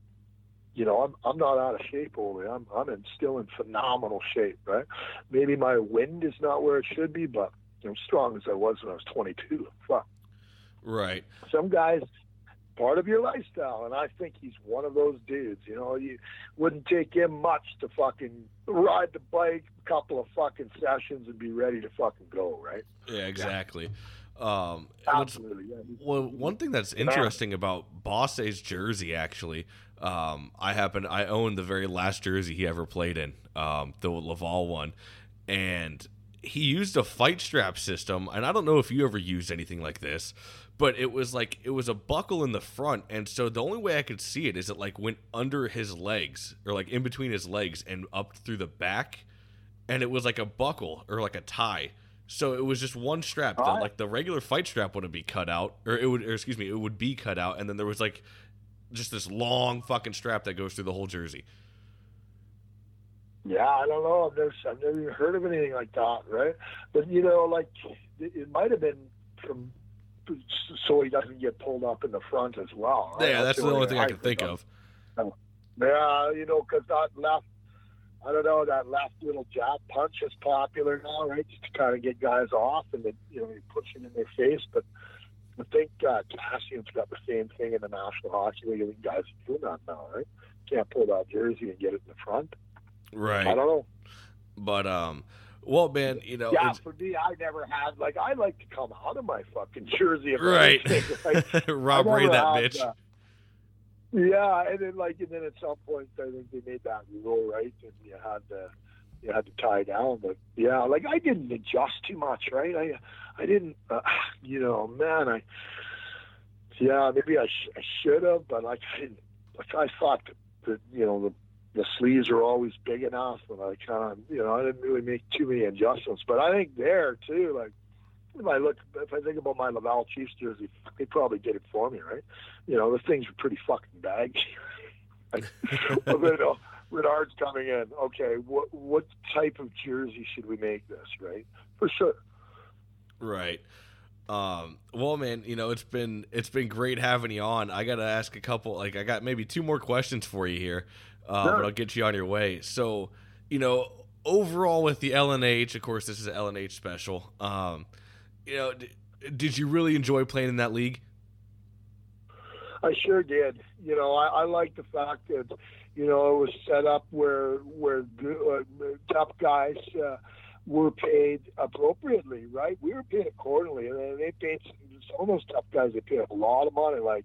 you know, I'm I'm not out of shape only. I'm I'm in, still in phenomenal shape, right? Maybe my wind is not where it should be, but I'm strong as I was when I was 22. Fuck. Right. Some guys, part of your lifestyle, and I think he's one of those dudes. You know, you wouldn't take him much to fucking ride the bike, a couple of fucking sessions, and be ready to fucking go, right? Yeah, exactly. Yeah. Um, Absolutely. Yeah. Well, one thing that's interesting about Bosse's jersey, actually, um, I happen I own the very last jersey he ever played in, um, the Laval one, and he used a fight strap system. And I don't know if you ever used anything like this, but it was like it was a buckle in the front, and so the only way I could see it is it like went under his legs or like in between his legs and up through the back, and it was like a buckle or like a tie. So it was just one strap. The, like the regular fight strap wouldn't be cut out, or it would, or excuse me, it would be cut out, and then there was like just this long fucking strap that goes through the whole jersey. Yeah, I don't know. I've never, I've never even heard of anything like that, right? But you know, like it, it might have been from so he doesn't get pulled up in the front as well. Right? Yeah, that's, that's the only thing I can think of. of. Yeah, you know, because that left, I don't know, that left little jab punch is popular now, right? Just to kind of get guys off and then, you know, you push it in their face. But I think uh, Kassian's got the same thing in the National Hockey League. I think guys are doing that now, right? Can't pull that jersey and get it in the front. Right. I don't know. But um, well, man, you know. Yeah, for me, I never had like I like to come out of my fucking jersey. Right. Like, Rob Ray that had, bitch. Uh, yeah, and then like, and then at some point, I think they made that rule right, and you had to you had to tie down. But yeah, like I didn't adjust too much, right? I I didn't, uh, you know, man, I, yeah, maybe I, sh- I should have, but like I didn't, like I thought that, that you know, the, the sleeves are always big enough, and I kind of, you know, I didn't really make too many adjustments. But I think there too, like if I look, if I think about my Laval Chiefs jersey, they probably did it for me, right? You know, the things were pretty fucking baggy. like, well, you know, Renard's coming in. Okay, what what type of jersey should we make this, right? For sure. Right. Um, well, man, you know it's been it's been great having you on. I got to ask a couple, like I got maybe two more questions for you here, uh, sure. but I'll get you on your way. So, you know, overall with the LNH, of course, this is an LNH special. Um, you know, d- did you really enjoy playing in that league? I sure did. You know, I, I like the fact that you know it was set up where where uh, top guys. Uh, were paid appropriately, right? We were paid accordingly, and they paid some of those tough guys. They paid a lot of money, like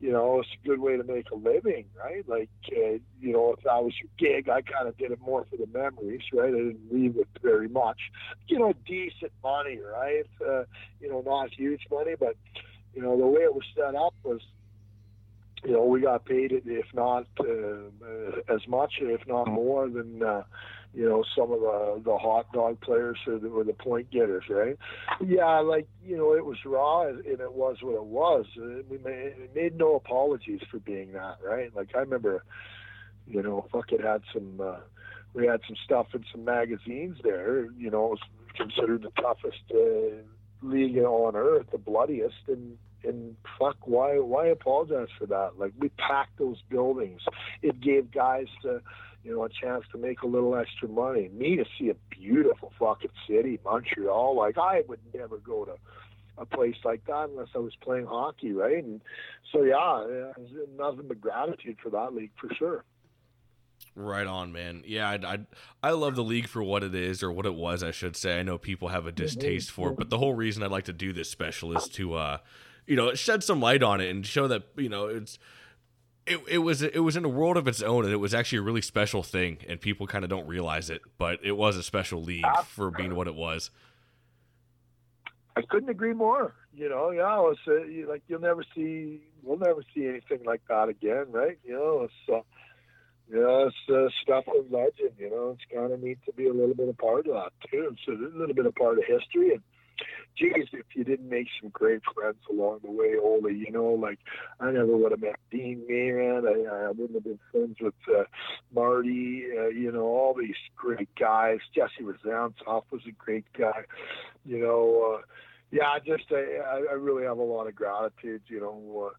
you know, it's a good way to make a living, right? Like, uh, you know, if that was your gig, I kind of did it more for the memories, right? I didn't leave with very much, you know, decent money, right? Uh, you know, not huge money, but you know, the way it was set up was, you know, we got paid if not uh, as much, if not more than. Uh, you know, some of the the hot dog players the, or the point getters, right? Yeah, like you know, it was raw and it was what it was. We made, made no apologies for being that, right? Like I remember, you know, fuck it had some. Uh, we had some stuff in some magazines there. You know, it was considered the toughest uh, league on earth, the bloodiest, and and fuck, why why apologize for that? Like we packed those buildings. It gave guys to you know, a chance to make a little extra money. Me to see a beautiful fucking city, Montreal. Like I would never go to a place like that unless I was playing hockey, right? And so yeah, nothing but gratitude for that league for sure. Right on, man. Yeah, I, I, I love the league for what it is or what it was, I should say. I know people have a distaste for it, but the whole reason I'd like to do this special is to, uh, you know, shed some light on it and show that you know it's it, it was it was in a world of its own and it was actually a really special thing and people kind of don't realize it but it was a special league for being what it was i couldn't agree more you know yeah it was, uh, like you'll never see we'll never see anything like that again right you know it's uh, know, it's uh, stuff of legend. You know, it's kind of neat to be a little bit a part of that too. It's a little bit a part of history, and geez, if you didn't make some great friends along the way, Ole, you know, like I never would have met Dean Mayrand. I, I wouldn't have been friends with uh, Marty. Uh, you know, all these great guys. Jesse Rezansoff was a great guy. You know, uh, yeah, I just I, I really have a lot of gratitude. You know. Uh,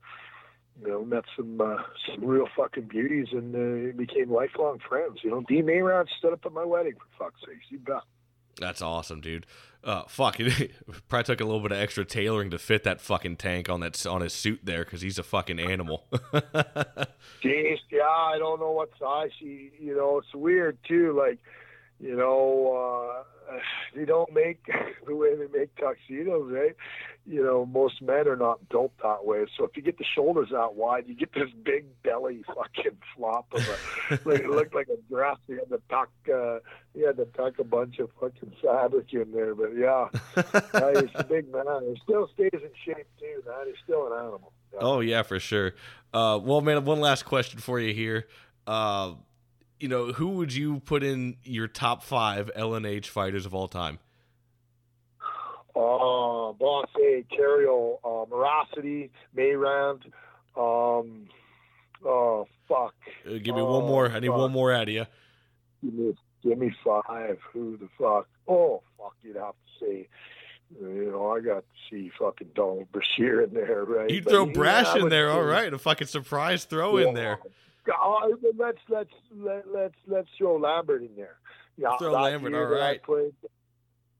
you know, met some uh, some real fucking beauties and uh, became lifelong friends. You know, Dean Mayrand stood up at my wedding for fuck's sake. You bet. That's awesome, dude. Uh, fuck, it probably took a little bit of extra tailoring to fit that fucking tank on that on his suit there because he's a fucking animal. Jeez, yeah, I don't know what size he. You know, it's weird too. Like, you know, uh, they don't make the way they make tuxedos, right? you know, most men are not built that way. So if you get the shoulders out wide, you get this big belly fucking flop of a, like it looked like a dress. You had to tuck, uh, you had to tuck a bunch of fucking fabric in there. But yeah, uh, he's a big man. He still stays in shape too, man. He's still an animal. Yeah. Oh yeah, for sure. Uh, well, man, one last question for you here. Uh, you know, who would you put in your top five LNH fighters of all time? uh, Boss A, Carriel, uh, Mirasty, Mayrand. Um, oh, fuck. Uh, give me one more. I need fuck. one more out of you. Give me, give me five. Who the fuck? Oh, fuck, you'd have to say. You know, I got to see fucking Donald Brashear in there, right? You throw Brash in there, all right. A fucking surprise throw yeah. in there. God, let's let's let, let's let's throw Lambert in there. Yeah, throw Lambert, all right. Played,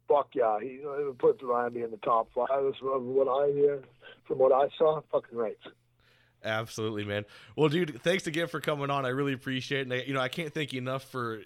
fuck yeah, he puts Miami in the top five. From what I hear, from what I saw, fucking right. Absolutely, man. Well, dude, thanks again for coming on. I really appreciate it. And I, you know, I can't thank you enough for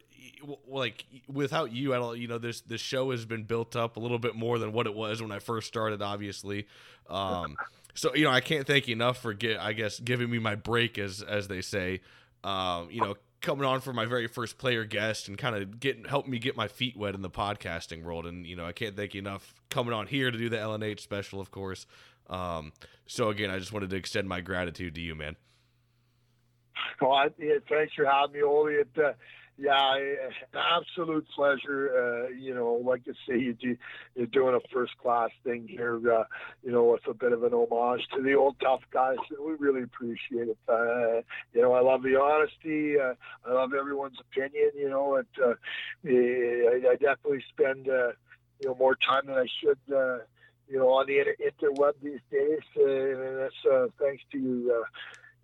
like without you, I don't. You know, this this show has been built up a little bit more than what it was when I first started. Obviously, um, so you know, I can't thank you enough for get. I guess giving me my break, as as they say. Um, you know, coming on for my very first player guest and kind of getting helping me get my feet wet in the podcasting world. And you know, I can't thank you enough coming on here to do the LNH special, of course. Um, so again, I just wanted to extend my gratitude to you, man. Well, I, yeah, thanks for having me, Ole. It, uh, yeah, absolute pleasure. Uh, you know, like I say, you do, you're doing a first class thing here. Uh, you know, with a bit of an homage to the old tough guys. We really appreciate it. Uh, you know, I love the honesty. Uh, I love everyone's opinion. You know, uh, I, I definitely spend uh, you know more time than I should. Uh, you know, on the inter- interweb these days, uh, and that's uh, thanks to uh,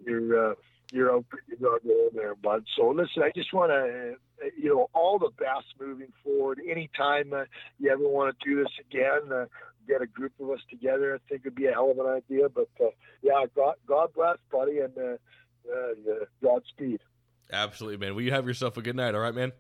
your. Uh, you're open, you're going there, bud. So listen, I just want to, you know, all the best moving forward. Anytime uh, you ever want to do this again, uh, get a group of us together, I think it'd be a hell of an idea. But uh, yeah, God, God bless, buddy, and uh, uh, Godspeed. Absolutely, man. Will you have yourself a good night? All right, man.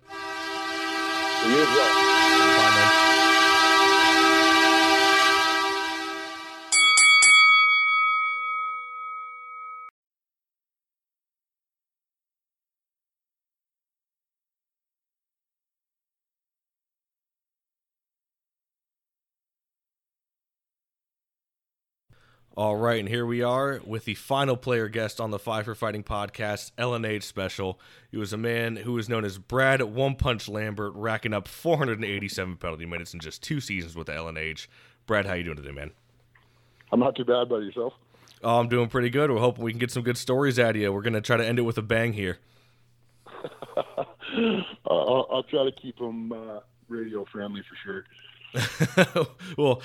All right, and here we are with the final player guest on the Five for Fighting podcast, LNH special. He was a man who was known as Brad One Punch Lambert, racking up 487 penalty minutes in just two seasons with the LNH. Brad, how you doing today, man? I'm not too bad, by yourself. Oh, I'm doing pretty good. We're hoping we can get some good stories out of you. We're going to try to end it with a bang here. uh, I'll, I'll, try to keep them uh, radio friendly for sure. well,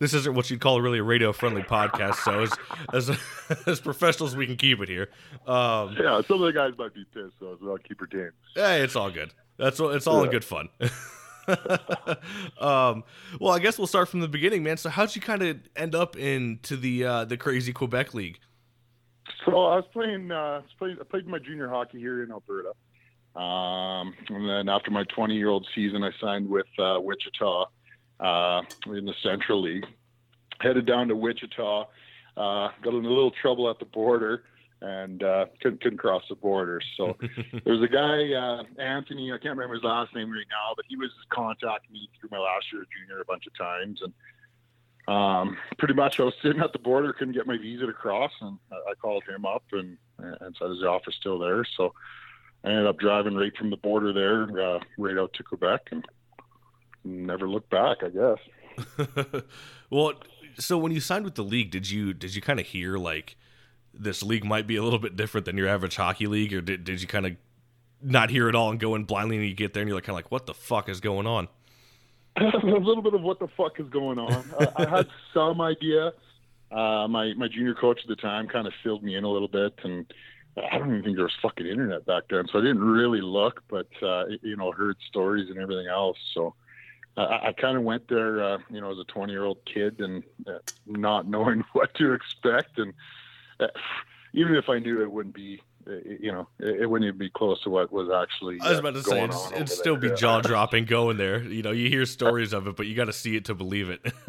this isn't what you'd call really a radio-friendly podcast, so as as, as professionals, we can keep it here. Um, yeah, some of the guys might be pissed, though, so I'll keep her tame. Hey, it's all good. That's it's all yeah. in good fun. um, well, I guess we'll start from the beginning, man. So, how'd you kind of end up into the uh, the crazy Quebec League? So, I was playing. Uh, I played my junior hockey here in Alberta, um, and then after my 20 year old season, I signed with uh, Wichita uh, in the Central League. Headed down to Wichita, uh, got in a little trouble at the border and uh, couldn't, couldn't cross the border. So there's a guy, uh, Anthony, I can't remember his last name right now, but he was contacting me through my last year of junior a bunch of times. And um, pretty much I was sitting at the border, couldn't get my visa to cross. And I, I called him up and, and said, is the offer still there? So I ended up driving right from the border there, uh, right out to Quebec and never looked back, I guess. well, so when you signed with the league, did you, did you kind of hear like, this league might be a little bit different than your average hockey league, or did, did you kind of not hear it all and go in blindly and you get there and you're like kind of like, what the fuck is going on? a little bit of what the fuck is going on. I, I had some idea. Uh, my my junior coach at the time kind of filled me in a little bit, and I don't even think there was fucking internet back then, so I didn't really look, but uh, you know, heard stories and everything else. So I, I kind of went there, uh, you know, as a 20 year old kid and uh, not knowing what to expect, and even if I knew it wouldn't be, you know, it, wouldn't even be close to what was actually. I was about to say it'd, it'd still there. be jaw dropping going there. You know, you hear stories of it, but you got to see it to believe it.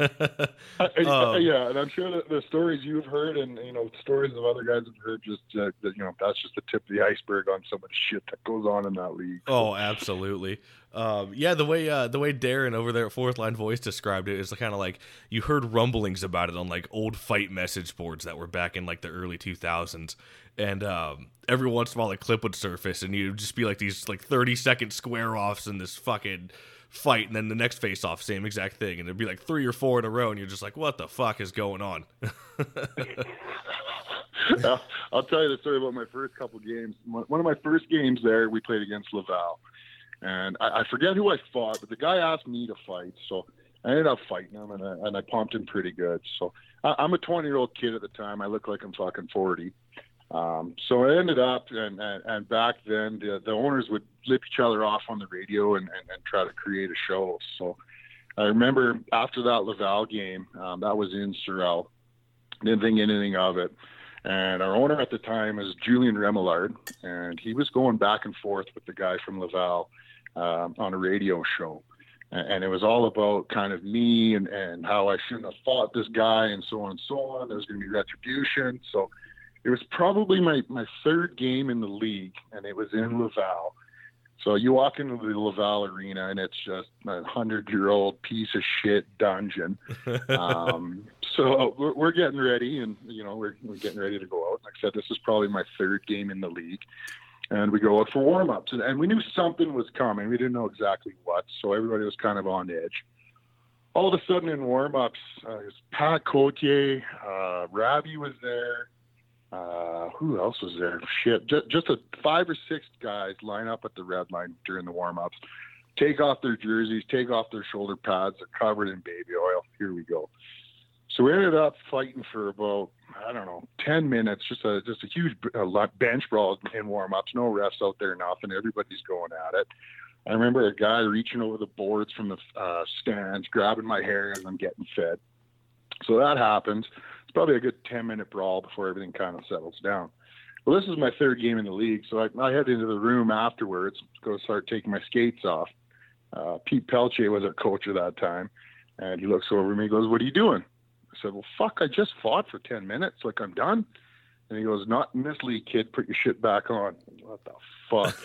um, yeah, and I'm sure that the stories you've heard and you know stories of other guys have heard, just uh, that, you know, that's just the tip of the iceberg on so much shit that goes on in that league. Oh, absolutely. Um, yeah, the way uh, the way Darren over there at Fourth Line Voice described it is kind of like you heard rumblings about it on like old fight message boards that were back in like the early 2000s, and um, every once in a while a clip would surface, and you'd just be like these like 30 second square offs in this fucking fight, and then the next face off, same exact thing, and it'd be like three or four in a row, and you're just like, what the fuck is going on? I'll tell you the story about my first couple games. One of my first games there, we played against Laval and I, I forget who I fought, but the guy asked me to fight, so I ended up fighting him, and I, and I pumped him pretty good. So I, I'm a 20 year old kid at the time. I look like I'm fucking 40. Um, so I ended up, and, and, and back then the, the owners would lip each other off on the radio and, and, and try to create a show. So I remember after that Laval game, um, that was in Sorel. Didn't think anything of it. And our owner at the time was Julian Remillard, and he was going back and forth with the guy from Laval um, on a radio show. And it was all about kind of me and, and how I shouldn't have fought this guy and so on and so on. There was going to be retribution. So it was probably my, my third game in the league, and it was in Laval. So you walk into the Laval arena, and it's just a hundred-year-old piece of shit dungeon. um, so we're, we're, getting ready, and you know we're, we're getting ready to go out. Like I said, this is probably my third game in the league and we go out for warm ups. And, and, we knew something was coming. We didn't know exactly what, so everybody was kind of on edge. All of a sudden in warm ups, uh, Pat Cotier, uh, Ravi was there. Uh, who else was there? Shit, just, just a five or six guys line up at the red line during the warm ups, take off their jerseys, take off their shoulder pads. They're covered in baby oil. Here we go. So we ended up fighting for about I don't know ten minutes, just a just a huge uh, bench brawl in warm ups. No refs out there, nothing. Everybody's going at it. I remember a guy reaching over the boards from the uh, stands, grabbing my hair as I'm getting fed. So that happens. It's probably a good ten minute brawl before everything kind of settles down. Well, this is my third game in the league, so I, I head into the room afterwards go start taking my skates off. Uh, Pete Pelche was our coach at that time, and he looks over me and goes, "What are you doing?" I said, well, fuck, I just fought for 10 minutes. Like, I'm done. And he goes, not in this league, kid. Put your shit back on. What the fuck?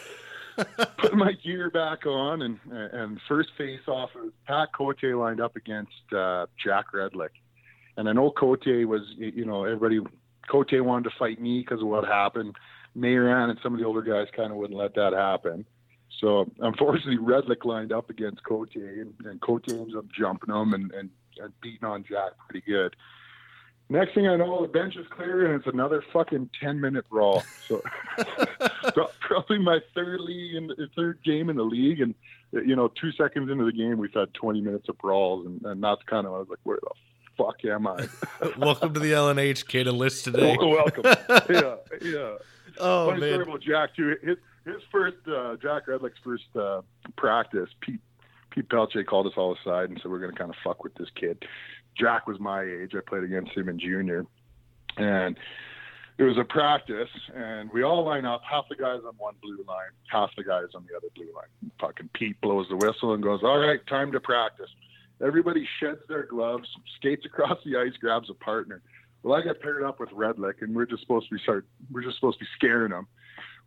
Put my gear back on, and and first face off, Pat Cote lined up against uh, Jack Redlick. And I know Cote was, you know, everybody, Cote wanted to fight me because of what happened. Mayrand and some of the older guys kind of wouldn't let that happen. So unfortunately, Redlick lined up against Cote, and, and Cote ends up jumping him and, and and beating on Jack pretty good. next thing I know, the bench is clear and it's another fucking ten minute brawl. So probably my third league and third game in the league, and you know, two seconds into the game, we've had twenty minutes of brawls, and, and that's kind of I was like, where the fuck am I? Welcome to the LNH kid and list today. Welcome. yeah, yeah. Oh Funny man. story about Jack too. His, his first uh, Jack Redlick's first uh, practice. Pete Pete Pelche called us all aside and said we're going to kind of fuck with this kid. Jack was my age. I played against him in junior, and it was a practice, and we all line up. Half the guys on one blue line, half the guys on the other blue line. Fucking Pete blows the whistle and goes, "All right, time to practice." Everybody sheds their gloves, skates across the ice, grabs a partner. Well, I got paired up with Redlick, and we're just supposed to be start. We're just supposed to be scaring him.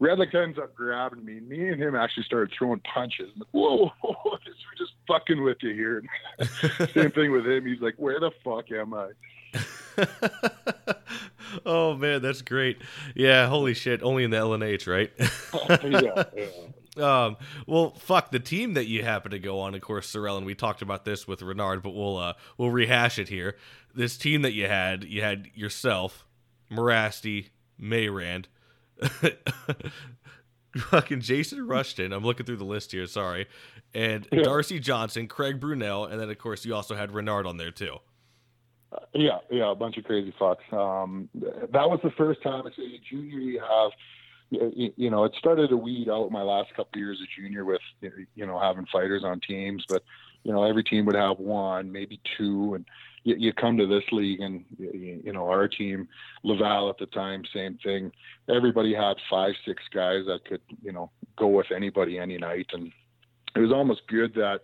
Redlick ends up grabbing me. Me and him actually started throwing punches. I'm like, whoa, whoa, whoa, we're just fucking with you here. Same thing with him. He's like, where the fuck am I? oh man, that's great. Yeah, holy shit. Only in the LNH, right? yeah, yeah. Um, well, fuck the team that you happen to go on. Of course, Sorel, and we talked about this with Renard, but we'll uh, we'll rehash it here. This team that you had, you had yourself, Mirasty, Mayrand, fucking Jason Rushton. I'm looking through the list here. Sorry, and Yeah. Darcy Johnson, Craig Brunell, and then of course you also had Renard on there too. Yeah, yeah, a bunch of crazy fucks. Um, that was the first time. It's a junior. You have, you, you know, it started to weed out my last couple years of junior with, you know, having fighters on teams. But you know, every team would have one, maybe two, and you, you come to this league, and you, you know, our team, Laval at the time, same thing. Everybody had five, six guys that could, you know, go with anybody any night, and it was almost good that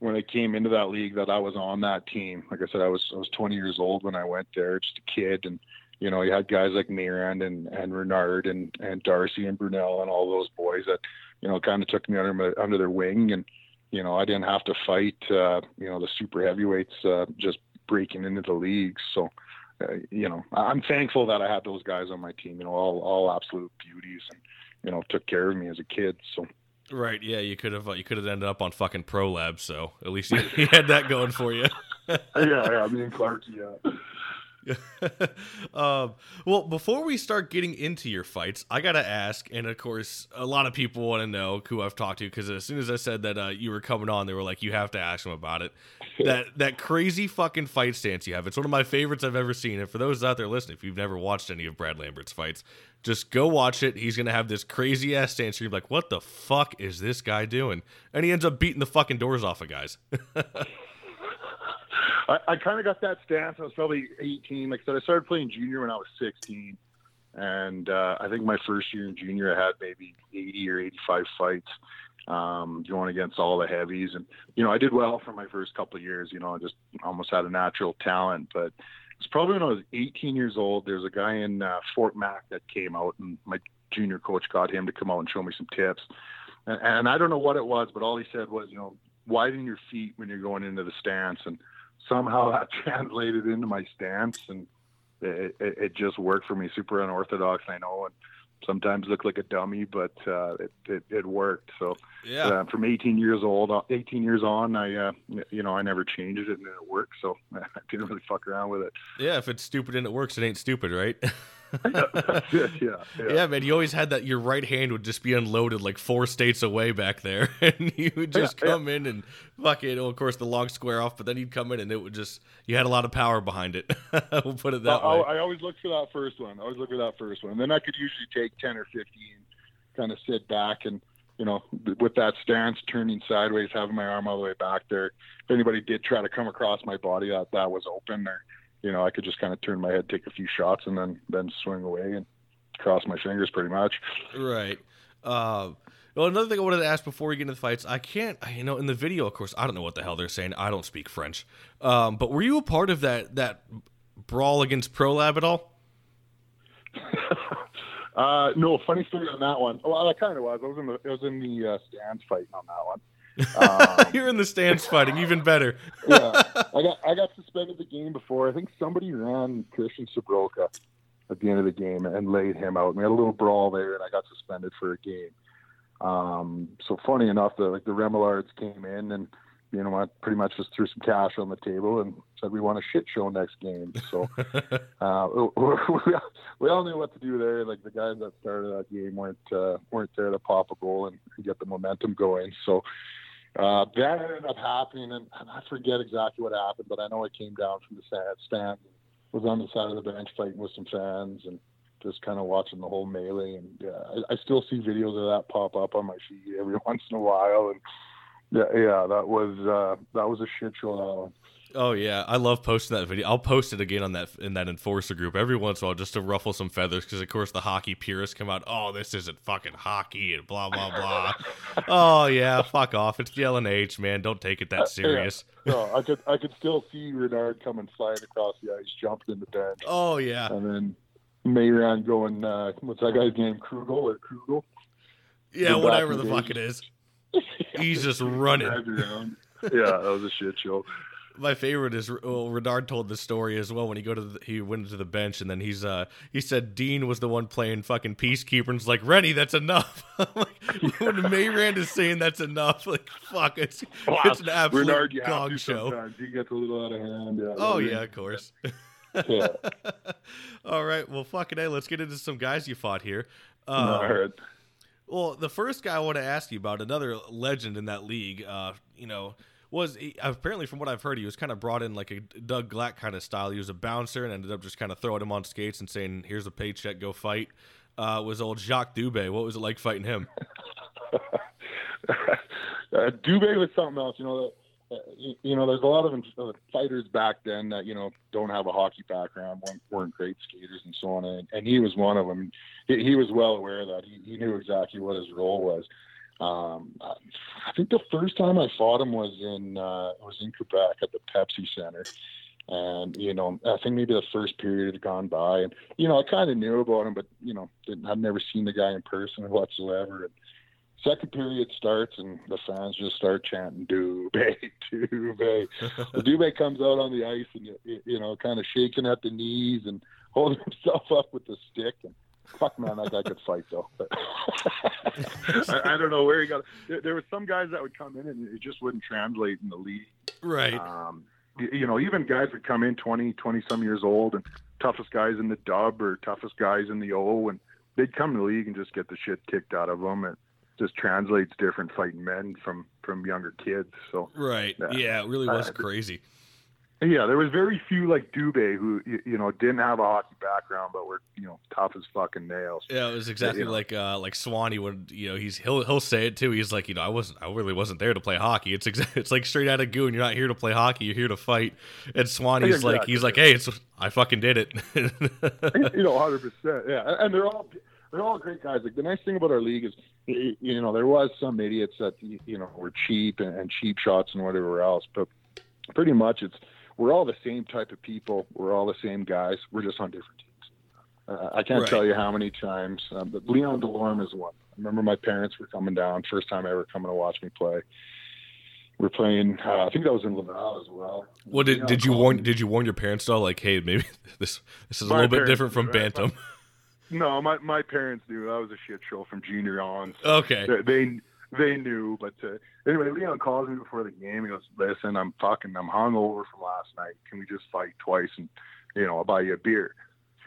when I came into that league that I was on that team. Like I said, I was I was 20 years old when I went there, just a kid, and you know you had guys like Mayrand and and Renard and and Darcy and Brunel and all those boys that you know kind of took me under my, under their wing, and you know I didn't have to fight uh, you know the super heavyweights uh, just breaking into the league. So. Uh, you know, I'm thankful that I had those guys on my team. You know, all all absolute beauties, and you know, took care of me as a kid. So Right? Yeah, you could have uh, you could have ended up on fucking Pro Lab, so at least you, you had that going for you. yeah, yeah, me and Clark, yeah. um, well, before we start getting into your fights, I gotta ask, and of course, a lot of people want to know who I've talked to because as soon as I said that uh, you were coming on, they were like, "You have to ask them about it." that that crazy fucking fight stance you have. It's one of my favorites I've ever seen. And for those out there listening, if you've never watched any of Brad Lambert's fights, just go watch it. He's gonna have this crazy ass stance. You're like, "What the fuck is this guy doing?" And he ends up beating the fucking doors off of guys. I, I kind of got that stance. I was probably 18. Like I said, I started playing junior when I was 16, and uh, I think my first year in junior, I had maybe 80 or 85 fights, um, going against all the heavies, and you know, I did well for my first couple of years. You know, I just almost had a natural talent, but it's probably when I was 18 years old. There's a guy in uh, Fort Mac that came out, and my junior coach got him to come out and show me some tips. And, and I don't know what it was, but all he said was, you know, widen your feet when you're going into the stance, and somehow that translated into my stance, and it, it, it just worked for me. Super unorthodox, I know, and sometimes look like a dummy, but uh, it, it it worked. So yeah. uh, from 18 years old, uh, 18 years on, I uh, you know I never changed it, and it worked. So I didn't really fuck around with it. Yeah, if it's stupid and it works, it ain't stupid, right? It, yeah, yeah. Yeah, man, you always had that. Your right hand would just be unloaded like four states away back there, and you would just Yeah, yeah. come in and fuck it. Well, of course, the long square off, but then you'd come in and it would just you had a lot of power behind it. we'll put it that I, way. I I always look for that first one. I always look for that first one, and then I could usually take 10 or 15, kind of sit back and you know with that stance, turning sideways, having my arm all the way back there. If anybody did try to come across my body, that that was open, or you know I could just kind of turn my head, take a few shots, and then then swing away and cross my fingers pretty much. Right. Uh, well, another thing I wanted to ask before we get into the fights, I can't, you know, in the video, of course, I don't know what the hell they're saying. I don't speak French. Um, but were you a part of that that brawl against ProLab at all? uh, no, funny story on that one. Well, I kind of was. I was in the I was in the uh, stands fighting on that one. Um, You're in the stands fighting, even better. yeah, I got I got suspended the game before. I think somebody ran Christian Sabroka at the end of the game and laid him out. We had a little brawl there, and I got suspended for a game. Um, so funny enough, the like the Remillards came in, and you know, I pretty much just threw some cash on the table and said we want a shit show next game. So uh, we, we all knew what to do there. Like the guys that started that game weren't uh, weren't there to pop a goal and get the momentum going. So uh, that ended up happening, and, and I forget exactly what happened, but I know it came down from the stands. Was on the side of the bench fighting with some fans and just kind of watching the whole melee. And yeah, I, I still see videos of that pop up on my feed every once in a while. And yeah, yeah, that was uh, that was a shit show. Oh yeah, I love posting that video. I'll post it again on that in that enforcer group every once in a while just to ruffle some feathers because of course the hockey purists come out. Oh, this isn't fucking hockey and blah blah blah. oh yeah, fuck off. It's the LNH, man. Don't take it that serious. Yeah. No, I could I could still see Renard coming flying across the ice, jumping in the bench. Oh yeah, and then Mayrand going. Uh, what's that guy's name? Krugel or Krugel? Yeah, whatever the fuck it is. He's just running. yeah, that was a shit show my favorite is well, Renard told the story as well when he go to the, he went to the bench and then he's uh he said Dean was the one playing fucking peacekeeper and like Rennie that's enough. Like, when Mayrand is saying that's enough like fuck it's wow. it's an absolute Renard, gong show. sometimes. he gets a little out of hand. Yeah, oh yeah of course. Yeah. all right well fucking hey let's get into some guys you fought here. Um, well the first guy I want to ask you about another legend in that league uh you know was he, apparently from what I've heard, he was kind of brought in like a Doug Glatt kind of style. He was a bouncer and ended up just kind of throwing him on skates and saying, "Here's a paycheck, go fight." Uh, was old Jacques Dubé. What was it like fighting him? uh, Dubé was something else. You know, uh, you know, there's a lot of uh, fighters back then that you know don't have a hockey background, weren't, weren't great skaters, and so on. And, and he was one of them. He, he was well aware of that. He, he knew exactly what his role was. Um, I think the first time I fought him was in uh, was in Quebec at the Pepsi Center, and you know I think maybe the first period had gone by, and you know I kind of knew about him, but you know I'd never seen the guy in person whatsoever. And second period starts, and the fans just start chanting "Dubé, Dubé." well, Dubé comes out on the ice, and you, you know kind of shaking at the knees and holding himself up with the stick, and Fuck man, that guy could fight though. I, I, don't know where he got. There, there were some guys that would come in and it just wouldn't translate in the league. Right. Um, you, you know, even guys would come in 20, 20 some years old and toughest guys in the dub or toughest guys in the O, and they'd come to the league and just get the shit kicked out of them. And just translates different fighting men from from younger kids. So right, yeah, yeah it really was uh, crazy. Yeah, there was very few like Dubé who you know didn't have a hockey background, but were you know tough as fucking nails. Yeah, it was exactly like uh, like Swanee would you know he's he'll he'll say it too. He's like you know I wasn't I really wasn't there to play hockey. It's exa- it's like straight out of goon. You're not here to play hockey. You're here to fight. And Swanee's exactly. like he's like hey it's I fucking did it. you know, hundred percent. Yeah, and they're all they're all great guys. Like the nice thing about our league is, you know, there was some idiots that you know were cheap and, and cheap shots and whatever else, but pretty much it's we're all the same type of people. We're all the same guys. We're just on different teams. Uh, I can't right. tell you how many times, um, but Leon Delorme is one. I remember my parents were coming down, first time ever coming to watch me play. We're playing. Uh, I think that was in Laval as well. Well, did, did you warn did you warn your parents though? Like, hey, maybe this this is a little bit different from right? Bantam. no, my my parents knew that was a shit show from junior on. So okay, they, they they knew. But uh, anyway, Leon calls me before the game. He goes, "Listen, I'm fucking, I'm hungover from last night. Can we just fight twice and you know I'll buy you a beer?"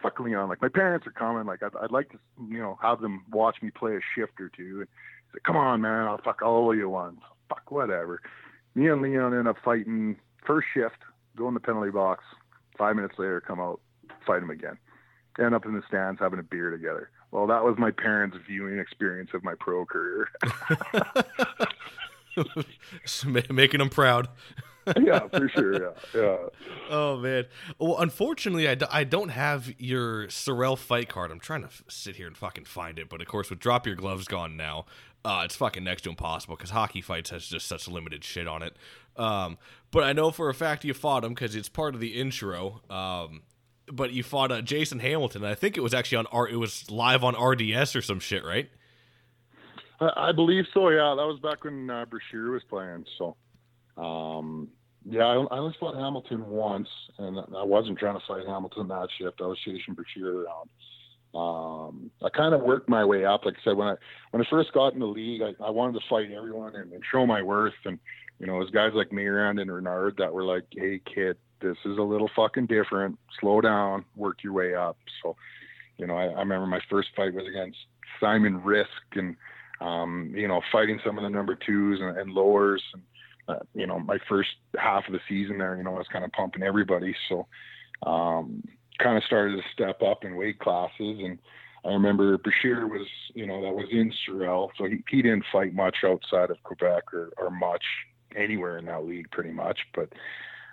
Fuck Leon. Like my parents are coming. Like I'd, I'd like to you know have them watch me play a shift or two. And he said, "Come on, man. I'll fuck all of you one. Fuck whatever." Me and Leon end up fighting first shift. Go in the penalty box. Five minutes later, come out, fight him again. End up in the stands having a beer together. Well, that was my parents' viewing experience of my pro career. Making them proud. yeah, for sure. Yeah, yeah. Oh man. Well, unfortunately, I d- I don't have your Sorel fight card. I'm trying to f- sit here and fucking find it, but of course, with drop your gloves gone now, uh, it's fucking next to impossible because hockey fights has just such limited shit on it. Um, but I know for a fact you fought him because it's part of the intro. Um, but you fought uh, Jason Hamilton. I think it was actually on R. It was live on RDS or some shit, right? I believe so. Yeah, that was back when uh, Brashear was playing. So, um, yeah, I, I only fought Hamilton once, and I wasn't trying to fight Hamilton that shift. I was chasing Brashear around. Um, I kind of worked my way up. Like I said, when I when I first got in the league, I, I wanted to fight everyone and, and show my worth. And you know, it was guys like Mayrand and Renard that were like, "Hey, kid, this is a little fucking different. Slow down, work your way up." So, you know, I, I remember my first fight was against Simon Risk, and um, you know, fighting some of the number twos and, and lowers, and uh, you know, my first half of the season there, you know, I was kind of pumping everybody, so um, kind of started to step up in weight classes and I remember Brashear was, you know, that was in Sorel, so he, he didn't fight much outside of Quebec or, or much anywhere in that league, pretty much. But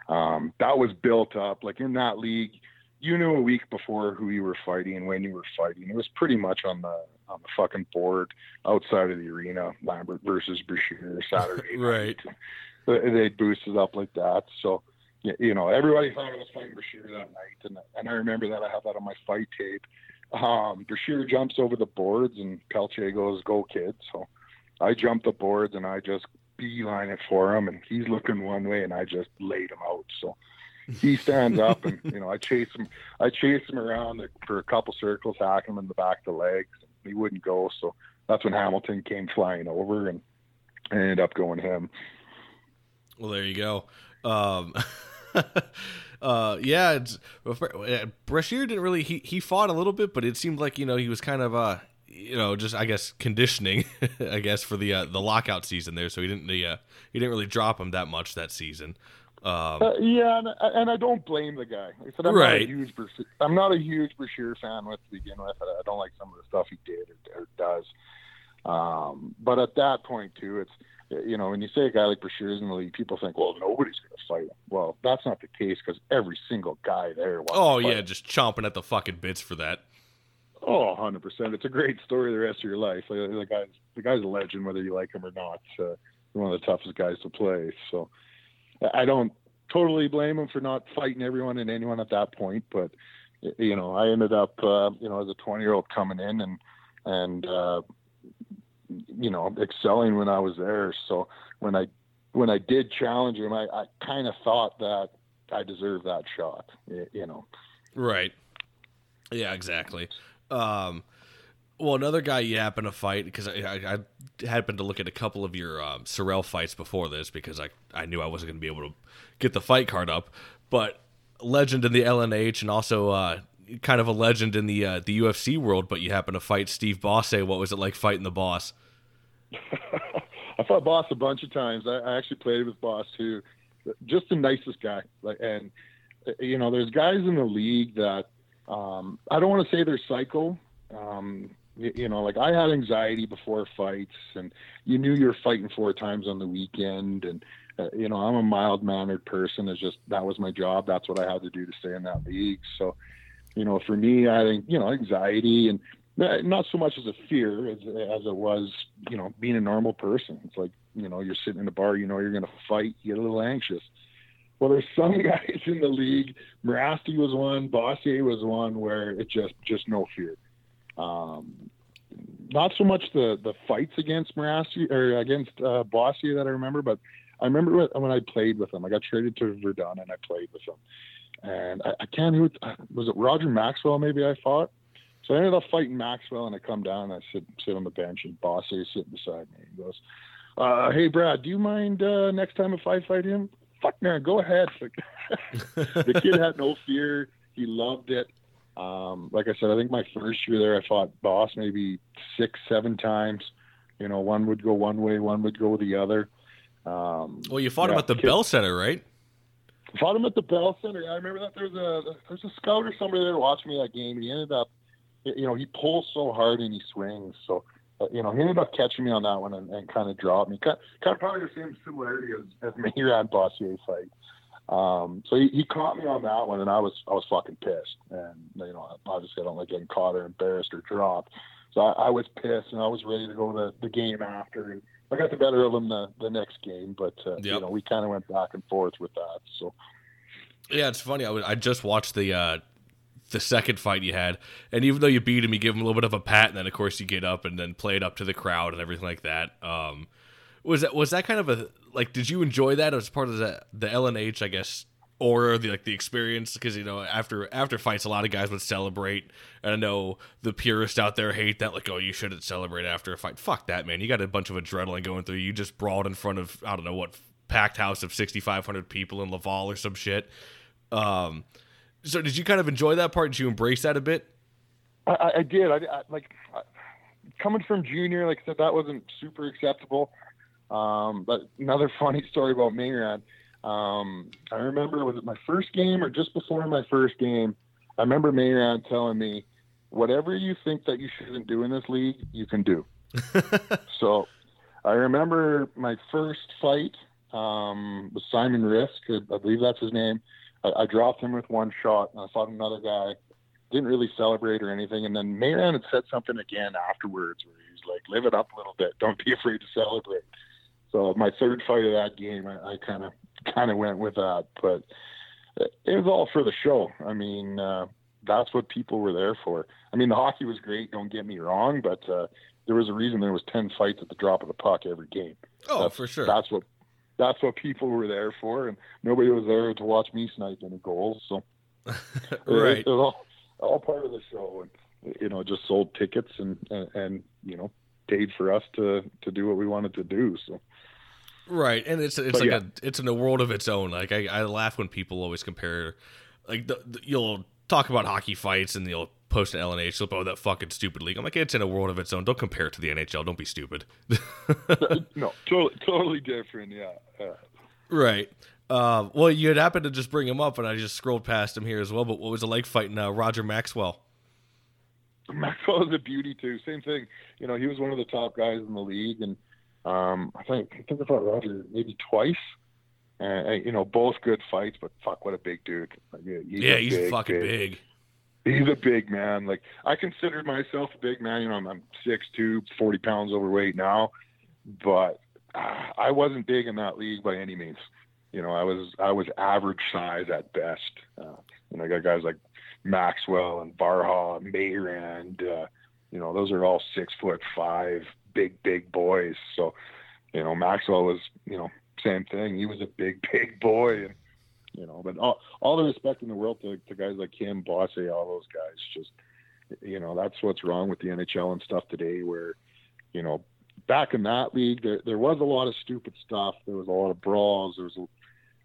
um, that was built up. Like in that league, you knew a week before who you were fighting and when you were fighting. It was pretty much on the on the fucking board outside of the arena. Lambert versus Brashear Saturday right. They boosted up like that. So you know, everybody thought I was fighting Brashear that night, and and I remember that I have that on my fight tape um, Brashear jumps over the boards and Pelche goes, "Go kid!" So I jump the boards and I just beeline it for him, and he's looking one way, and I just laid him out. So he stands up, and you know I chase him. I chase him around for a couple circles, hack him in the back of the legs. He wouldn't go, so that's when Hamilton came flying over, and I ended up going him. Well, there you go. Um, uh, yeah, it's, Brashear didn't really he he fought a little bit, but it seemed like you know he was kind of uh you know just I guess conditioning I guess for the uh, the lockout season there, so he didn't uh, he didn't really drop him that much that season. Um, uh, yeah, and, and, I don't blame the guy. I said I'm right. not a huge I'm not a huge Brashear fan with to begin with. I don't like some of the stuff he did or, or does. Um, but at that point too, it's you know, when you say a guy like Brashear is in the league, people think, well, nobody's going to fight him. Well, that's not the case because every single guy there. Was Oh yeah, just chomping at the fucking bits for that. Oh, 100 percent. It's a great story the rest of your life. The guy's the guy's a legend, whether you like him or not. Uh, one of the toughest guys to play. So I don't totally blame him for not fighting everyone and anyone at that point, but you know, I ended up, uh, you know, as a 20 year old coming in and and uh, you know, excelling when I was there. So when I when I did challenge him, I, I kind of thought that I deserved that shot. You know. Right. Yeah. Exactly. Um, well, another guy you happen to fight because I, I, happened to look at a couple of your um, Sorel fights before this because I I knew I wasn't going to be able to get the fight card up, but legend in the LNH and also uh, kind of a legend in the uh, the UFC world, but you happen to fight Steve Bosse. What was it like fighting the boss? I fought Boss a bunch of times. I, I actually played with Boss too. Just the nicest guy. Like, and you know, there's guys in the league that um, I don't want to say they're. Um, you, you know, like I had anxiety before fights, and you knew you're fighting four times on the weekend, and uh, you know, I'm a mild mannered person. It's just that was my job. That's what I had to do to stay in that league. So, you know, for me, I think you know anxiety and not so much as a fear as, as it was, you know, being a normal person. It's like, you know, you're sitting in a bar, you know, you're going to fight, you get a little anxious. Well, there's some guys in the league. Mirasty was one, Bosse was one where it just, just no fear. Um, not so much the, the fights against Mirasty or against uh, Bosse that I remember, but I remember when I played with him. I got traded to Verdun and I played with him. And I, I can't, who was it Roger Maxwell? Maybe I fought so I ended up fighting Maxwell, and I come down, and I sit sit on the bench, and Boss is sitting beside me. He goes, uh, "Hey, Brad, do you mind uh, next time if I fight him?" Fuck man, go ahead. the kid had no fear. He loved it. Um, like I said, I think my first year there, I fought Boss maybe six, seven times. You know, one would go one way, one would go the other. Um, well, you fought yeah, him at the kid, Bell Center, right? Fought him at the Bell Center. I remember that there was a there's a scout or somebody there watching me that game, and he ended up you know, he pulls so hard and he swings. So, you know, he ended up catching me on that one and, and kind of dropped me. Kind, kind of probably the same similarity as, as Mayrand Bosse fight. Um, so he, he caught me on that one, and I was I was fucking pissed. And you know, obviously I don't like getting caught or embarrassed or dropped. So I, I was pissed, and I was ready to go to the game after. And I got the better of him the, the next game, but uh, yep. you know, we kind of went back and forth with that. So yeah, it's funny. I, I just watched the uh, the second fight you had, and even though you beat him, you give him a little bit of a pat, and then of course you get up and then play it up to the crowd and everything like that. Um, was that was that kind of a like? Did you enjoy that as part of the the LNH, I guess, or the like the experience? Because you know after after fights, a lot of guys would celebrate, and I know the purists out there hate that. Like, oh, you shouldn't celebrate after a fight. Fuck that, man. You got a bunch of adrenaline going through. You just brawled in front of I don't know what packed house of 6,500 people in Laval or some shit. Um, so did you kind of enjoy that part? Did you embrace that a bit? I, I did. I, I like I, coming from junior. Like I said, that wasn't super acceptable. Um, but another funny story about Mayrand. Um, I remember was it my first game or just before my first game? I remember Mayrand telling me, "Whatever you think that you shouldn't do in this league, you can do." so I remember my first fight um, was Simon Risk. I believe that's his name. I, I dropped him with one shot, and I fought another guy. Didn't really celebrate or anything. And then Mayrand had said something again afterwards, where he was like, "Live it up a little bit. Don't be afraid to celebrate." So my third fight of that game, I kind of kind of went with that, but it was all for the show. I mean, uh, that's what people were there for. I mean, the hockey was great. Don't get me wrong, but uh, there was a reason there was ten fights at the drop of the puck every game. Oh, that's, for sure. That's what that's what people were there for, and nobody was there to watch me snipe any goals. So right, it, all, all part of the show, and you know, just sold tickets and, and and you know paid for us to to do what we wanted to do. So. Right, and it's it's But like yeah. a it's in a world of its own. Like I, I laugh when people always compare, like the, the- you'll talk about hockey fights and you'll post an LNH slip, oh that fucking stupid league. I'm like, it's in a world of its own. Don't compare it to the NHL. Don't be stupid. no, totally, totally different. Yeah, yeah. right. Uh, well, you had happened to just bring him up, and I just scrolled past him here as well. But what was it like fighting uh, Roger Maxwell? Maxwell is a beauty too. Same thing. You know, he was one of the top guys in the league, and um, I think I think I fought Roger maybe twice. And you know, both good fights, but fuck, what a big dude! Like, yeah, he's yeah, he's big, fucking big. big. He's a big man. Like I considered myself a big man. You know, I'm, I'm 6'2", 40 pounds overweight now, but uh, I wasn't big in that league by any means. You know, I was I was average size at best. Uh, know, I got guys like Maxwell and Barha, Mayrand. Uh, you know, those are all six foot five, big big boys. So, you know, Maxwell was you know same thing. He was a big big boy, and you know, but all all the respect in the world to, to guys like him, Bosse, all those guys. Just you know, that's what's wrong with the NHL and stuff today, where you know. Back in that league, there, there was a lot of stupid stuff. There was a lot of brawls. There was, a,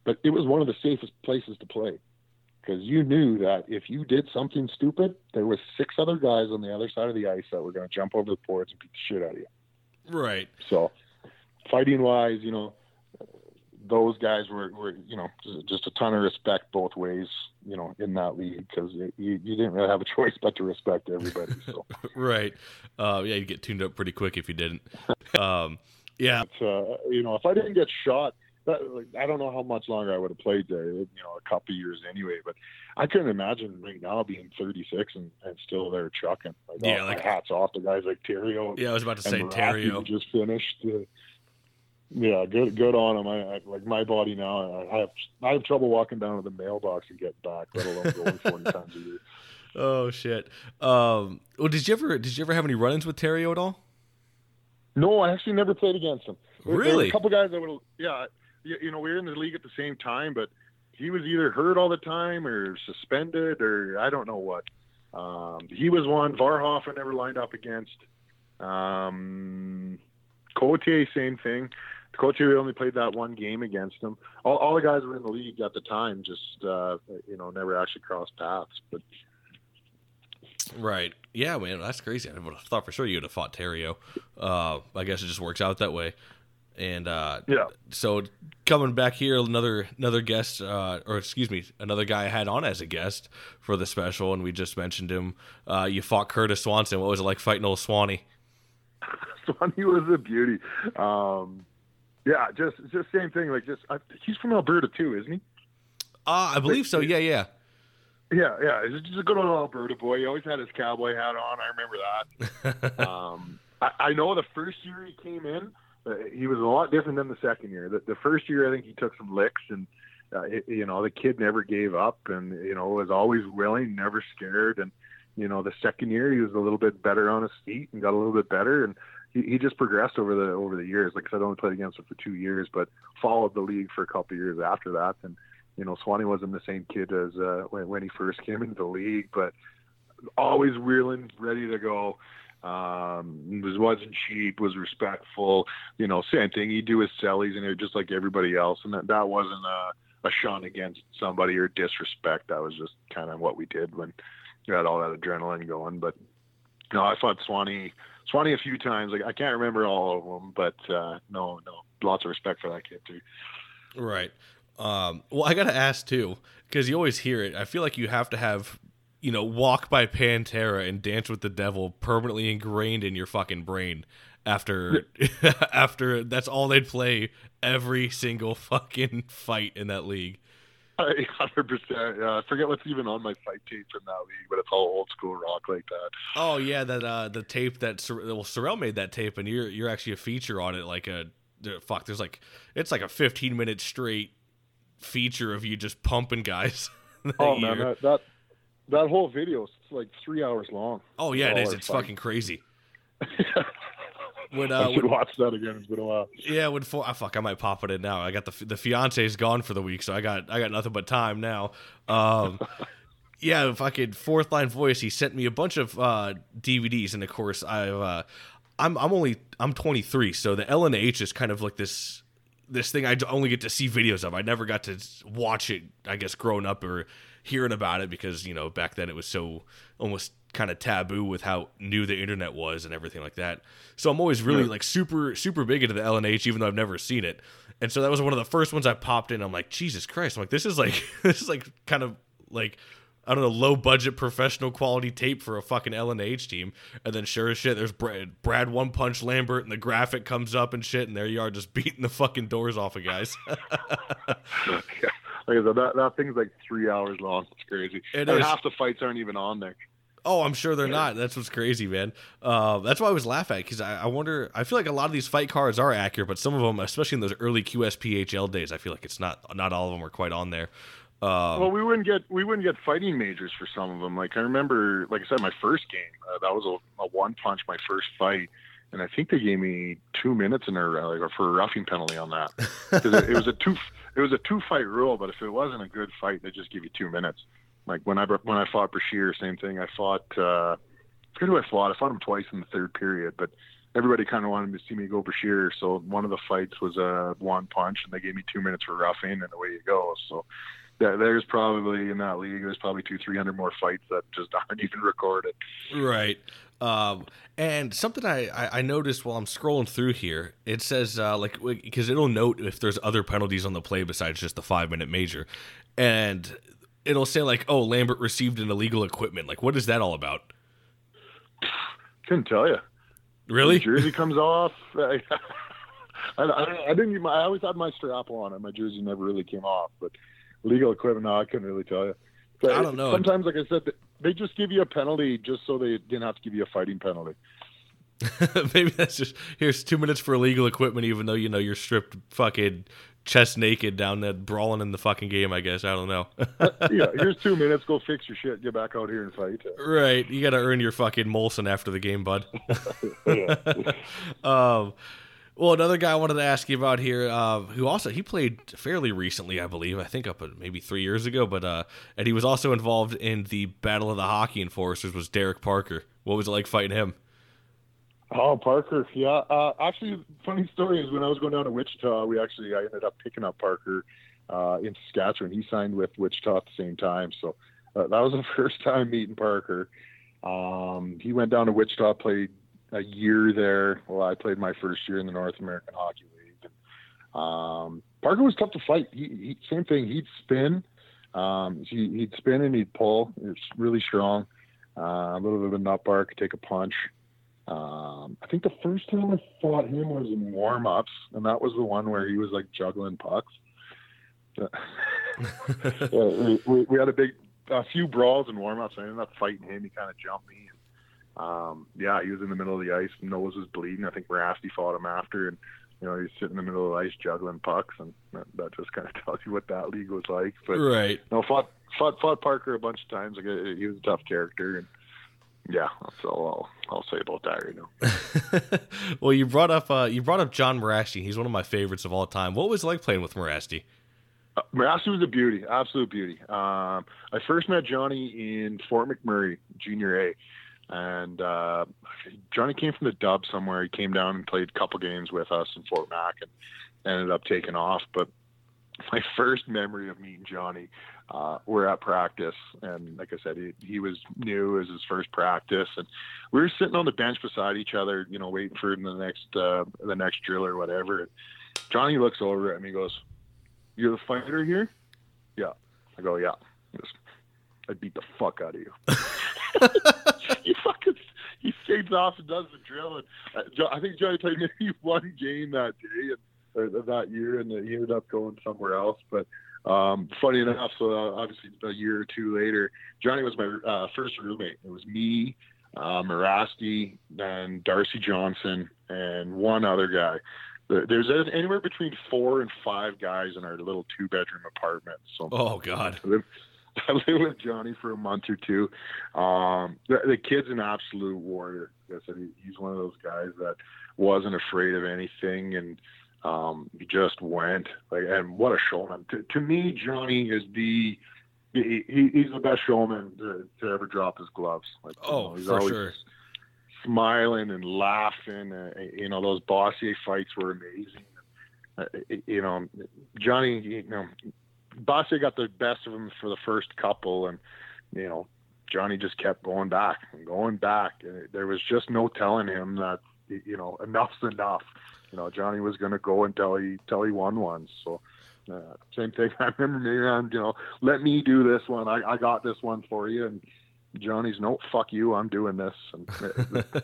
but it was one of the safest places to play because you knew that if you did something stupid, there was six other guys on the other side of the ice that were going to jump over the boards and beat the shit out of you. Right. So, fighting wise, you know, those guys were, were you know, just- a ton of respect both ways, you know, in that league because you, you didn't really have a choice but to respect everybody. So, Right. Uh, yeah, you get tuned up pretty quick if you didn't. Um, yeah. but, uh, you know, if I didn't get shot, that, like, I don't know how much longer I would have played there. You know, a couple years anyway. But I couldn't imagine right now being 36 and, and still there chucking. Like, Yeah, oh, like- hats off to guys like Theriault. Yeah, I was about to say Theriault. just finished. Uh, yeah, good, good on him. I, I like my body now. I have, I have trouble walking down to the mailbox and getting back, let alone going 40 times a year. Oh shit. Um, well, did you ever did you ever have any run-ins with Theriault at all? No, I actually never played against him. There- there Really? a couple guys that would, yeah, you, you know, we were in the league at the same time, but he was either hurt all the time or suspended or I don't know what. Um, he was one. Varhoff I never lined up against. Um, Cotier, same thing. Cotier we only played that one game against him. All, all the guys were in the league at the time, just uh, you know, never actually crossed paths. But Right. Yeah, man, that's crazy. I would have thought for sure you would have fought Theriault. Uh, I guess it just works out that way. And uh, yeah, so coming back here, another another guest, uh, or excuse me, another guy I had on as a guest for the special, and we just mentioned him. Uh, you fought Curtis Swanson. What was it like fighting old Swanee? Swanee was a beauty. Um, yeah, just just same thing. Like just I, he's from Alberta too, isn't he? Uh, I believe so. Yeah, yeah. Yeah, yeah. He's just a good old Alberta boy. He always had his cowboy hat on. I remember that. um, I, I know the first year he came in, uh, he was a lot different than the second year. The, the first year, I think he took some licks, and uh, it, you know the kid never gave up, and you know was always willing, never scared. And you know the second year, he was a little bit better on his feet and got a little bit better, and he, he just progressed over the over the years. Like I said, I only played against him for two years, but followed the league for a couple of years after that, and you know, Swanee wasn't the same kid as uh, when, when he first came into the league, but always willing, ready to go. Um, was wasn't cheap, was respectful. You know, same thing. He'd do his sellies in there just like everybody else, and that that wasn't a, a shun against somebody or disrespect. That was just kind of what we did when we had all that adrenaline going. But no, I fought Swanee Swanee a few times. Like I can't remember all of them, but uh, no, no, lots of respect for that kid too. Right. Um, well, I gotta ask too, because you always hear it. I feel like you have to have, you know, "Walk by Pantera" and "Dance with the Devil" permanently ingrained in your fucking brain. After, after that's all they'd play every single fucking fight in that league. Hundred percent. Yeah, I forget what's even on my fight tape from that league, but it's all old school rock like that. Oh yeah, that uh, the tape that well, Sorel made that tape, and you're you're actually a feature on it. Like a fuck, there's like it's like a 15 minute straight feature of you just pumping guys. oh man, that, that that whole video is like three hours long. Oh yeah, it is. It's fucking crazy. When, uh, I should when, watch that again. It's been a while. Yeah, when for, oh, fuck, I might pop it in now. I got the the fiance's gone for the week, so I got I got nothing but time now. Um, yeah, fucking fourth line voice. He sent me a bunch of uh, DVDs, and of course, I've uh, I'm I'm only I'm 23, so the LNH is kind of like this this thing I only get to see videos of. I never got to watch it. I guess growing up or hearing about it because you know back then it was so almost kind of taboo with how new the internet was and everything like that. So I'm always really like super super big into the LNH, even though I've never seen it. And so that was one of the first ones I popped in. I'm like, Jesus Christ! I'm like, this is like this is like kind of like I don't know, low budget professional quality tape for a fucking LNH team. And then sure as shit, there's Brad, Brad One Punch Lambert, and the graphic comes up and shit, and there you are just beating the fucking doors off of guys. yeah. Like I said, that, that thing's like three hours long. It's crazy. It and is. half the fights aren't even on there. Oh, I'm sure they're not. That's what's crazy, man. Uh, that's why I was laughing at because I, I, wonder. I feel like a lot of these fight cards are accurate, but some of them, especially in those early QSPHL days, I feel like it's not. Not all of them are quite on there. Um, well, we wouldn't get we wouldn't get fighting majors for some of them. Like I remember, like I said, my first game uh, that was a, a, one punch, my first fight, and I think they gave me two minutes in a like, for a roughing penalty on that. it, it was a two it was a two fight rule, but if it wasn't a good fight, they just give you two minutes. Like when I when I fought Brashear, same thing. I fought. Uh, I forget who I fought. I fought him twice in the third period, but everybody kind of wanted to see me go Brashear. So one of the fights was a one punch, and they gave me two minutes for roughing, and away you go. So there's probably in that league there's probably two three hundred more fights that just aren't even recorded right um, and something I, I, I noticed while I'm scrolling through here, it says uh, like because it'll note if there's other penalties on the play besides just the five minute major, and it'll say like, oh, Lambert received an illegal equipment. Like, what is that all about? Couldn't tell you. Really? jersey comes off. I, I, I, didn't. I always had my strap on, and my jersey never really came off. But legal equipment. No, I couldn't really tell you. But I don't know. Sometimes, like I said, they just give you a penalty just so they didn't have to give you a fighting penalty. Maybe that's just here's two minutes for illegal equipment, even though you know you're stripped fucking chest naked down there brawling in the fucking game. I guess I don't know. uh, yeah, here's two minutes. Go fix your shit. Get back out here and fight. Right, you got to earn your fucking Molson after the game, bud. um, well, another guy I wanted to ask you about here, uh, who also he played fairly recently, I believe. I think up maybe three years ago, but uh, and he was also involved in the Battle of the Hockey Enforcers. Was Derek Parker? What was it like fighting him? Oh, Parker, yeah. Uh, actually, funny story is when I was going down to Wichita, we actually I ended up picking up Parker uh, in Saskatchewan. He signed with Wichita at the same time, so uh, that was the first time meeting Parker. Um, he went down to Wichita, played a year there. Well, I played my first year in the North American Hockey League. And, um, Parker was tough to fight. He, he same thing. He'd spin. Um, he, would spin and he'd pull. It's really strong. Uh, a little bit of a nut bar, could take a punch. Um, I think the first time I fought him was in warm ups, and that was the one where he was like juggling pucks. we, we, we, had a big, a few brawls in warm ups. And I ended up fighting him. He kind of jumped me. Um, yeah, he was in the middle of the ice. Nose was bleeding. I think Rasty fought him after, and you know he's sitting in the middle of the ice juggling pucks, and that, that just kind of tells you what that league was like. But right, no, fought fought fought Parker a bunch of times. Like he was a tough character, and yeah, that's all I'll, I'll say about that right now. well, you brought up uh, you brought up John Mirasty. He's one of my favorites of all time. What was it like playing with Mirasty? Uh, Morasti was a beauty, absolute beauty. Um, I first met Johnny in Fort McMurray, Junior A and uh, Johnny came from the Dub somewhere. He came down and played a couple games with us in Fort Mac and ended up taking off. But my first memory of meeting Johnny, uh, we're at practice, and like I said, he, he was new as his first practice, and we were sitting on the bench beside each other, you know, waiting for the next uh, the next drill or whatever. And Johnny looks over at me, and goes, "You're the fighter here?" Yeah. I go, "Yeah." He goes, I beat the fuck out of you. he fucking he skates off and does the drill. And uh, I think Johnny played maybe one game that day and, or that year, and he ended up going somewhere else. But um, funny enough, so uh, obviously a year or two later, Johnny was my uh, first roommate. It was me, uh, then Darcy Johnson, and one other guy. There's anywhere between four and five guys in our little two bedroom apartment. So, oh god, I lived with Johnny for a month or two. Um, the, the kid's an absolute warrior. Like I said, he, he's one of those guys that wasn't afraid of anything, and um, he just went. Like, and what a showman! To, to me, Johnny is the he, he, he's the best showman to, to ever drop his gloves. Like, oh, you know, he's for always sure. Smiling and laughing. Uh, you know, those Bossier fights were amazing. Uh, you know, Johnny. You know, Bossier got the best of him for the first couple, and you know Johnny just kept going back and going back. And there was just no telling him that you know enough's enough. You know Johnny was going to go until he until he won one. So uh, same thing. I remember me around. You know, let me do this one. I, I got this one for you. And Johnny's no, fuck you. I'm doing this. And the,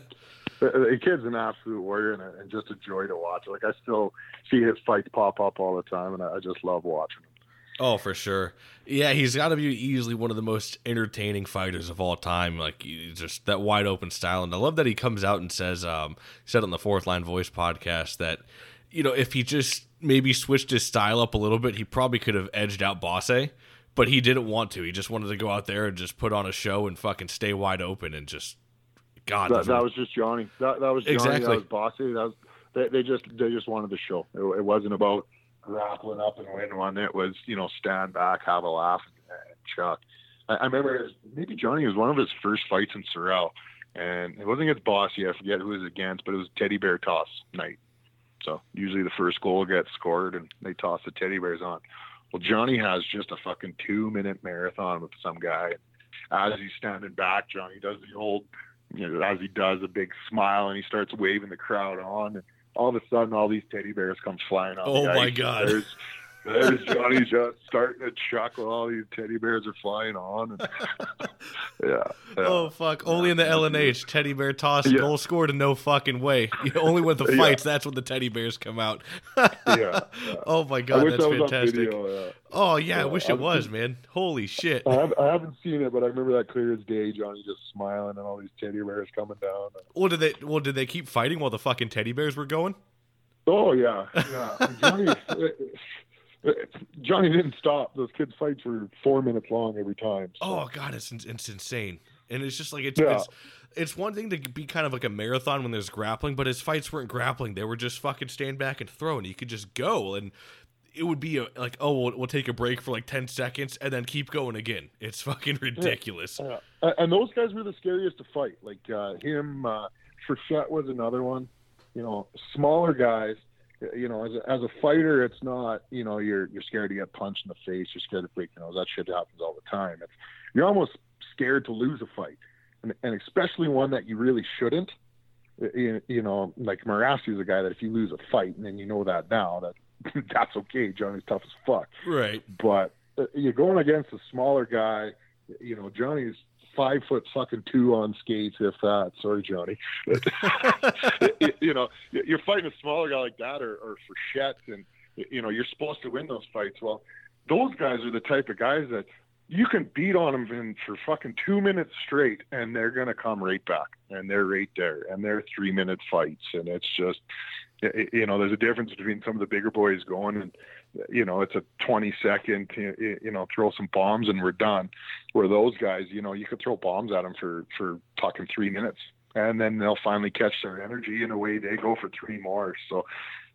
the kid's an absolute warrior and, and just a joy to watch. Like I still see his fights pop up all the time, and I, I just love watching him. Oh, for sure. Yeah, he's got to be easily one of the most entertaining fighters of all time. Like just that wide open style, and I love that he comes out and says, um, said on the Fourth Line Voice podcast that you know if he just maybe switched his style up a little bit, he probably could have edged out Bosse, but he didn't want to. He just wanted to go out there and just put on a show and fucking stay wide open and just God. That, that was just Johnny. That, that was Johnny. Exactly. That was Bosse. That was they, they just they just wanted the show. It, it wasn't about grappling up and win one. It was, you know, stand back, have a laugh, and chuck. I, I remember maybe Johnny was one of his first fights in Sorel, and it wasn't against Bossy. I forget who it was against, but it was teddy bear toss night. So usually the first goal gets scored, and they toss the teddy bears on. Well, Johnny has just a fucking two minute marathon with some guy. As he's standing back, Johnny does the old, you know, as he does a big smile, and he starts waving the crowd on. And, all of a sudden all these teddy bears come flying on. Oh my. God. There's, there's Johnny just uh, starting to chuck while all these teddy bears are flying on. And, yeah, yeah. Oh fuck! Only in the LNH, teddy bear toss, Yeah. goal scored in no fucking way. You only with the Yeah. fights, that's when the teddy bears come out. yeah, yeah. Oh my god, that's that was on fantastic. video. Yeah. Oh yeah, I wish it was, seen- man. Holy shit! I, have, I haven't seen it, but I remember that clear as day. Johnny just smiling and all these teddy bears coming down. Well, did they? Well, did they keep fighting while the fucking teddy bears were going? Oh yeah, yeah. Johnny, Johnny didn't stop. Those kids' fights were four minutes long every time. so- Oh god, it's it's insane, and it's just like it's Yeah. it's it's one thing to be kind of like a marathon when there's grappling, but his fights weren't grappling; they were just fucking stand back and throw, and you could just go, and it would be a, like, oh, we'll, we'll take a break for like ten seconds and then keep going again. It's fucking ridiculous. Yeah. And those guys were the scariest to fight. Like uh, him, uh, Frechette was another one. You know, smaller guys. You know, as a, as a fighter, it's not. You know, you're you're scared to get punched in the face. You're scared to break your nose. That shit happens all the time. It's, you're almost scared to lose a fight, and, and especially one that you really shouldn't. You, you know, like Mirasty is a guy that if you lose a fight, and then you know that now that that's okay. Johnny's tough as fuck Right. but uh, you're going against a smaller guy. You know, Johnny's five foot fucking two on skates, if that. Sorry, Johnny. you, know, you're fighting a smaller guy like that, or, or Frechette, and you know, you're supposed to win those fights. Well, those guys are the type of guys that you can beat on them in, for fucking two minutes straight, and they're gonna come right back, and they're right there, and they're three minute fights, and it's just. You know, there's a difference between some of the bigger boys going and you know, it's a 20 second, you know, throw some bombs and we're done. Where those guys, you know, you could throw bombs at them for, for talking three minutes and then they'll finally catch their energy and away they go for three more. So,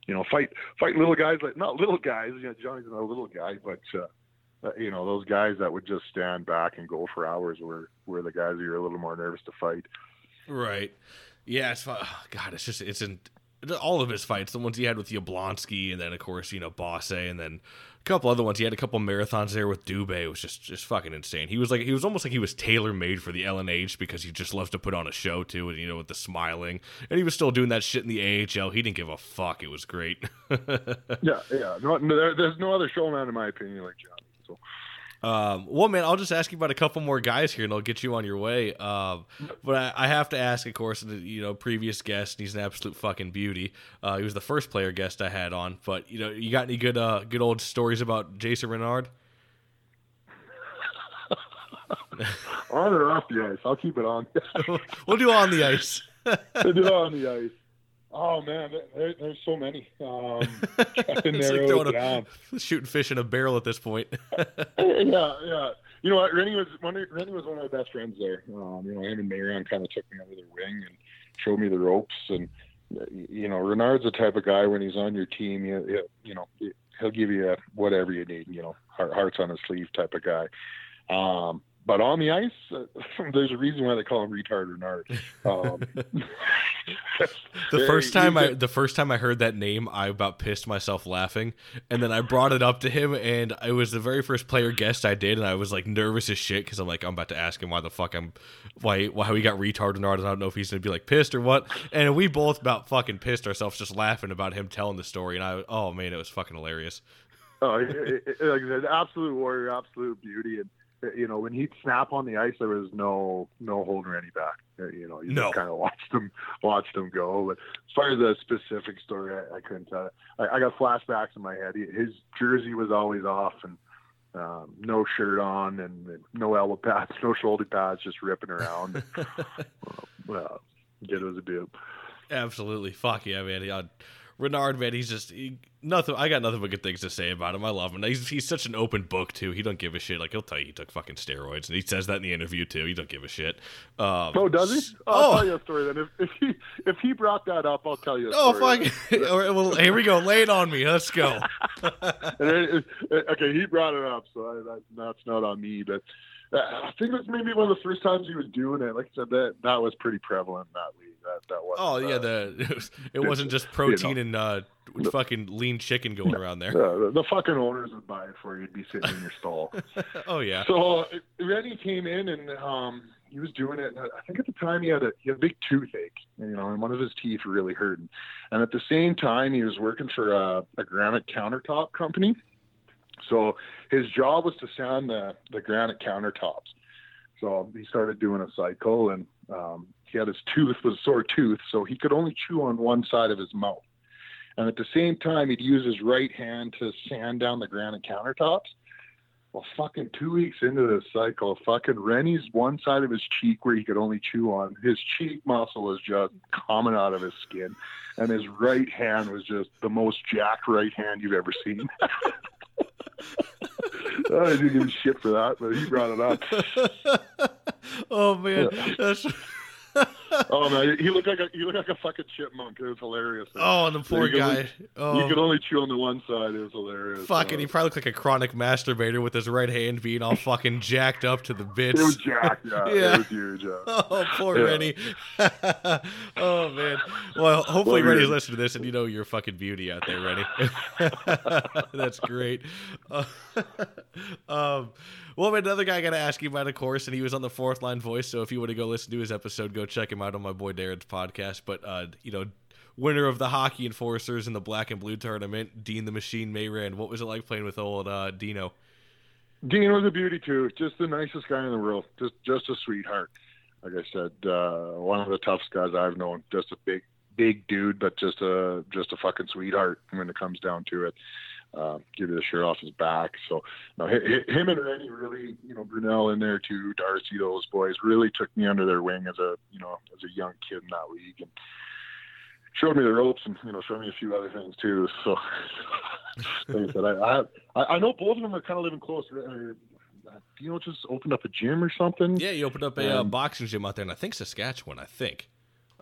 you know, fight, fight little guys like, not little guys, you know, Johnny's not a little guy, but, uh, uh, you know, those guys that would just stand back and go for hours were were the guys you're a little more nervous to fight. Right. Yeah, it's fu- God. It's just it's in all of his fights. The ones he had with Yablonski, and then of course you know Bosse, and then a couple other ones. He had a couple marathons there with Dubé. It was just just fucking insane. He was like he was almost like he was tailor made for the LNH because he just loves to put on a show too, and you know with the smiling, and he was still doing that shit in the AHL. He didn't give a fuck. It was great. Yeah, yeah. No, no, there, there's no other showman in my opinion like Johnny. So Um, well, man, I'll just ask you about a couple more guys here, and I'll get you on your way. Um, but I, I have to ask, of course, you know previous guest. And he's an absolute fucking beauty. Uh, he was the first player guest I had on. But you know, you got any good uh, good old stories about Jason Renard? on or off the ice, I'll keep it on. we'll do on the ice. we'll do it on the ice. Oh man, there, there's so many. Um, I can It's like narrow throwing it a- Shooting fish in a barrel at this point. yeah, yeah. You know what? Rennie was one. Of, Rennie was one of my best friends there. Um, you know, him and Marion kind of took me under their wing and showed me the ropes. And you know, Renard's the type of guy when he's on your team, you, you, you know, he'll give you whatever you need. You know, heart, hearts on his sleeve type of guy. Um, but on the ice, uh, there's a reason why they call him retard Renard. Um, The first time I the first time I heard that name, I about pissed myself laughing, and then I brought it up to him, and it was the very first player guest I did, and I was like nervous as shit because I'm like I'm about to ask him why the fuck I'm why why he got retarded and I don't know if he's gonna be like pissed or what, and we both about fucking pissed ourselves just laughing about him telling the story, and I oh man, it was fucking hilarious. Oh, it, it, like I said, absolute warrior, absolute beauty, and you know when he'd snap on the ice, there was no no holding any back. Uh, You know, you No. just kind of watched him watched him go. But as far as the specific story, I, I couldn't tell. I, I got flashbacks in my head. He- His jersey was always off, and um, no shirt on, and, no elbow pads, no shoulder pads, just ripping around. well, it was a dude. Absolutely, fuck yeah, man. Uh, Renard, man, he's just he, nothing. I got nothing but good things to say about him. I love him. He's he's such an open book too. He don't give a shit. Like he'll tell you he took fucking steroids, and he says that in the interview too. He don't give a shit. Um, Oh, does he? I'll Oh. tell you a story then. If, if he if he brought that up, I'll tell you. A Oh fuck! Well, here we go. Lay it on me. Let's go. It- it- okay, he brought it up, so I, that, that's not on me. But uh, I think was maybe one of the first times he was doing it. Like I said, that that was pretty prevalent in that league. That was. Oh yeah, the it, was, it wasn't just protein and uh, fucking lean chicken going around there. the, the fucking owners would buy it for you. You'd be sitting in your stall. Oh yeah. So uh, Rennie came in and um, he was doing it. and I think at the time he had a he had a big toothache, you know, and one of his teeth really hurting. And at the same time, he was working for a, a granite countertop company. So his job was to sand the the granite countertops. So he started doing a cycle, and um, he had his tooth was a sore tooth, so he could only chew on one side of his mouth. And at the same time, he'd use his right hand to sand down the granite countertops. Well, fucking two weeks into this cycle, fucking Rennie's one side of his cheek where he could only chew on, his cheek muscle was just coming out of his skin. And his right hand was just the most jacked right hand you've ever seen. I didn't give a shit for that, but he brought it up. oh man, that's Oh man, he looked like a he looked like a fucking chipmunk. It was hilarious. oh the poor could guy. Oh, You could only chew on the one side. It was hilarious. fucking, he probably looked like a chronic masturbator with his right hand being all fucking jacked up to the bits. it was Jack. Yeah, Yeah. it was huge. Yeah. Oh, poor Yeah. Rennie. oh man. Well, hopefully Well, Rennie's listening to this, and you know you're fucking beauty out there, Rennie. That's great. Uh, um, well, another guy I got to ask you about, of course, and he was on the fourth line voice. So if you want to go listen to his episode, go check him out on my boy Darren's podcast. But uh, you know, winner of the hockey enforcers in the black and blue tournament, Dean the Machine Mayrand. What was it like playing with old uh, Dino? Dean was a beauty too. Just the nicest guy in the world. Just just a sweetheart. Like I said, uh, one of the toughest guys I've known. Just a big big dude, but just a just a fucking sweetheart when it comes down to it. Uh, give you the shirt off his back. So hi- hi- him and Rennie really, you know, Brunel in there too, Darcy, those boys really took me under their wing as a, you know, as a young kid in that league and showed me the ropes and you know showed me a few other things too. So like I said, I I, I know both of them are kind of living close. Uh, you know, just opened up a gym or something. Yeah, you opened up a uh, Um, boxing gym out there, and I think Saskatchewan. I think.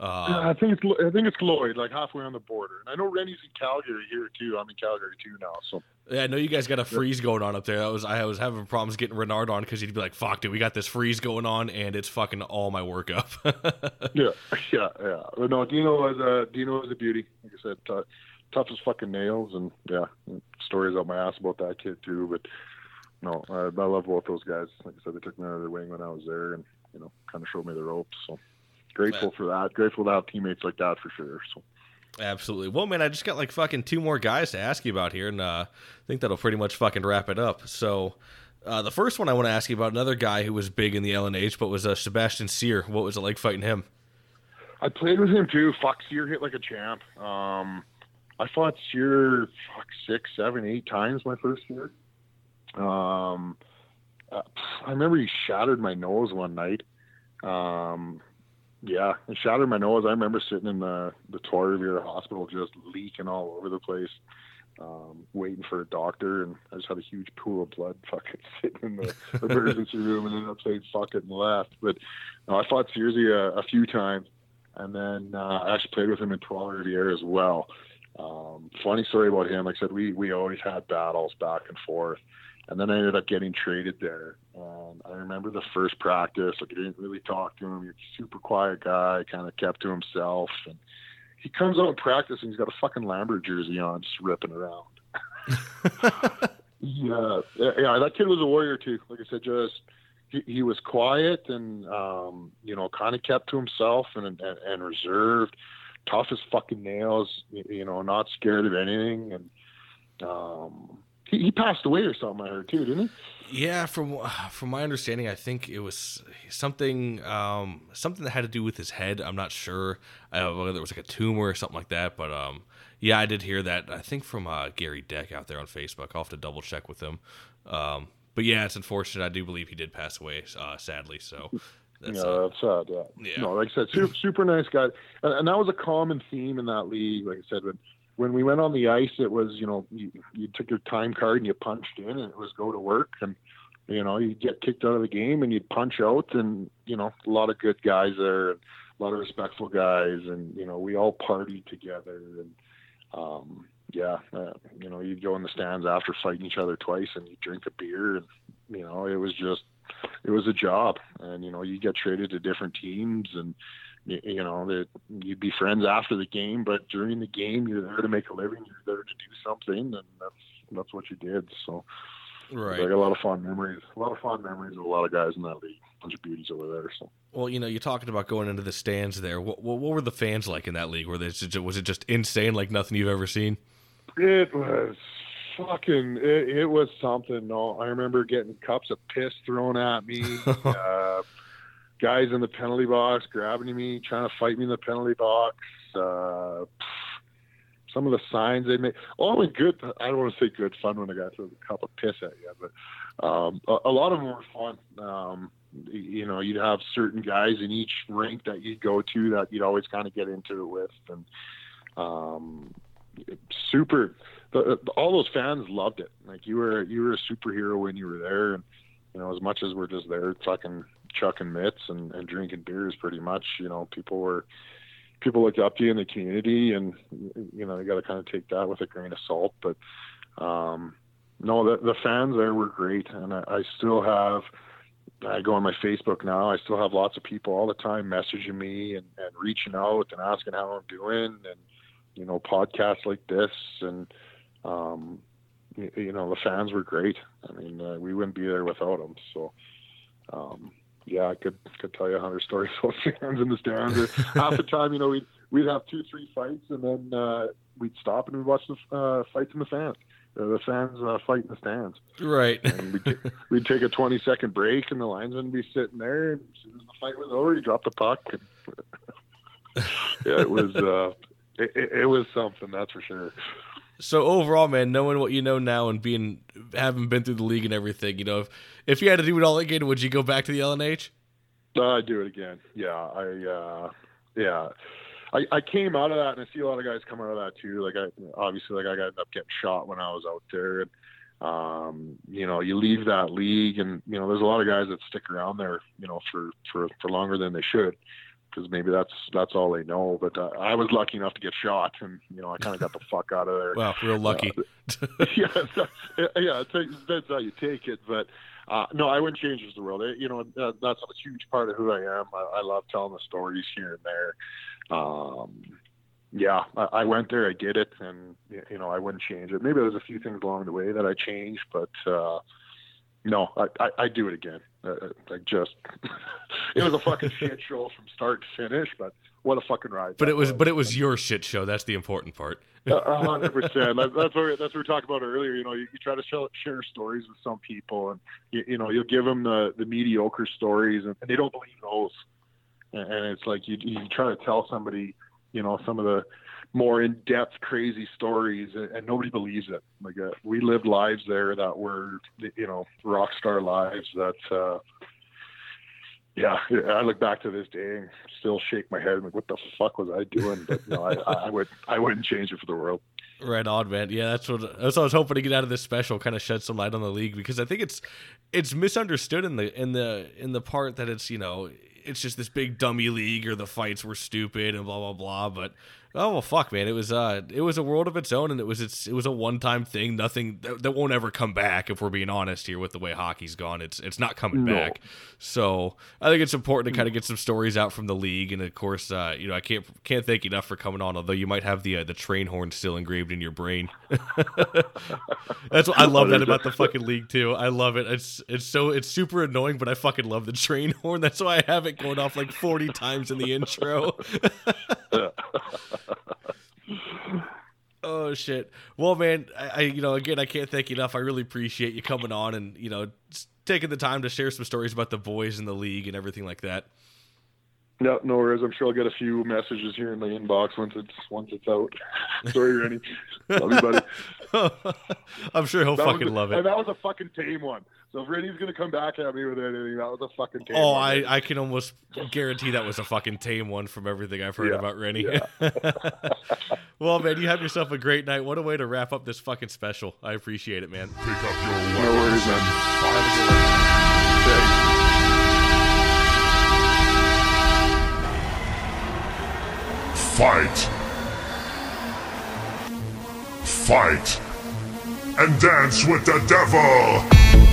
Uh, Uh, I think it's I think it's Lloyd, like halfway on the border. And I know Rennie's in Calgary here too. I'm in Calgary too now. So Yeah, I know you guys got a freeze going on up there. I was I was having problems getting Renard on because he'd be like, "Fuck, dude, we got this freeze going on, and it's fucking all my work up." yeah, yeah, yeah. But no, Dino was a Dino was a beauty. Like I said, t- tough as fucking nails, and yeah, stories out my ass about that kid too. But no, I, I love both those guys. Like I said, they took me under their wing when I was there, and you know, kind of showed me the ropes. So grateful for that. Grateful to have teammates like that for sure. So. Absolutely. Well, man, I just got like fucking two more guys to ask you about here, and uh, I think that'll pretty much fucking wrap it up. So, uh, the first one I want to ask you about another guy who was big in the LNH, but was uh, Sebastian Cyr. What was it like fighting him? I played with him too. Fuck, Cyr hit like a champ. Um, I fought Cyr fuck six, seven, eight times my first year. Um, uh, I remember he shattered my nose one night. Um, yeah, it shattered my nose. I remember sitting in the the Rivières hospital just leaking all over the place, um, waiting for a doctor, and I just had a huge pool of blood fucking sitting in the emergency room, and ended up saying fuck it and left. But no, I fought Searsy a, a few times, and then uh, I actually played with him in Rivières as well. Um, funny story about him. Like I said, we we always had battles back and forth. And then I ended up getting traded there. And I remember the first practice, like I didn't really talk to him. He's a super quiet guy, kind of kept to himself. And he comes out in practice and he's got a fucking Lambert jersey on, just ripping around. yeah, yeah, that kid was a warrior too. Like I said, just he, he was quiet and um, you know, kind of kept to himself and, and and reserved, tough as fucking nails. You know, not scared of anything and um he, he passed away or something. I heard too, didn't he? Yeah, from from my understanding, I think it was something um, something that had to do with his head. I'm not sure uh, whether it was like a tumor or something like that, but um, yeah, I did hear that. I think from uh, Gary Deck out there on Facebook. I'll have to double check with him. Um, but yeah, it's unfortunate. I do believe he did pass away, uh, sadly. So. That's, yeah, uh, that's sad. Yeah. yeah. No, like I said, super, super nice guy, and, and, that was a common theme in that league. Like I said, when when we went on the ice, it was you know you, you took your time card and you punched in, and it was go to work, and you know you get kicked out of the game and you'd punch out, and you know a lot of good guys there, and a lot of respectful guys, and you know we all partied together, and um, yeah, uh, you know you'd go in the stands after fighting each other twice, and you drink a beer, and you know it was just it was a job, and you know you get traded to different teams, and you, you know that you'd be friends after the game, but during the game you're there to make a living. You're there to do something, and that's that's what you did. So, right, I got a lot of fond memories. A lot of fond memories of a lot of guys in that league. A bunch of beauties over there. So, well, you know, you're talking about going into the stands there. What what, what were the fans like in that league? Were they was it just insane, like nothing you've ever seen? It was fucking it, it, was something no i remember getting cups of piss thrown at me uh, guys in the penalty box grabbing me, trying to fight me in the penalty box. Uh, some of the signs they made, all in good. I don't want to say good fun when a guy throws a cup of piss at you, but um, a, a, lot of them were fun. Um, you know, you'd have certain guys in each rink that you'd go to that you'd always kind of get into it with, and um, super. The, all those fans loved it. Like you were, you were a superhero when you were there, and you know, as much as we're just there fucking chucking mitts and, and drinking beers pretty much. You know, people were people looked up to you in the community, and you know you got to kind of take that with a grain of salt. But um, no, the, the fans there were great, and I, I still have. I go on my Facebook now. I still have lots of people all the time messaging me and, and reaching out and asking how I'm doing, and you know podcasts like this, and um, you, know the fans were great. I mean, uh, we wouldn't be there without them. So, um, yeah, I could could tell you a hundred stories about fans in the stands. half the time, you know, we'd we'd have two, three fights, and then uh, we'd stop and we'd watch the uh, fights in the fans. Uh, the fans uh, fight in the stands. Right. And we'd, we'd take a twenty second break, and the linesman would be sitting there. And as soon as the fight was over, he dropped the puck. And yeah, it was uh, it, it was something that's for sure so overall, man, knowing what you know now and being having been through the league and everything, you know, if if you had to do it all again, would you go back to the LNH? I'd do it again. Yeah, I uh, yeah. I, I came out of that, and I see a lot of guys come out of that too. Like I obviously, like I got up getting shot when I was out there, and um, you know, you leave that league, and you know, there's a lot of guys that stick around there, you know, for for for longer than they should. Because maybe that's that's all they know. But uh, I was lucky enough to get shot, and you know I kind of got the fuck out of there. Well, real lucky. Uh, yeah, that's, yeah, that's how you take it. But uh, no, I wouldn't change the world. It, you know, uh, that's a huge part of who I am. I, I love telling the stories here and there. Um, yeah, I, I went there, I did it, and you know, I wouldn't change it. Maybe there's a few things along the way that I changed, but uh, no, I, I, I do it again. Uh, like just, it was a fucking shit show from start to finish, but what a fucking ride! But it was, was, but it was your shit show. That's the important part. A hundred percent. That's what that's what we were talking about earlier. You know, you, you try to share, share stories with some people, and you, you know, you'll give them the the mediocre stories, and, and they don't believe those. And, and it's like you you try to tell somebody, you know, some of the more in-depth crazy stories and, nobody believes it like uh, we lived lives there that were you know rock star lives that uh yeah i look back to this day and still shake my head like what the fuck was i doing but no i i would i wouldn't change it for the world Right on, man. Yeah, that's what that's what I was hoping to get out of this special, kind of shed some light on the league because I think it's it's misunderstood in the in the in the part that it's you know it's just this big dummy league or the fights were stupid and blah blah blah. But Oh well, fuck, man! It was uh, it was a world of its own, and it was it's it was a one time thing. Nothing that, that, won't ever come back. If we're being honest here, with the way hockey's gone, it's it's not coming no. back. So I think it's important to kind of get some stories out from the league, and of course, uh, you know, I can't can't thank enough for coming on. Although you might have the uh, the train horn still engraved in your brain. That's what I love that about the fucking league too. I love it. It's it's so it's super annoying, but I fucking love the train horn. That's why I have it going off like forty times in the intro. oh shit. Well, man, I, I, you know again I can't thank you enough. I really appreciate you coming on and you know taking the time to share some stories about the boys in the league and everything like that. No, no worries. I'm sure I'll get a few messages here in the inbox once it's once it's out. Sorry, Rennie. Love you, buddy. I'm sure he'll that fucking a, love it. that was a fucking tame one. So if Rennie's gonna come back at me with anything, that was a fucking tame oh, one. I, I can almost guarantee that was a fucking tame one from everything I've heard yeah, about Rennie. Yeah. well, man, you have yourself a great night. What a way to wrap up this fucking special. I appreciate it, man. Pick up your no worries, man. Fight. Fight. And dance with the devil.